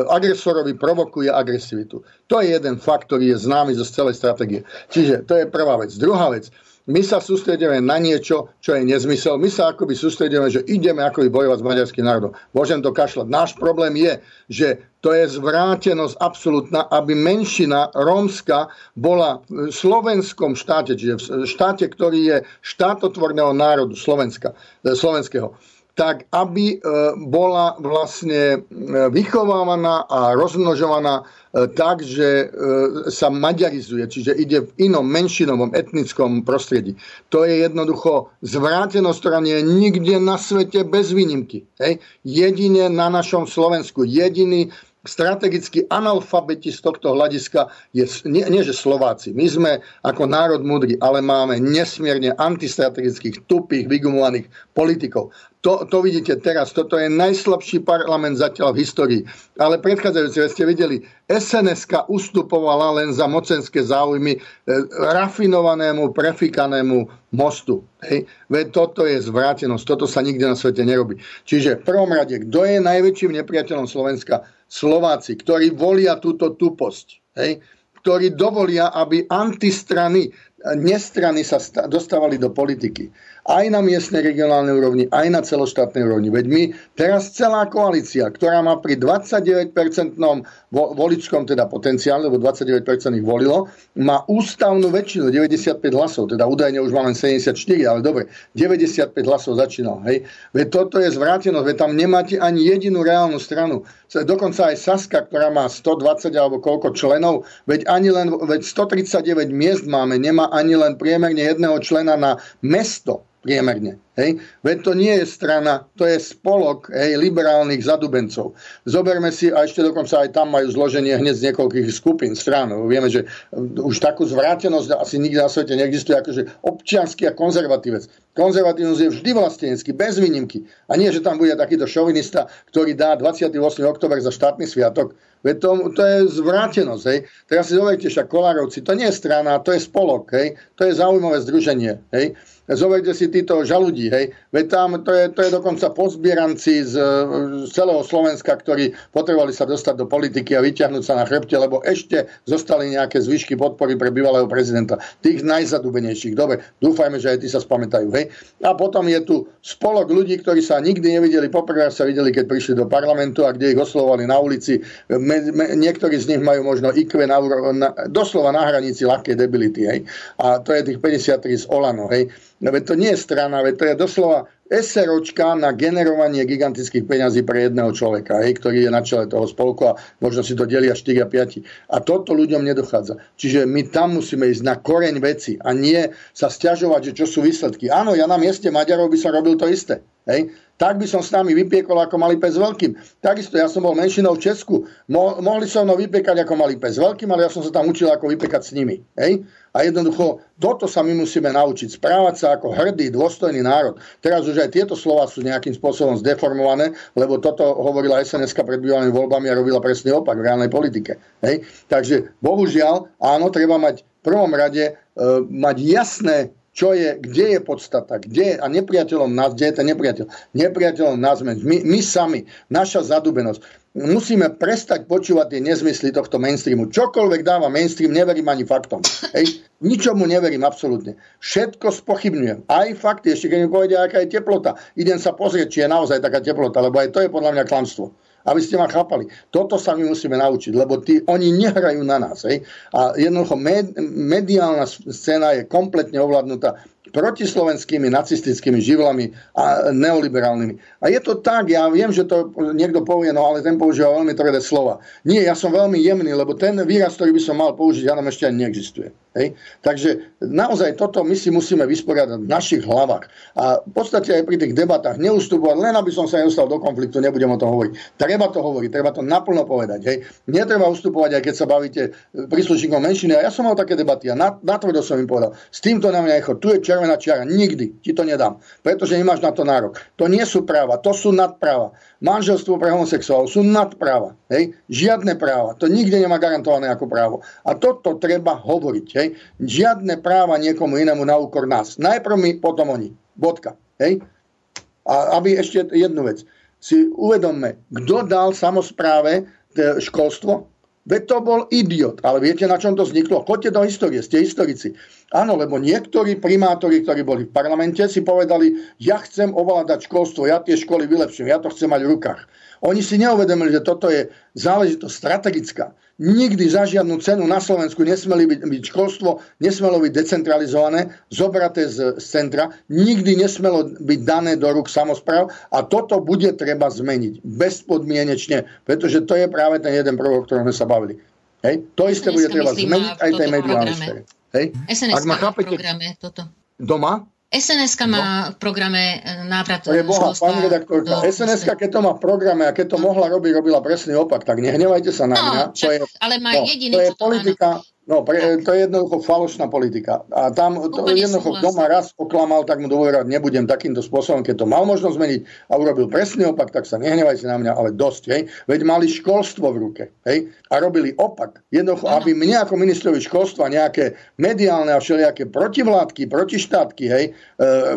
agresorovi provokuje agresivitu. To je jeden fakt, ktorý je známy zo celej stratégie. Čiže to je prvá vec. Druhá vec. My sa sústredíme na niečo, čo je nezmysel. My sa akoby sústredíme, že ideme akoby bojovať s maďarským národom. Môžem to kašľať. Náš problém je, že to je zvrátenosť absolútna, aby menšina rómska bola v slovenskom štáte, čiže v štáte, ktorý je štátotvorného národu Slovenska, e, slovenského tak aby e, bola vlastne e, vychovávaná a rozmnožovaná e, tak, že sa maďarizuje, čiže ide v inom menšinovom etnickom prostredí. To je jednoducho zvrátenosť, ktorá nie je nikde na svete bez výnimky. Hej? Jedine na našom Slovensku. Jediný strategickí analfabeti z tohto hľadiska je, nie, nie že Slováci. My sme ako národ múdry, ale máme nesmierne antistrategických, tupých, vygumovaných politikov. To, to vidíte teraz, toto je najslabší parlament zatiaľ v histórii. Ale predchádzajúce, ste videli, sns ustupovala len za mocenské záujmy e, rafinovanému, prefikanému mostu. Hej. Veď toto je zvrátenosť, toto sa nikde na svete nerobí. Čiže v prvom rade, kto je najväčším nepriateľom Slovenska? Slováci, ktorí volia túto tuposť. Hej ktorí dovolia, aby antistrany, nestrany sa dostávali do politiky aj na miestnej regionálnej úrovni, aj na celoštátnej úrovni. Veď my teraz celá koalícia, ktorá má pri 29-percentnom voličskom teda potenciále, lebo 29% ich volilo, má ústavnú väčšinu, 95 hlasov, teda údajne už má len 74, ale dobre, 95 hlasov začínal. Hej. Veď toto je zvrátenosť, veď tam nemáte ani jedinú reálnu stranu. Dokonca aj Saska, ktorá má 120 alebo koľko členov, veď ani len veď 139 miest máme, nemá ani len priemerne jedného člena na mesto priemerne. Hej? Veď to nie je strana, to je spolok hej, liberálnych zadubencov. Zoberme si, a ešte dokonca aj tam majú zloženie hneď z niekoľkých skupín strán. Vieme, že už takú zvrátenosť asi nikdy na svete neexistuje, akože občiansky a konzervatívec. Konzervatívnosť je vždy vlastenecký, bez výnimky. A nie, že tam bude takýto šovinista, ktorý dá 28. oktober za štátny sviatok. Veď to, to je zvrátenosť. Hej. Teraz si zovejte, však Kolárovci, to nie je strana, to je spolok. Hej. To je zaujímavé združenie. Hej. Zoberte si títo žaludí, hej. Veď tam to je, to je dokonca pozbieranci z, z celého Slovenska, ktorí potrebovali sa dostať do politiky a vyťahnuť sa na chrbte, lebo ešte zostali nejaké zvyšky podpory pre bývalého prezidenta. Tých najzadubenejších. Dobre, dúfajme, že aj tí sa spamätajú, hej. A potom je tu spolok ľudí, ktorí sa nikdy nevideli, poprvé sa videli, keď prišli do parlamentu a kde ich oslovovali na ulici. Me, me, niektorí z nich majú možno IQ na, na, doslova na hranici ľahkej debility, hej. A to je tých 53 z Olano, hej No veď to nie je strana, veď to je doslova SROčka na generovanie gigantických peňazí pre jedného človeka, hej, ktorý je na čele toho spolku a možno si to delia 4 a 5. A toto ľuďom nedochádza. Čiže my tam musíme ísť na koreň veci a nie sa stiažovať, že čo sú výsledky. Áno, ja na mieste Maďarov by som robil to isté. Hej? Tak by som s nami vypiekol ako malý pes veľkým. Takisto ja som bol menšinou v Česku. Mo- mohli so mnou vypiekať ako malý pes veľkým, ale ja som sa tam učil ako vypiekať s nimi. Hej? A jednoducho, toto sa my musíme naučiť. Správať sa ako hrdý, dôstojný národ. Teraz už aj tieto slova sú nejakým spôsobom zdeformované, lebo toto hovorila SNS pred bývalými voľbami a robila presný opak v reálnej politike. Hej? Takže bohužiaľ, áno, treba mať v prvom rade e, mať jasné čo je, kde je podstata, kde je, a nepriateľom nás, kde je ten nepriateľ. Nepriateľom nás, my, my sami, naša zadubenosť. Musíme prestať počúvať tie nezmysly tohto mainstreamu. Čokoľvek dáva mainstream, neverím ani faktom. Hej? Ničomu neverím absolútne. Všetko spochybňujem. Aj fakty, ešte keď mi povedia, aká je teplota. Idem sa pozrieť, či je naozaj taká teplota, lebo aj to je podľa mňa klamstvo aby ste ma chápali. Toto sa my musíme naučiť, lebo tí, oni nehrajú na nás. Hej? A jednoducho med, mediálna scéna je kompletne ovládnutá protislovenskými nacistickými živlami a neoliberálnymi. A je to tak, ja viem, že to niekto povie, no ale ten používa veľmi tvrdé slova. Nie, ja som veľmi jemný, lebo ten výraz, ktorý by som mal použiť, ja nám ešte ani neexistuje. Hej? Takže naozaj toto my si musíme vysporiadať v našich hlavách. A v podstate aj pri tých debatách neustupovať, len aby som sa nedostal do konfliktu, nebudem o tom hovoriť. Treba to hovoriť, treba to naplno povedať. Hej? Netreba ustupovať, aj keď sa bavíte príslušníkom menšiny. A ja som mal také debaty a natvrdo som im povedal, s týmto na mňa echo, tu je červená čiara, nikdy ti to nedám, pretože nemáš na to nárok. To nie sú práva, to sú nadpráva. Manželstvo pre homosexuálov sú nadpráva. Hej? Žiadne práva. To nikde nemá garantované ako právo. A toto treba hovoriť. Hej? Žiadne práva niekomu inému na úkor nás. Najprv my, potom oni. Bodka. Hej? A aby ešte jednu vec. Si uvedomme, kto dal samozpráve školstvo? Veď to bol idiot. Ale viete, na čom to vzniklo? Choďte do histórie, ste historici. Áno, lebo niektorí primátori, ktorí boli v parlamente, si povedali, ja chcem ovládať školstvo, ja tie školy vylepším, ja to chcem mať v rukách. Oni si neuvedomili, že toto je záležitosť strategická. Nikdy za žiadnu cenu na Slovensku nesmeli byť, byť školstvo, nesmelo byť decentralizované, zobraté z, z centra, nikdy nesmelo byť dané do rúk samozpráv a toto bude treba zmeniť bezpodmienečne, pretože to je práve ten jeden prvok, o ktorom sme sa bavili. Hej? To isté bude treba zmeniť aj tej mediálnej sfére. Hej? SNS Ak ma chápete, programe toto. Doma? Sns má no. v programe e, návrat To je boha, pani redaktorka. sns keď to má v programe a keď to no. mohla robiť, robila presný opak, tak nehnevajte sa na no, mňa. To je, ale má no, jediný, to je politika, No, pre, to je jednoducho falošná politika. A tam to Úplne jednoducho, kto ma raz oklamal, tak mu dôverovať nebudem takýmto spôsobom. Keď to mal možnosť zmeniť a urobil presný opak, tak sa nehnevajte na mňa, ale dosť. Hej. Veď mali školstvo v ruke. Hej. A robili opak. Jednoducho, ano. aby mne ako ministrovi školstva nejaké mediálne a všelijaké protivládky, protištátky, hej, e,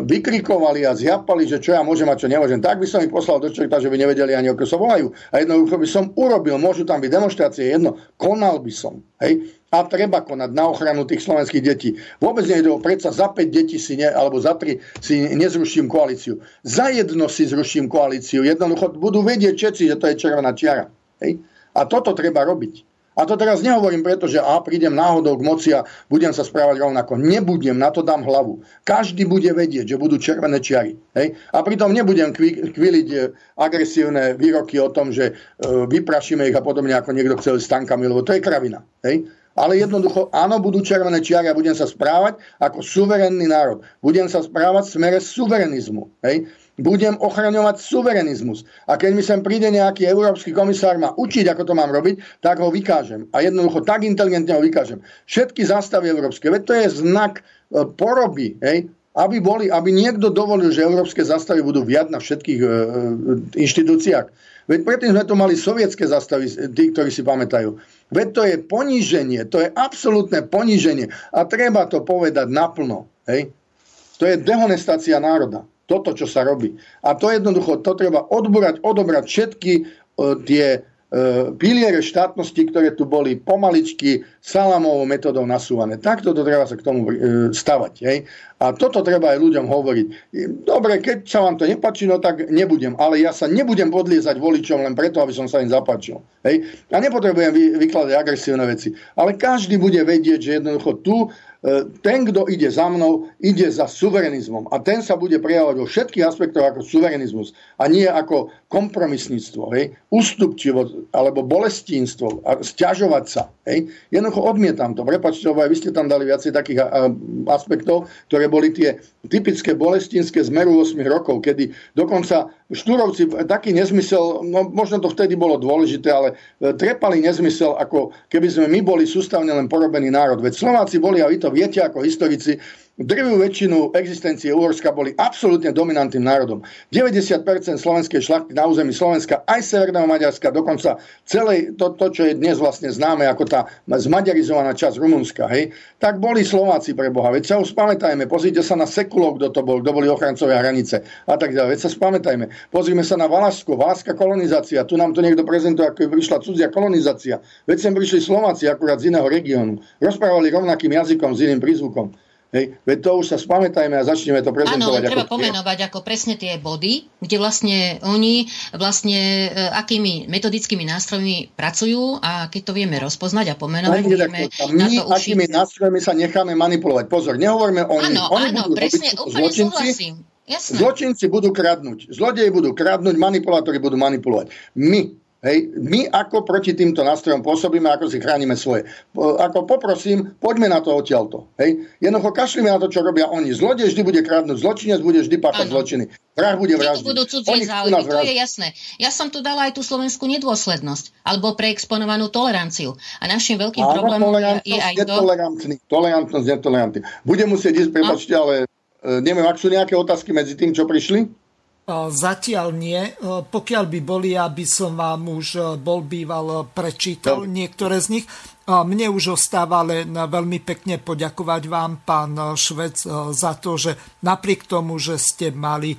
vykrikovali a zjapali, že čo ja môžem a čo nemôžem. Tak by som ich poslal do čerta, že by nevedeli ani, ako sa volajú. A jednoducho by som urobil, môžu tam byť demonstrácie, jedno, konal by som. Hej a treba konať na ochranu tých slovenských detí. Vôbec nejde o predsa za 5 detí si ne, alebo za 3 si nezruším koalíciu. Za jedno si zruším koalíciu. Jednoducho budú vedieť všetci, že to je červená čiara. Hej? A toto treba robiť. A to teraz nehovorím preto, že a prídem náhodou k moci a budem sa správať rovnako. Nebudem, na to dám hlavu. Každý bude vedieť, že budú červené čiary. Hej? A pritom nebudem kviliť e, agresívne výroky o tom, že e, vyprašíme ich a podobne, ako niekto chcel s tankami, lebo to je kravina. Hej? Ale jednoducho, áno, budú červené čiary a budem sa správať ako suverénny národ. Budem sa správať v smere suverenizmu. Hej? Budem ochraňovať suverenizmus. A keď mi sem príde nejaký európsky komisár ma učiť, ako to mám robiť, tak ho vykážem. A jednoducho tak inteligentne ho vykážem. Všetky zástavy európske, veď to je znak e, poroby, hej? aby, boli, aby niekto dovolil, že európske zastavy budú viať na všetkých e, e, inštitúciách. Veď predtým sme to mali sovietské zastavy, tí, ktorí si pamätajú. Veď to je poníženie, to je absolútne poníženie. A treba to povedať naplno. Hej? To je dehonestácia národa. Toto, čo sa robí. A to jednoducho, to treba odborať, odobrať všetky uh, tie E, piliere štátnosti, ktoré tu boli pomaličky salamovou metodou nasúvané. Takto to treba sa k tomu e, stavať. Hej? A toto treba aj ľuďom hovoriť. Dobre, keď sa vám to nepáči, no tak nebudem. Ale ja sa nebudem podliezať voličom len preto, aby som sa im zapáčil. Hej? A nepotrebujem vy, vykladať agresívne veci. Ale každý bude vedieť, že jednoducho tu E, ten, kto ide za mnou, ide za suverenizmom. A ten sa bude prejavovať vo všetkých aspektoch ako suverenizmus. A nie ako kompromisníctvo, hej? ústupčivo alebo bolestínstvo a stiažovať sa. Hej? Jednoducho odmietam to. Prepačte, lebo aj vy ste tam dali viacej takých aspektov, ktoré boli tie typické bolestínske zmeru 8 rokov, kedy dokonca Štúrovci taký nezmysel, no možno to vtedy bolo dôležité, ale e, trepali nezmysel, ako keby sme my boli sústavne len porobený národ. Veď Slováci boli, a vy to viete ako historici, drvú väčšinu existencie Uhorska boli absolútne dominantným národom. 90% slovenskej šlachty na území Slovenska, aj Severného Maďarska, dokonca celé to, to, čo je dnes vlastne známe ako tá zmaďarizovaná časť Rumunska, hej, tak boli Slováci pre Boha. Veď sa už spamätajme, pozrite sa na Sekulov, kto to bol, kto boli ochrancovia hranice a tak ďalej. Veď sa spamätajme. Pozrime sa na Valašsko, Valašská kolonizácia. Tu nám to niekto prezentuje, ako prišla cudzia kolonizácia. Veď sem prišli Slováci akurát z iného regiónu. Rozprávali rovnakým jazykom, s iným prízvukom. Hej, veď to už sa spamätajme a začneme to prezentovať. Áno, treba ako pomenovať ako presne tie body, kde vlastne oni vlastne e, akými metodickými nástrojmi pracujú a keď to vieme rozpoznať a pomenovať, vieme my, na to ušiť. akými nástrojmi sa necháme manipulovať. Pozor, nehovoríme o nich. Áno, oni áno, budú presne, úplne zločinci, súhlasím. Jasné. Zločinci budú kradnúť, zlodeji budú kradnúť, manipulátori budú manipulovať. My Hej, my ako proti týmto nástrojom pôsobíme, ako si chránime svoje. Ako poprosím, poďme na to odtiaľto. Hej. Jednoducho kašlíme na to, čo robia oni. Zlodej vždy bude kradnúť, zločinec bude vždy páchať zločiny. Vrah bude vraždiť. Budú cudzie záujmy, to je jasné. Ja som tu dala aj tú slovenskú nedôslednosť, alebo preexponovanú toleranciu. A našim veľkým Áno, problémom je aj to... Tolerantnosť, netolerantný. Budem musieť ísť, prepačte, ale e, neviem, ak sú nejaké otázky medzi tým, čo prišli? Zatiaľ nie. Pokiaľ by boli, aby som vám už bol býval prečítal no. niektoré z nich. Mne už ostáva len veľmi pekne poďakovať vám, pán Švec, za to, že napriek tomu, že ste mali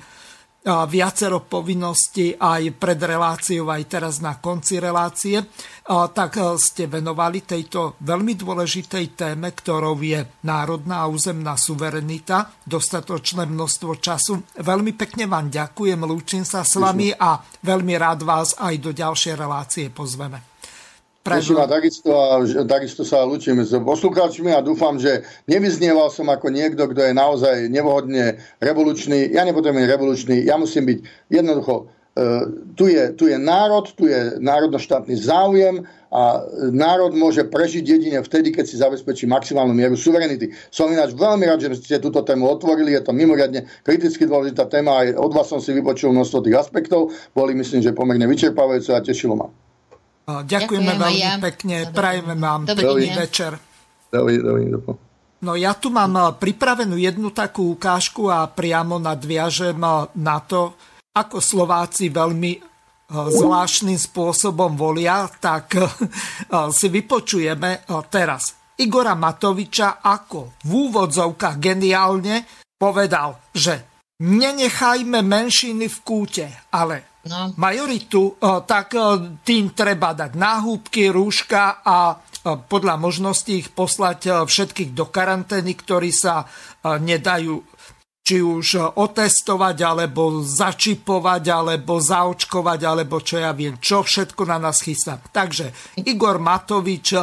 viacero povinností aj pred reláciou, aj teraz na konci relácie, tak ste venovali tejto veľmi dôležitej téme, ktorou je národná a územná suverenita, dostatočné množstvo času. Veľmi pekne vám ďakujem, lúčim sa s vami a veľmi rád vás aj do ďalšej relácie pozveme. A takisto, a takisto sa lučím s poslucháčmi a dúfam, že nevyznieval som ako niekto, kto je naozaj nevhodne revolučný. Ja nepotrebujem revolučný, ja musím byť jednoducho, uh, tu, je, tu je národ, tu je národnoštátny záujem a národ môže prežiť jedine vtedy, keď si zabezpečí maximálnu mieru suverenity. Som ináč veľmi rád, že ste túto tému otvorili, je to mimoriadne kriticky dôležitá téma, aj od vás som si vypočul množstvo tých aspektov, boli myslím, že pomerne vyčerpávajúce a tešilo ma. Ďakujeme Ďakujem veľmi ja. pekne, Dobre. prajeme vám pekný večer. No ja tu mám pripravenú jednu takú ukážku a priamo nadviažem na to, ako Slováci veľmi zvláštnym spôsobom volia, tak si vypočujeme teraz Igora Matoviča, ako v úvodzovkách geniálne povedal, že nenechajme menšiny v kúte, ale no. majoritu, tak tým treba dať náhúbky, rúška a podľa možností ich poslať všetkých do karantény, ktorí sa nedajú či už otestovať, alebo začipovať, alebo zaočkovať, alebo čo ja viem, čo všetko na nás chystá. Takže Igor Matovič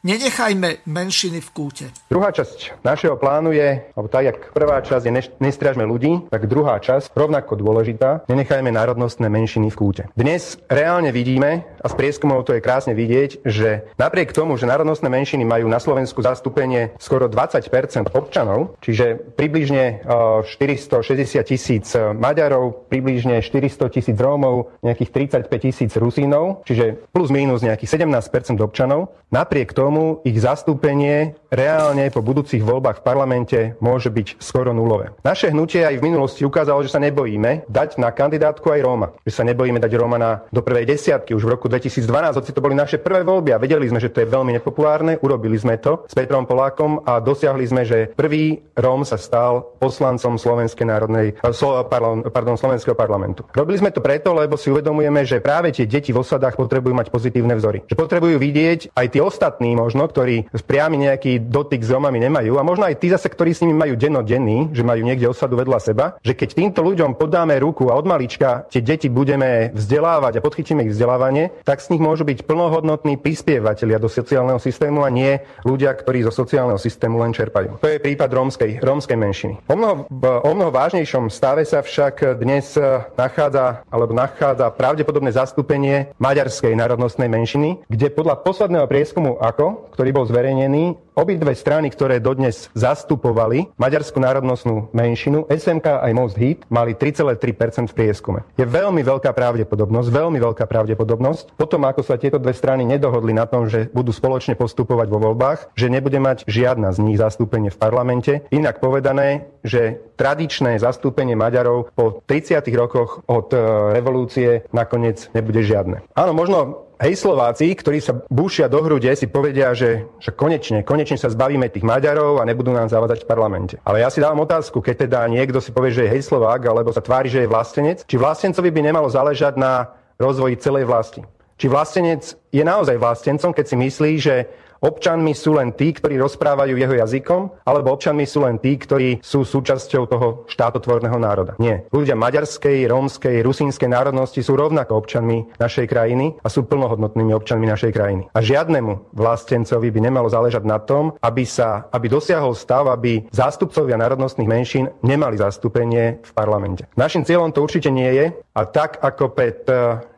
Nenechajme menšiny v kúte. Druhá časť našeho plánu je, alebo tak, jak prvá časť je nestriažme ľudí, tak druhá časť, rovnako dôležitá, nenechajme národnostné menšiny v kúte. Dnes reálne vidíme, a z prieskumov to je krásne vidieť, že napriek tomu, že národnostné menšiny majú na Slovensku zastúpenie skoro 20% občanov, čiže približne 460 tisíc Maďarov, približne 400 tisíc Rómov, nejakých 35 tisíc Rusínov, čiže plus minus nejakých 17% občanov, napriek tomu tomu ich zastúpenie reálne po budúcich voľbách v parlamente môže byť skoro nulové. Naše hnutie aj v minulosti ukázalo, že sa nebojíme dať na kandidátku aj Róma. Že sa nebojíme dať Róma na, do prvej desiatky už v roku 2012, hoci to boli naše prvé voľby a vedeli sme, že to je veľmi nepopulárne, urobili sme to s Petrom Polákom a dosiahli sme, že prvý Róm sa stal poslancom Slovenskej národnej, pardon, Slovenského parlamentu. Robili sme to preto, lebo si uvedomujeme, že práve tie deti v osadách potrebujú mať pozitívne vzory. Že potrebujú vidieť aj tí ostatní možno, ktorí priamy nejaký dotyk s Romami nemajú a možno aj tí zase, ktorí s nimi majú dennodenný, že majú niekde osadu vedľa seba, že keď týmto ľuďom podáme ruku a od malička tie deti budeme vzdelávať a podchytíme ich vzdelávanie, tak z nich môžu byť plnohodnotní prispievateľia do sociálneho systému a nie ľudia, ktorí zo sociálneho systému len čerpajú. To je prípad rómskej, rómskej menšiny. O mnoho, o mnoho vážnejšom stave sa však dnes nachádza, alebo nachádza pravdepodobné zastúpenie maďarskej národnostnej menšiny, kde podľa posledného prieskumu ako ktorý bol zverejnený, obidve strany, ktoré dodnes zastupovali maďarskú národnostnú menšinu, SMK aj Most Hit, mali 3,3% v prieskume. Je veľmi veľká pravdepodobnosť, veľmi veľká pravdepodobnosť, potom ako sa tieto dve strany nedohodli na tom, že budú spoločne postupovať vo voľbách, že nebude mať žiadna z nich zastúpenie v parlamente. Inak povedané, že tradičné zastúpenie Maďarov po 30 rokoch od e, revolúcie nakoniec nebude žiadne. Áno, možno Hej Slováci, ktorí sa búšia do hrude, si povedia, že, že konečne, konečne sa zbavíme tých Maďarov a nebudú nám zavadzať v parlamente. Ale ja si dávam otázku, keď teda niekto si povie, že je hej Slovák, alebo sa tvári, že je vlastenec, či vlastencovi by nemalo záležať na rozvoji celej vlasti. Či vlastenec je naozaj vlastencom, keď si myslí, že Občanmi sú len tí, ktorí rozprávajú jeho jazykom, alebo občanmi sú len tí, ktorí sú súčasťou toho štátotvorného národa. Nie. Ľudia maďarskej, rómskej, rusínskej národnosti sú rovnako občanmi našej krajiny a sú plnohodnotnými občanmi našej krajiny. A žiadnemu vlastencovi by nemalo záležať na tom, aby sa, aby dosiahol stav, aby zástupcovia národnostných menšín nemali zastúpenie v parlamente. Našim cieľom to určite nie je a tak ako pred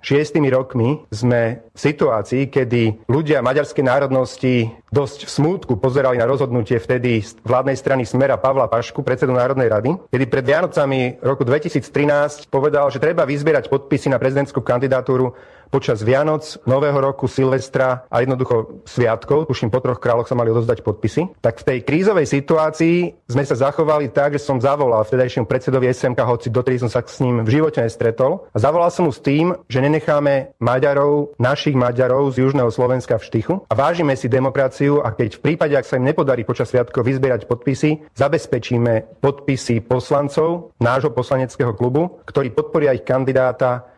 šiestimi rokmi sme v situácii, kedy ľudia maďarskej národnosti dosť v smútku pozerali na rozhodnutie vtedy vládnej strany Smera Pavla Pašku, predsedu Národnej rady, kedy pred Vianocami roku 2013 povedal, že treba vyzbierať podpisy na prezidentskú kandidatúru počas Vianoc, Nového roku, Silvestra a jednoducho sviatkov, tuším po troch kráľoch sa mali odozdať podpisy, tak v tej krízovej situácii sme sa zachovali tak, že som zavolal vtedajšiemu predsedovi SMK, hoci dotedy som sa s ním v živote nestretol. A zavolal som mu s tým, že nenecháme Maďarov, našich Maďarov z Južného Slovenska v štychu a vážime si demokraciu a keď v prípade, ak sa im nepodarí počas sviatkov vyzbierať podpisy, zabezpečíme podpisy poslancov nášho poslaneckého klubu, ktorí podporia ich kandidáta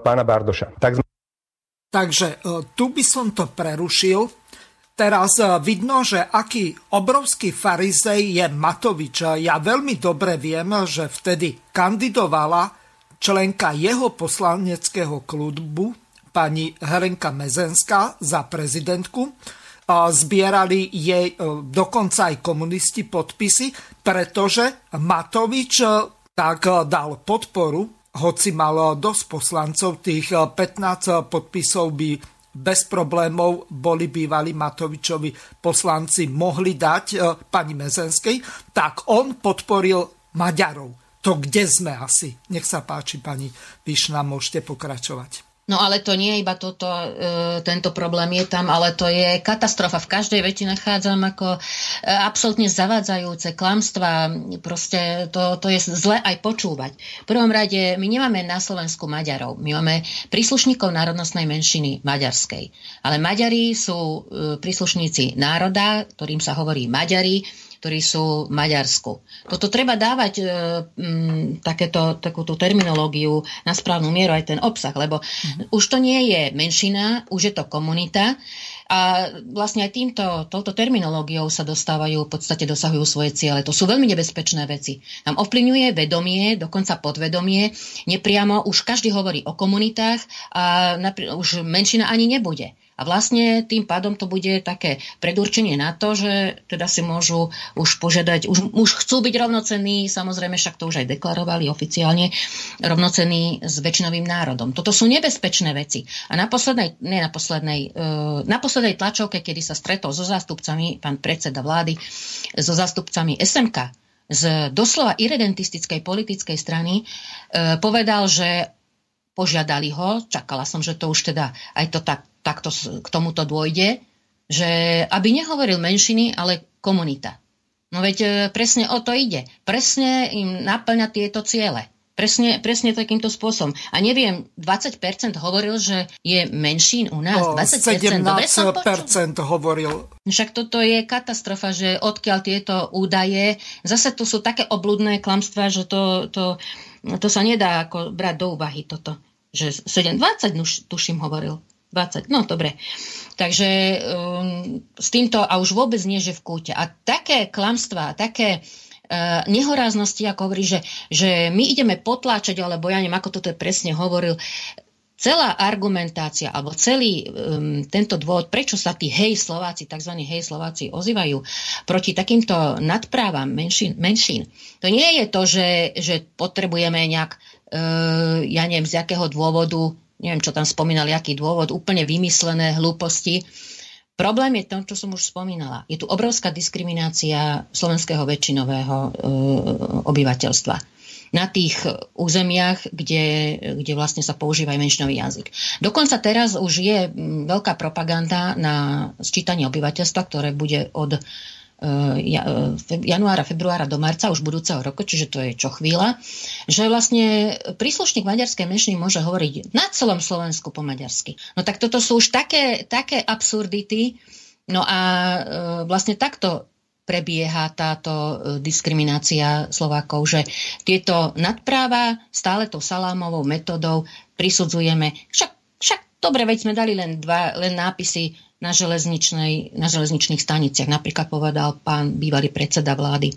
pána Bardoša. Tak. Takže e, tu by som to prerušil. Teraz e, vidno, že aký obrovský farizej je Matovič. Ja veľmi dobre viem, že vtedy kandidovala členka jeho poslaneckého klubu, pani Herenka Mezenská, za prezidentku. Zbierali jej dokonca aj komunisti podpisy, pretože Matovič tak dal podporu hoci mal dosť poslancov, tých 15 eh, podpisov by bez problémov boli bývali Matovičovi poslanci mohli dať eh, pani Mezenskej, tak on podporil Maďarov. To kde sme asi? Nech sa páči, pani Višna, môžete pokračovať. No ale to nie je iba toto, e, tento problém je tam, ale to je katastrofa. V každej veti nachádzam ako e, absolútne zavádzajúce klamstva. Proste to, to je zle aj počúvať. V prvom rade my nemáme na Slovensku Maďarov. My máme príslušníkov národnostnej menšiny maďarskej. Ale Maďari sú e, príslušníci národa, ktorým sa hovorí Maďari ktorí sú v Maďarsku. Toto treba dávať e, m, takéto, takúto terminológiu na správnu mieru, aj ten obsah, lebo mm-hmm. už to nie je menšina, už je to komunita. A vlastne aj týmto, touto terminológiou sa dostávajú, v podstate dosahujú svoje ciele. To sú veľmi nebezpečné veci. Nám ovplyvňuje vedomie, dokonca podvedomie. Nepriamo už každý hovorí o komunitách a napr- už menšina ani nebude A vlastne tým pádom to bude také predurčenie na to, že teda si môžu už požiadať, už, už chcú byť rovnocenní, samozrejme však to už aj deklarovali oficiálne, rovnocenní s väčšinovým národom. Toto sú nebezpečné veci. A na poslednej, nie na poslednej, e, na poslednej tlačovke, kedy sa stretol so zástupcami, pán predseda vlády, so zástupcami SMK, z doslova irredentistickej politickej strany, e, povedal, že požiadali ho, čakala som, že to už teda aj to tak, takto k tomuto dôjde, že aby nehovoril menšiny, ale komunita. No veď e, presne o to ide. Presne im naplňa tieto ciele. Presne, presne takýmto spôsobom. A neviem, 20% hovoril, že je menšín u nás. 20%, 17% hovoril. Však toto je katastrofa, že odkiaľ tieto údaje, zase tu sú také obludné klamstvá, že to, to, to sa nedá ako brať do úvahy toto. Že 7, 20 tuším hovoril. 20, no dobre. Takže um, s týmto a už vôbec nie, že v kúte. A také klamstvá, také uh, nehoráznosti, ako hovorí, že, že my ideme potláčať, alebo ja neviem, ako toto je presne hovoril, celá argumentácia alebo celý um, tento dôvod, prečo sa tí hej Slováci, tzv. hej Slováci ozývajú proti takýmto nadprávam menšín, menšín, to nie je to, že, že potrebujeme nejak, uh, ja neviem, z jakého dôvodu neviem, čo tam spomínali, aký dôvod, úplne vymyslené hlúposti. Problém je to, čo som už spomínala. Je tu obrovská diskriminácia slovenského väčšinového e, obyvateľstva na tých územiach, kde, kde vlastne sa používa aj menšinový jazyk. Dokonca teraz už je veľká propaganda na sčítanie obyvateľstva, ktoré bude od januára, februára do marca už budúceho roku, čiže to je čo chvíľa, že vlastne príslušník maďarskej menšiny môže hovoriť na celom Slovensku po maďarsky. No tak toto sú už také, také absurdity, no a eh, vlastne takto prebieha táto diskriminácia Slovákov, že tieto nadpráva stále tou salámovou metodou prisudzujeme. Však, však dobre, veď sme dali len, dva, len nápisy na, železničnej, na železničných staniciach. Napríklad povedal pán bývalý predseda vlády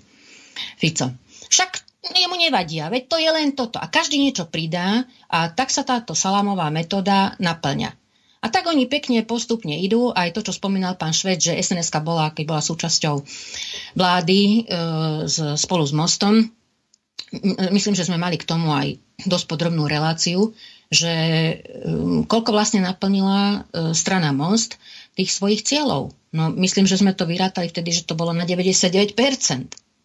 Fico. Však jemu nevadia, veď to je len toto. A každý niečo pridá a tak sa táto salámová metóda naplňa. A tak oni pekne postupne idú, aj to, čo spomínal pán Šved, že sns bola, keď bola súčasťou vlády e, z, spolu s Mostom. Myslím, že sme mali k tomu aj dosť podrobnú reláciu, že e, koľko vlastne naplnila e, strana Most tých svojich cieľov. No myslím, že sme to vyrátali vtedy, že to bolo na 99%.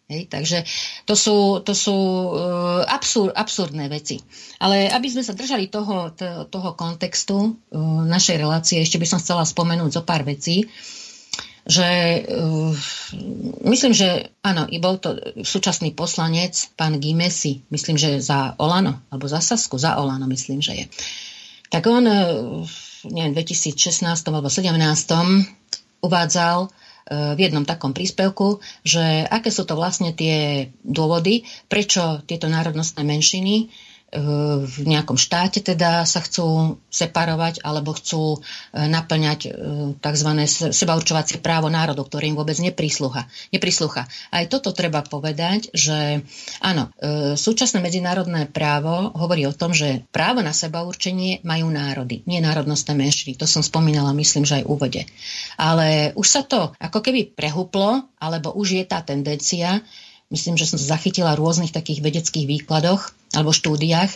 Hej, takže to sú, to sú uh, absur, absurdné veci. Ale aby sme sa držali toho, to, toho kontextu uh, našej relácie, ešte by som chcela spomenúť zo pár vecí, že uh, myslím, že áno, i bol to súčasný poslanec, pán Gimesi, myslím, že za Olano, alebo za Sasku, za Olano, myslím, že je. Tak on uh, neviem, 2016 alebo 2017 uvádzal e, v jednom takom príspevku, že aké sú to vlastne tie dôvody, prečo tieto národnostné menšiny v nejakom štáte teda sa chcú separovať alebo chcú e, naplňať e, tzv. sebaurčovacie právo národov, ktoré im vôbec neprislúcha. neprislúcha. Aj toto treba povedať, že áno, e, súčasné medzinárodné právo hovorí o tom, že právo na sebaurčenie majú národy, nie národnostné menšiny. To som spomínala, myslím, že aj v úvode. Ale už sa to ako keby prehuplo, alebo už je tá tendencia, myslím, že som zachytila v rôznych takých vedeckých výkladoch alebo štúdiách,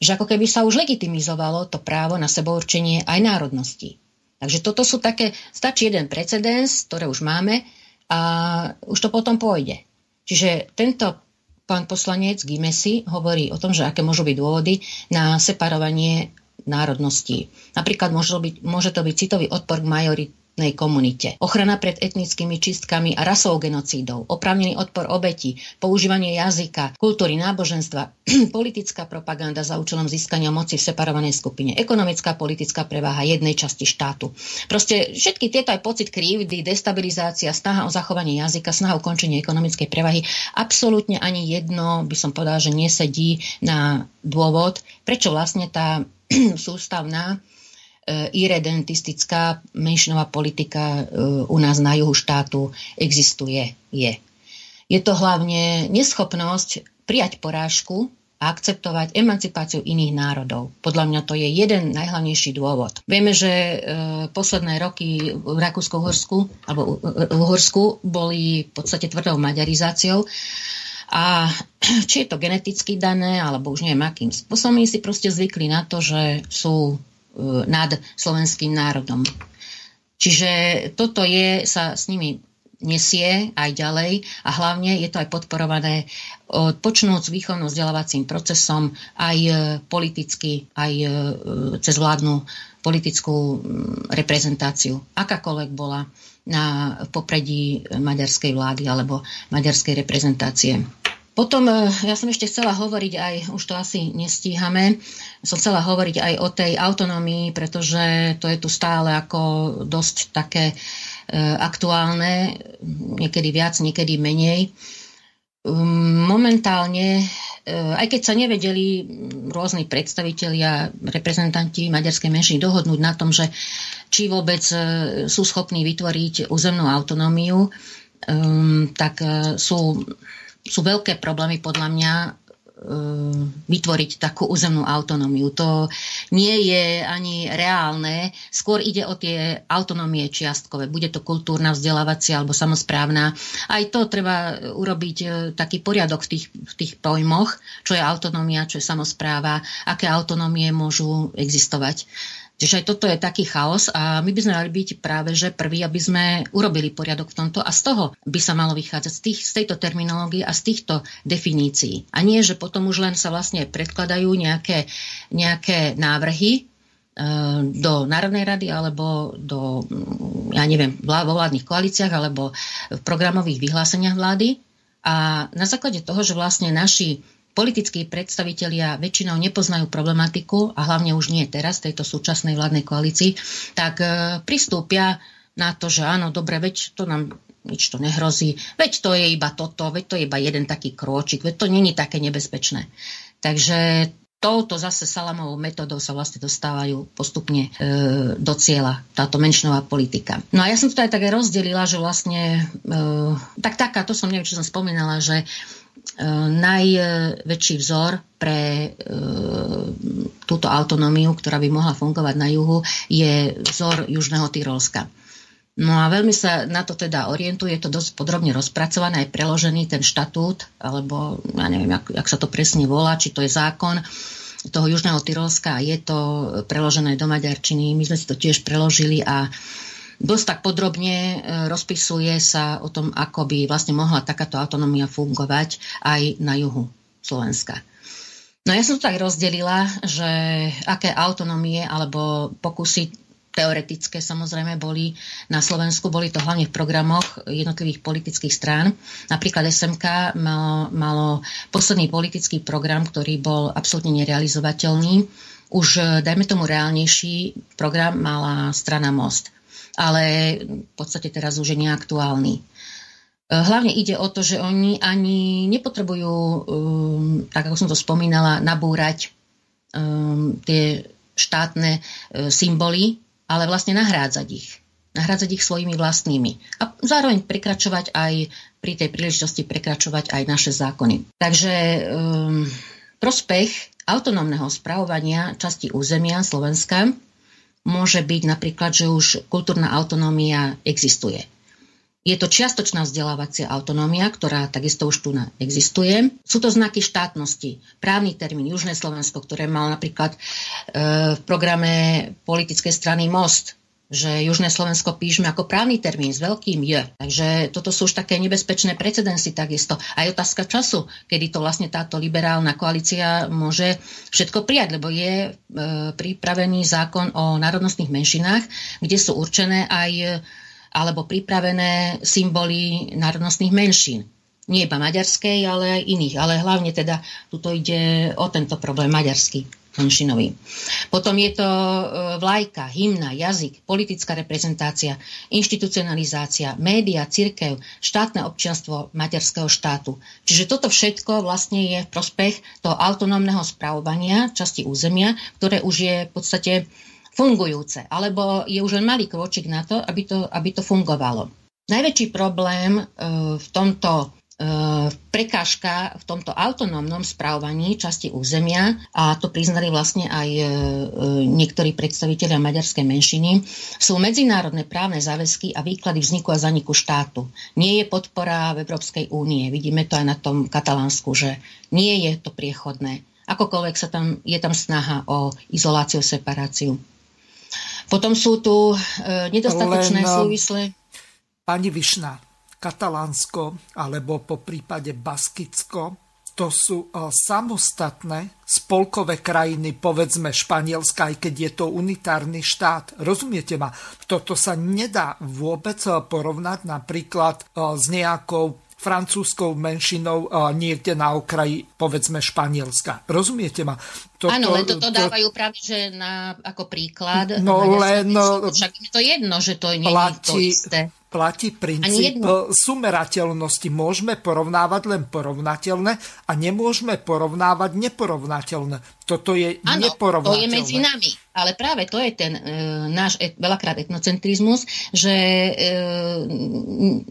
že ako keby sa už legitimizovalo to právo na sebourčenie aj národností. Takže toto sú také, stačí jeden precedens, ktoré už máme a už to potom pôjde. Čiže tento pán poslanec Gimesi hovorí o tom, že aké môžu byť dôvody na separovanie národností. Napríklad môže, byť, môže to byť citový odpor k majorit, etnickej komunite, ochrana pred etnickými čistkami a rasovou genocídou, oprávnený odpor obeti, používanie jazyka, kultúry, náboženstva, politická propaganda za účelom získania moci v separovanej skupine, ekonomická politická preváha jednej časti štátu. Proste všetky tieto aj pocit krivdy, destabilizácia, snaha o zachovanie jazyka, snaha o ukončenie ekonomickej prevahy, absolútne ani jedno by som povedala, že nesedí na dôvod, prečo vlastne tá sústavná irredentistická menšinová politika e, u nás na juhu štátu existuje, je. Je to hlavne neschopnosť prijať porážku a akceptovať emancipáciu iných národov. Podľa mňa to je jeden najhlavnejší dôvod. Vieme, že e, posledné roky v Rakúsku-Uhorsku alebo Uhorsku boli v podstate tvrdou maďarizáciou a či je to geneticky dané, alebo už neviem akým spôsobom, si proste zvykli na to, že sú e, nad slovenským národom. Čiže toto je, sa s nimi nesie aj ďalej a hlavne je to aj podporované počnúť s výchovno-vzdelávacím procesom aj e, politicky, aj e, cez vládnu politickú reprezentáciu. Akákoľvek bola na popredí maďarskej vlády alebo maďarskej reprezentácie. Potom e, ja som ešte chcela hovoriť aj, už to asi nestíhame, som chcela hovoriť aj o tej autonómii, pretože to je tu stále ako dosť také E, aktuálne, niekedy viac, niekedy menej. Um, momentálne, e, aj keď sa nevedeli rôzni predstavitelia, reprezentanti maďarskej menšiny dohodnúť na tom, že či vôbec e, sú schopní vytvoriť územnú autonómiu, tak sú, sú veľké problémy podľa mňa vytvoriť takú územnú autonómiu. To nie je ani reálne. Skôr ide o tie autonómie čiastkové. Bude to kultúrna, vzdelávacia alebo samozprávna. Aj to treba urobiť e, taký poriadok v tých, v tých pojmoch, čo je autonómia, čo je samozpráva, aké autonómie môžu existovať. Čiže aj toto je taký chaos a my by sme mali byť práve že prví, aby sme urobili poriadok v tomto a z toho by sa malo vychádzať z, tých, z tejto terminológie a z týchto definícií. A nie, že potom už len sa vlastne predkladajú nejaké, nejaké návrhy e, do Národnej rady alebo do, mm, ja neviem, vo vládnych koalíciách alebo v programových vyhláseniach vlády. A na základe toho, že vlastne naši politickí predstavitelia väčšinou nepoznajú problematiku a hlavne už nie teraz, tejto súčasnej vládnej koalícii, tak e, pristúpia na to, že áno, dobre, veď to nám nič to nehrozí, veď to je iba toto, veď to je iba jeden taký krôčik, veď to není také nebezpečné. Takže touto zase salamovou metodou sa vlastne dostávajú postupne e, do cieľa táto menšinová politika. No a ja som to aj tak rozdelila, že vlastne, e, tak taká, to som neviem, čo som spomínala, že najväčší vzor pre e, túto autonómiu, ktorá by mohla fungovať na juhu, je vzor Južného Tyrolska. No a veľmi sa na to teda orientuje, je to dosť podrobne rozpracované, aj preložený ten štatút, alebo ja neviem, jak, jak sa to presne volá, či to je zákon toho Južného Tyrolska a je to preložené do maďarčiny. My sme si to tiež preložili a uh, dosť tak podrobne e, rozpisuje sa o tom, ako by vlastne mohla takáto autonómia fungovať aj na juhu Slovenska. No ja som to tak rozdelila, že aké autonómie alebo pokusy teoretické samozrejme boli na Slovensku, boli to hlavne v programoch jednotlivých politických strán. Napríklad SMK malo, malo posledný politický program, ktorý bol absolútne nerealizovateľný. Už, dajme tomu, reálnejší program mala strana Most ale v podstate teraz už je neaktuálny. E, hlavne ide o to, že oni ani nepotrebujú, um, tak ako som to spomínala, nabúrať um, tie štátne symboly, ale vlastne nahrádzať ich. Nahrádzať ich svojimi vlastnými. A zároveň prekračovať aj pri tej príležitosti prekračovať aj naše zákony. Takže prospech autonómneho spravovania časti územia Slovenska môže byť napríklad, že už kultúrna autonómia existuje. Je to čiastočná vzdelávacia autonómia, ktorá takisto už tu existuje. Sú to znaky štátnosti. Právny termín Južné Slovensko, ktoré mal napríklad e, v programe politickej strany Most, že Južné Slovensko píšme ako právny termín s veľkým J. Takže toto sú už také nebezpečné precedensy takisto. Aj otázka času, kedy to vlastne táto liberálna koalícia môže všetko prijať, lebo je e, pripravený zákon o národnostných menšinách, kde sú určené aj alebo pripravené symboly národnostných menšín. Nie iba maďarskej, ale aj iných. Ale hlavne teda tuto ide o tento problém maďarský menšinový. Potom je to e, vlajka, hymna, jazyk, politická reprezentácia, inštitucionalizácia, média, cirkev, štátne občianstvo materského štátu. Čiže toto všetko vlastne je v prospech toho autonómneho spravovania časti územia, ktoré už je v podstate fungujúce, alebo je už len malý kročík na to, aby to, aby to fungovalo. Najväčší problém e, v tomto prekážka v tomto autonómnom správovaní časti územia a to priznali vlastne aj e, niektorí predstavitelia maďarskej menšiny, sú medzinárodné právne záväzky a výklady vzniku a zaniku štátu. Nie je podpora v Európskej únie. Vidíme to aj na tom katalánsku, že nie je to priechodné. Akokoľvek sa tam, je tam snaha o izoláciu, separáciu. Potom sú tu e, nedostatočné Len, súvisle... Pani Višna, Katalánsko alebo po prípade Baskicko, to sú e, samostatné spolkové krajiny, povedzme Španielska, aj keď je to unitárny štát. Rozumiete ma? Toto sa nedá vôbec e, porovnať napríklad e, s nejakou francúzskou menšinou niekde na okraji, povedzme, Španielska. Rozumiete ma? Toto, Áno, len toto to, dávajú práve, že na, ako príklad. No len... Však je to jedno, že to nie je to isté platí princíp sumerateľnosti. Môžeme porovnávať len porovnateľné a nemôžeme porovnávať neporovnateľné. Toto je ano, neporovnateľné. to je medzi nami. Ale práve to je ten e, náš et, veľakrát etnocentrizmus, že e,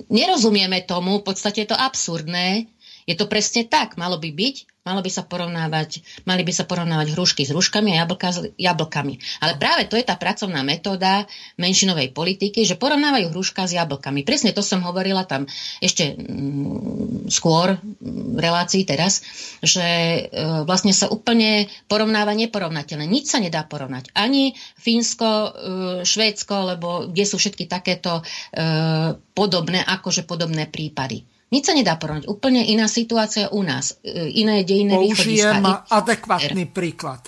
nerozumieme tomu, v podstate je to absurdné. Je to presne tak, malo by byť, Malo by sa porovnávať, mali by sa porovnávať hrušky s hruškami a jablka s jablkami. Ale práve to je tá pracovná metóda menšinovej politiky, že porovnávajú hruška s jablkami. Presne to som hovorila tam ešte mm, skôr v relácii teraz, že e, vlastne sa úplne porovnáva neporovnateľné. Nič sa nedá porovnať. Ani Fínsko, e, Švédsko, lebo kde sú všetky takéto e, podobné, akože podobné prípady. Nič sa nedá porovnať. Úplne iná situácia u nás. E, iné dejné Použijem adekvátny príklad.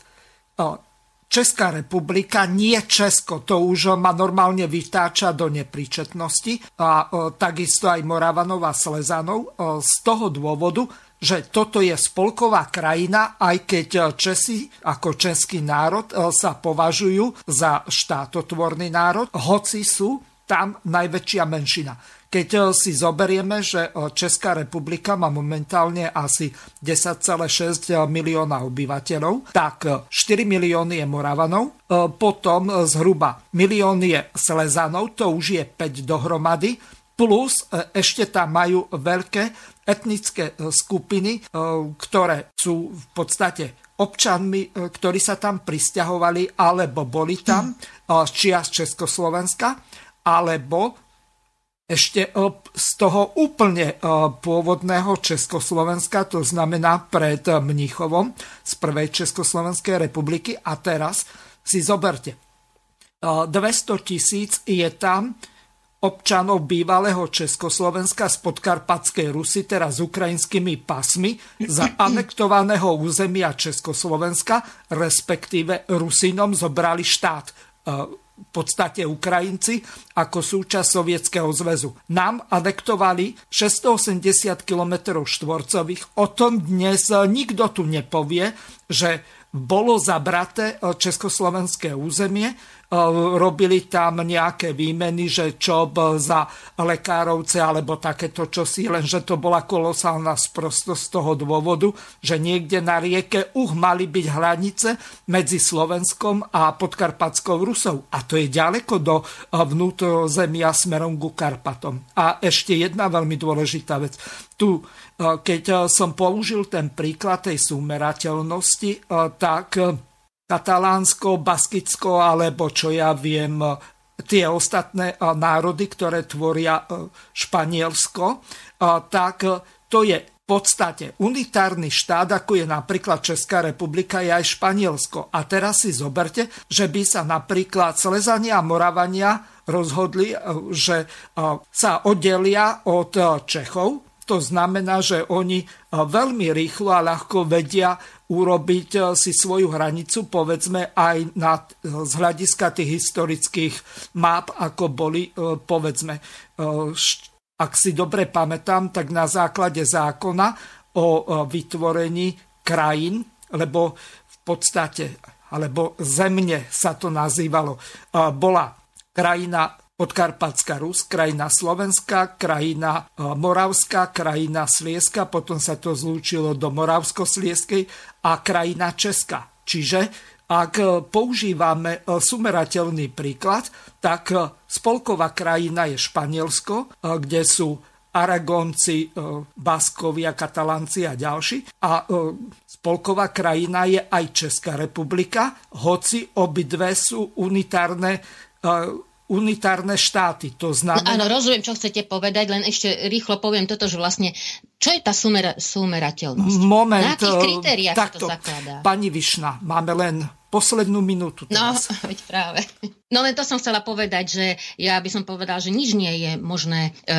Česká republika, nie Česko, to už ma normálne vytáča do nepríčetnosti a takisto aj Moravanov a Slezanov z toho dôvodu, že toto je spolková krajina, aj keď Česi ako český národ sa považujú za štátotvorný národ, hoci sú tam najväčšia menšina. Keď eh, si zoberieme, že eh, Česká republika má momentálne asi 10,6 milióna obyvateľov, tak 4 eh, milióny je Moravanov, potom zhruba milión je Slezanov, to už je 5 dohromady, plus ešte tam majú veľké etnické skupiny, ktoré sú v podstate občanmi, ktorí sa tam pristahovali alebo boli tam z čia z Československa, alebo ešte e, z toho úplne e, pôvodného Československa, to znamená pred Mnichovom z prvej Československej republiky. A teraz si zoberte, 200 e, tisíc je tam občanov bývalého Československa z podkarpatskej Rusy, teraz s ukrajinskými pasmi, za anektovaného územia Československa, respektíve Rusinom zobrali štát v podstate Ukrajinci ako súčasť Sovietskeho zväzu. Nám adektovali 680 km štvorcových. O tom dnes nikto tu nepovie, že bolo zabraté československé územie robili tam nejaké výmeny, že čo za lekárovce alebo takéto čosi, lenže to bola kolosálna sprostosť z toho dôvodu, že niekde na rieke Uch mali byť hranice medzi Slovenskom a podkarpatskou Rusou. A to je ďaleko do vnútrozemia smerom ku Karpatom. A ešte jedna veľmi dôležitá vec. Tu, e, keď som použil ten príklad tej súmerateľnosti, e, tak Katalánsko, Baskicko alebo čo ja viem, tie ostatné národy, ktoré tvoria e, Španielsko, tak to je v podstate unitárny štát, ako je napríklad Česká republika, je aj Španielsko. A teraz si zoberte, že by sa napríklad Slezania a Moravania rozhodli, e, že e, sa oddelia od Čechov, to znamená, že oni veľmi rýchlo a ľahko vedia urobiť eh, si svoju hranicu, povedzme aj na, eh, z hľadiska tých historických map, ako boli, eh, povedzme, ak si dobre pamätám, tak na základe zákona o vytvorení krajín, lebo v podstate, alebo zemne sa to nazývalo, bola krajina Podkarpatská Rus, krajina Slovenska, krajina e, Moravská, krajina Slieska, potom sa to zlúčilo do Moravsko-Slieskej a krajina Česka. Čiže ak e, používame e, sumerateľný príklad, tak spolková krajina je Španielsko, kde sú Aragonci, Baskovia, Katalánci a ďalší. A spolková krajina je aj Česká republika, hoci obidve sú unitárne unitárne štáty. To znamená... No, áno, rozumiem, čo chcete povedať, len ešte rýchlo poviem toto, že vlastne, čo je tá sumera, sumerateľnosť? Moment. Na akých kritériách takto, to zakladá? Pani Višna, máme len poslednú minútu no, teraz. No, veď práve. No len to som chcela povedať, že ja by som povedala, že nič nie je možné e,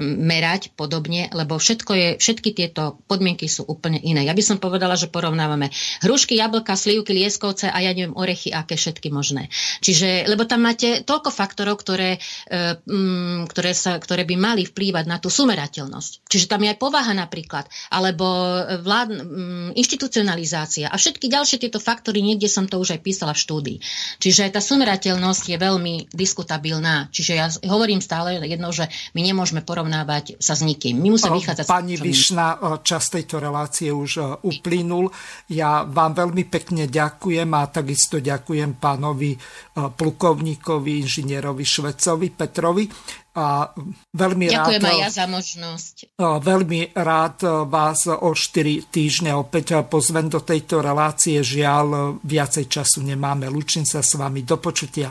merať podobne, lebo všetko je, všetky tieto podmienky sú úplne iné. Ja by som povedala, že porovnávame hrušky, jablka, slivky, lieskovce a ja neviem, orechy, aké všetky možné. Čiže, lebo tam máte toľko faktorov, ktoré, e, m, ktoré, sa, ktoré by mali vplývať na tú sumerateľnosť. Čiže tam je aj povaha napríklad, alebo vlád, m, inštitucionalizácia a všetky ďalšie tieto faktory, niekde som to už aj písala v štúdii. Čiže tá sumerateľnosť je veľmi diskutabilná. Čiže ja hovorím stále jedno, že my nemôžeme porovnávať sa s nikým. My musíme vychádzať... Pani Višna, čas tejto relácie už e, uplynul. Ja vám veľmi pekne ďakujem a takisto ďakujem pánovi e, plukovníkovi, inžinierovi Švecovi Petrovi a veľmi Ďakujem rád, aj ja za možnosť. Veľmi rád vás o 4 týždne opäť pozvem do tejto relácie. Žiaľ, viacej času nemáme. Lučím sa s vami. Do počutia.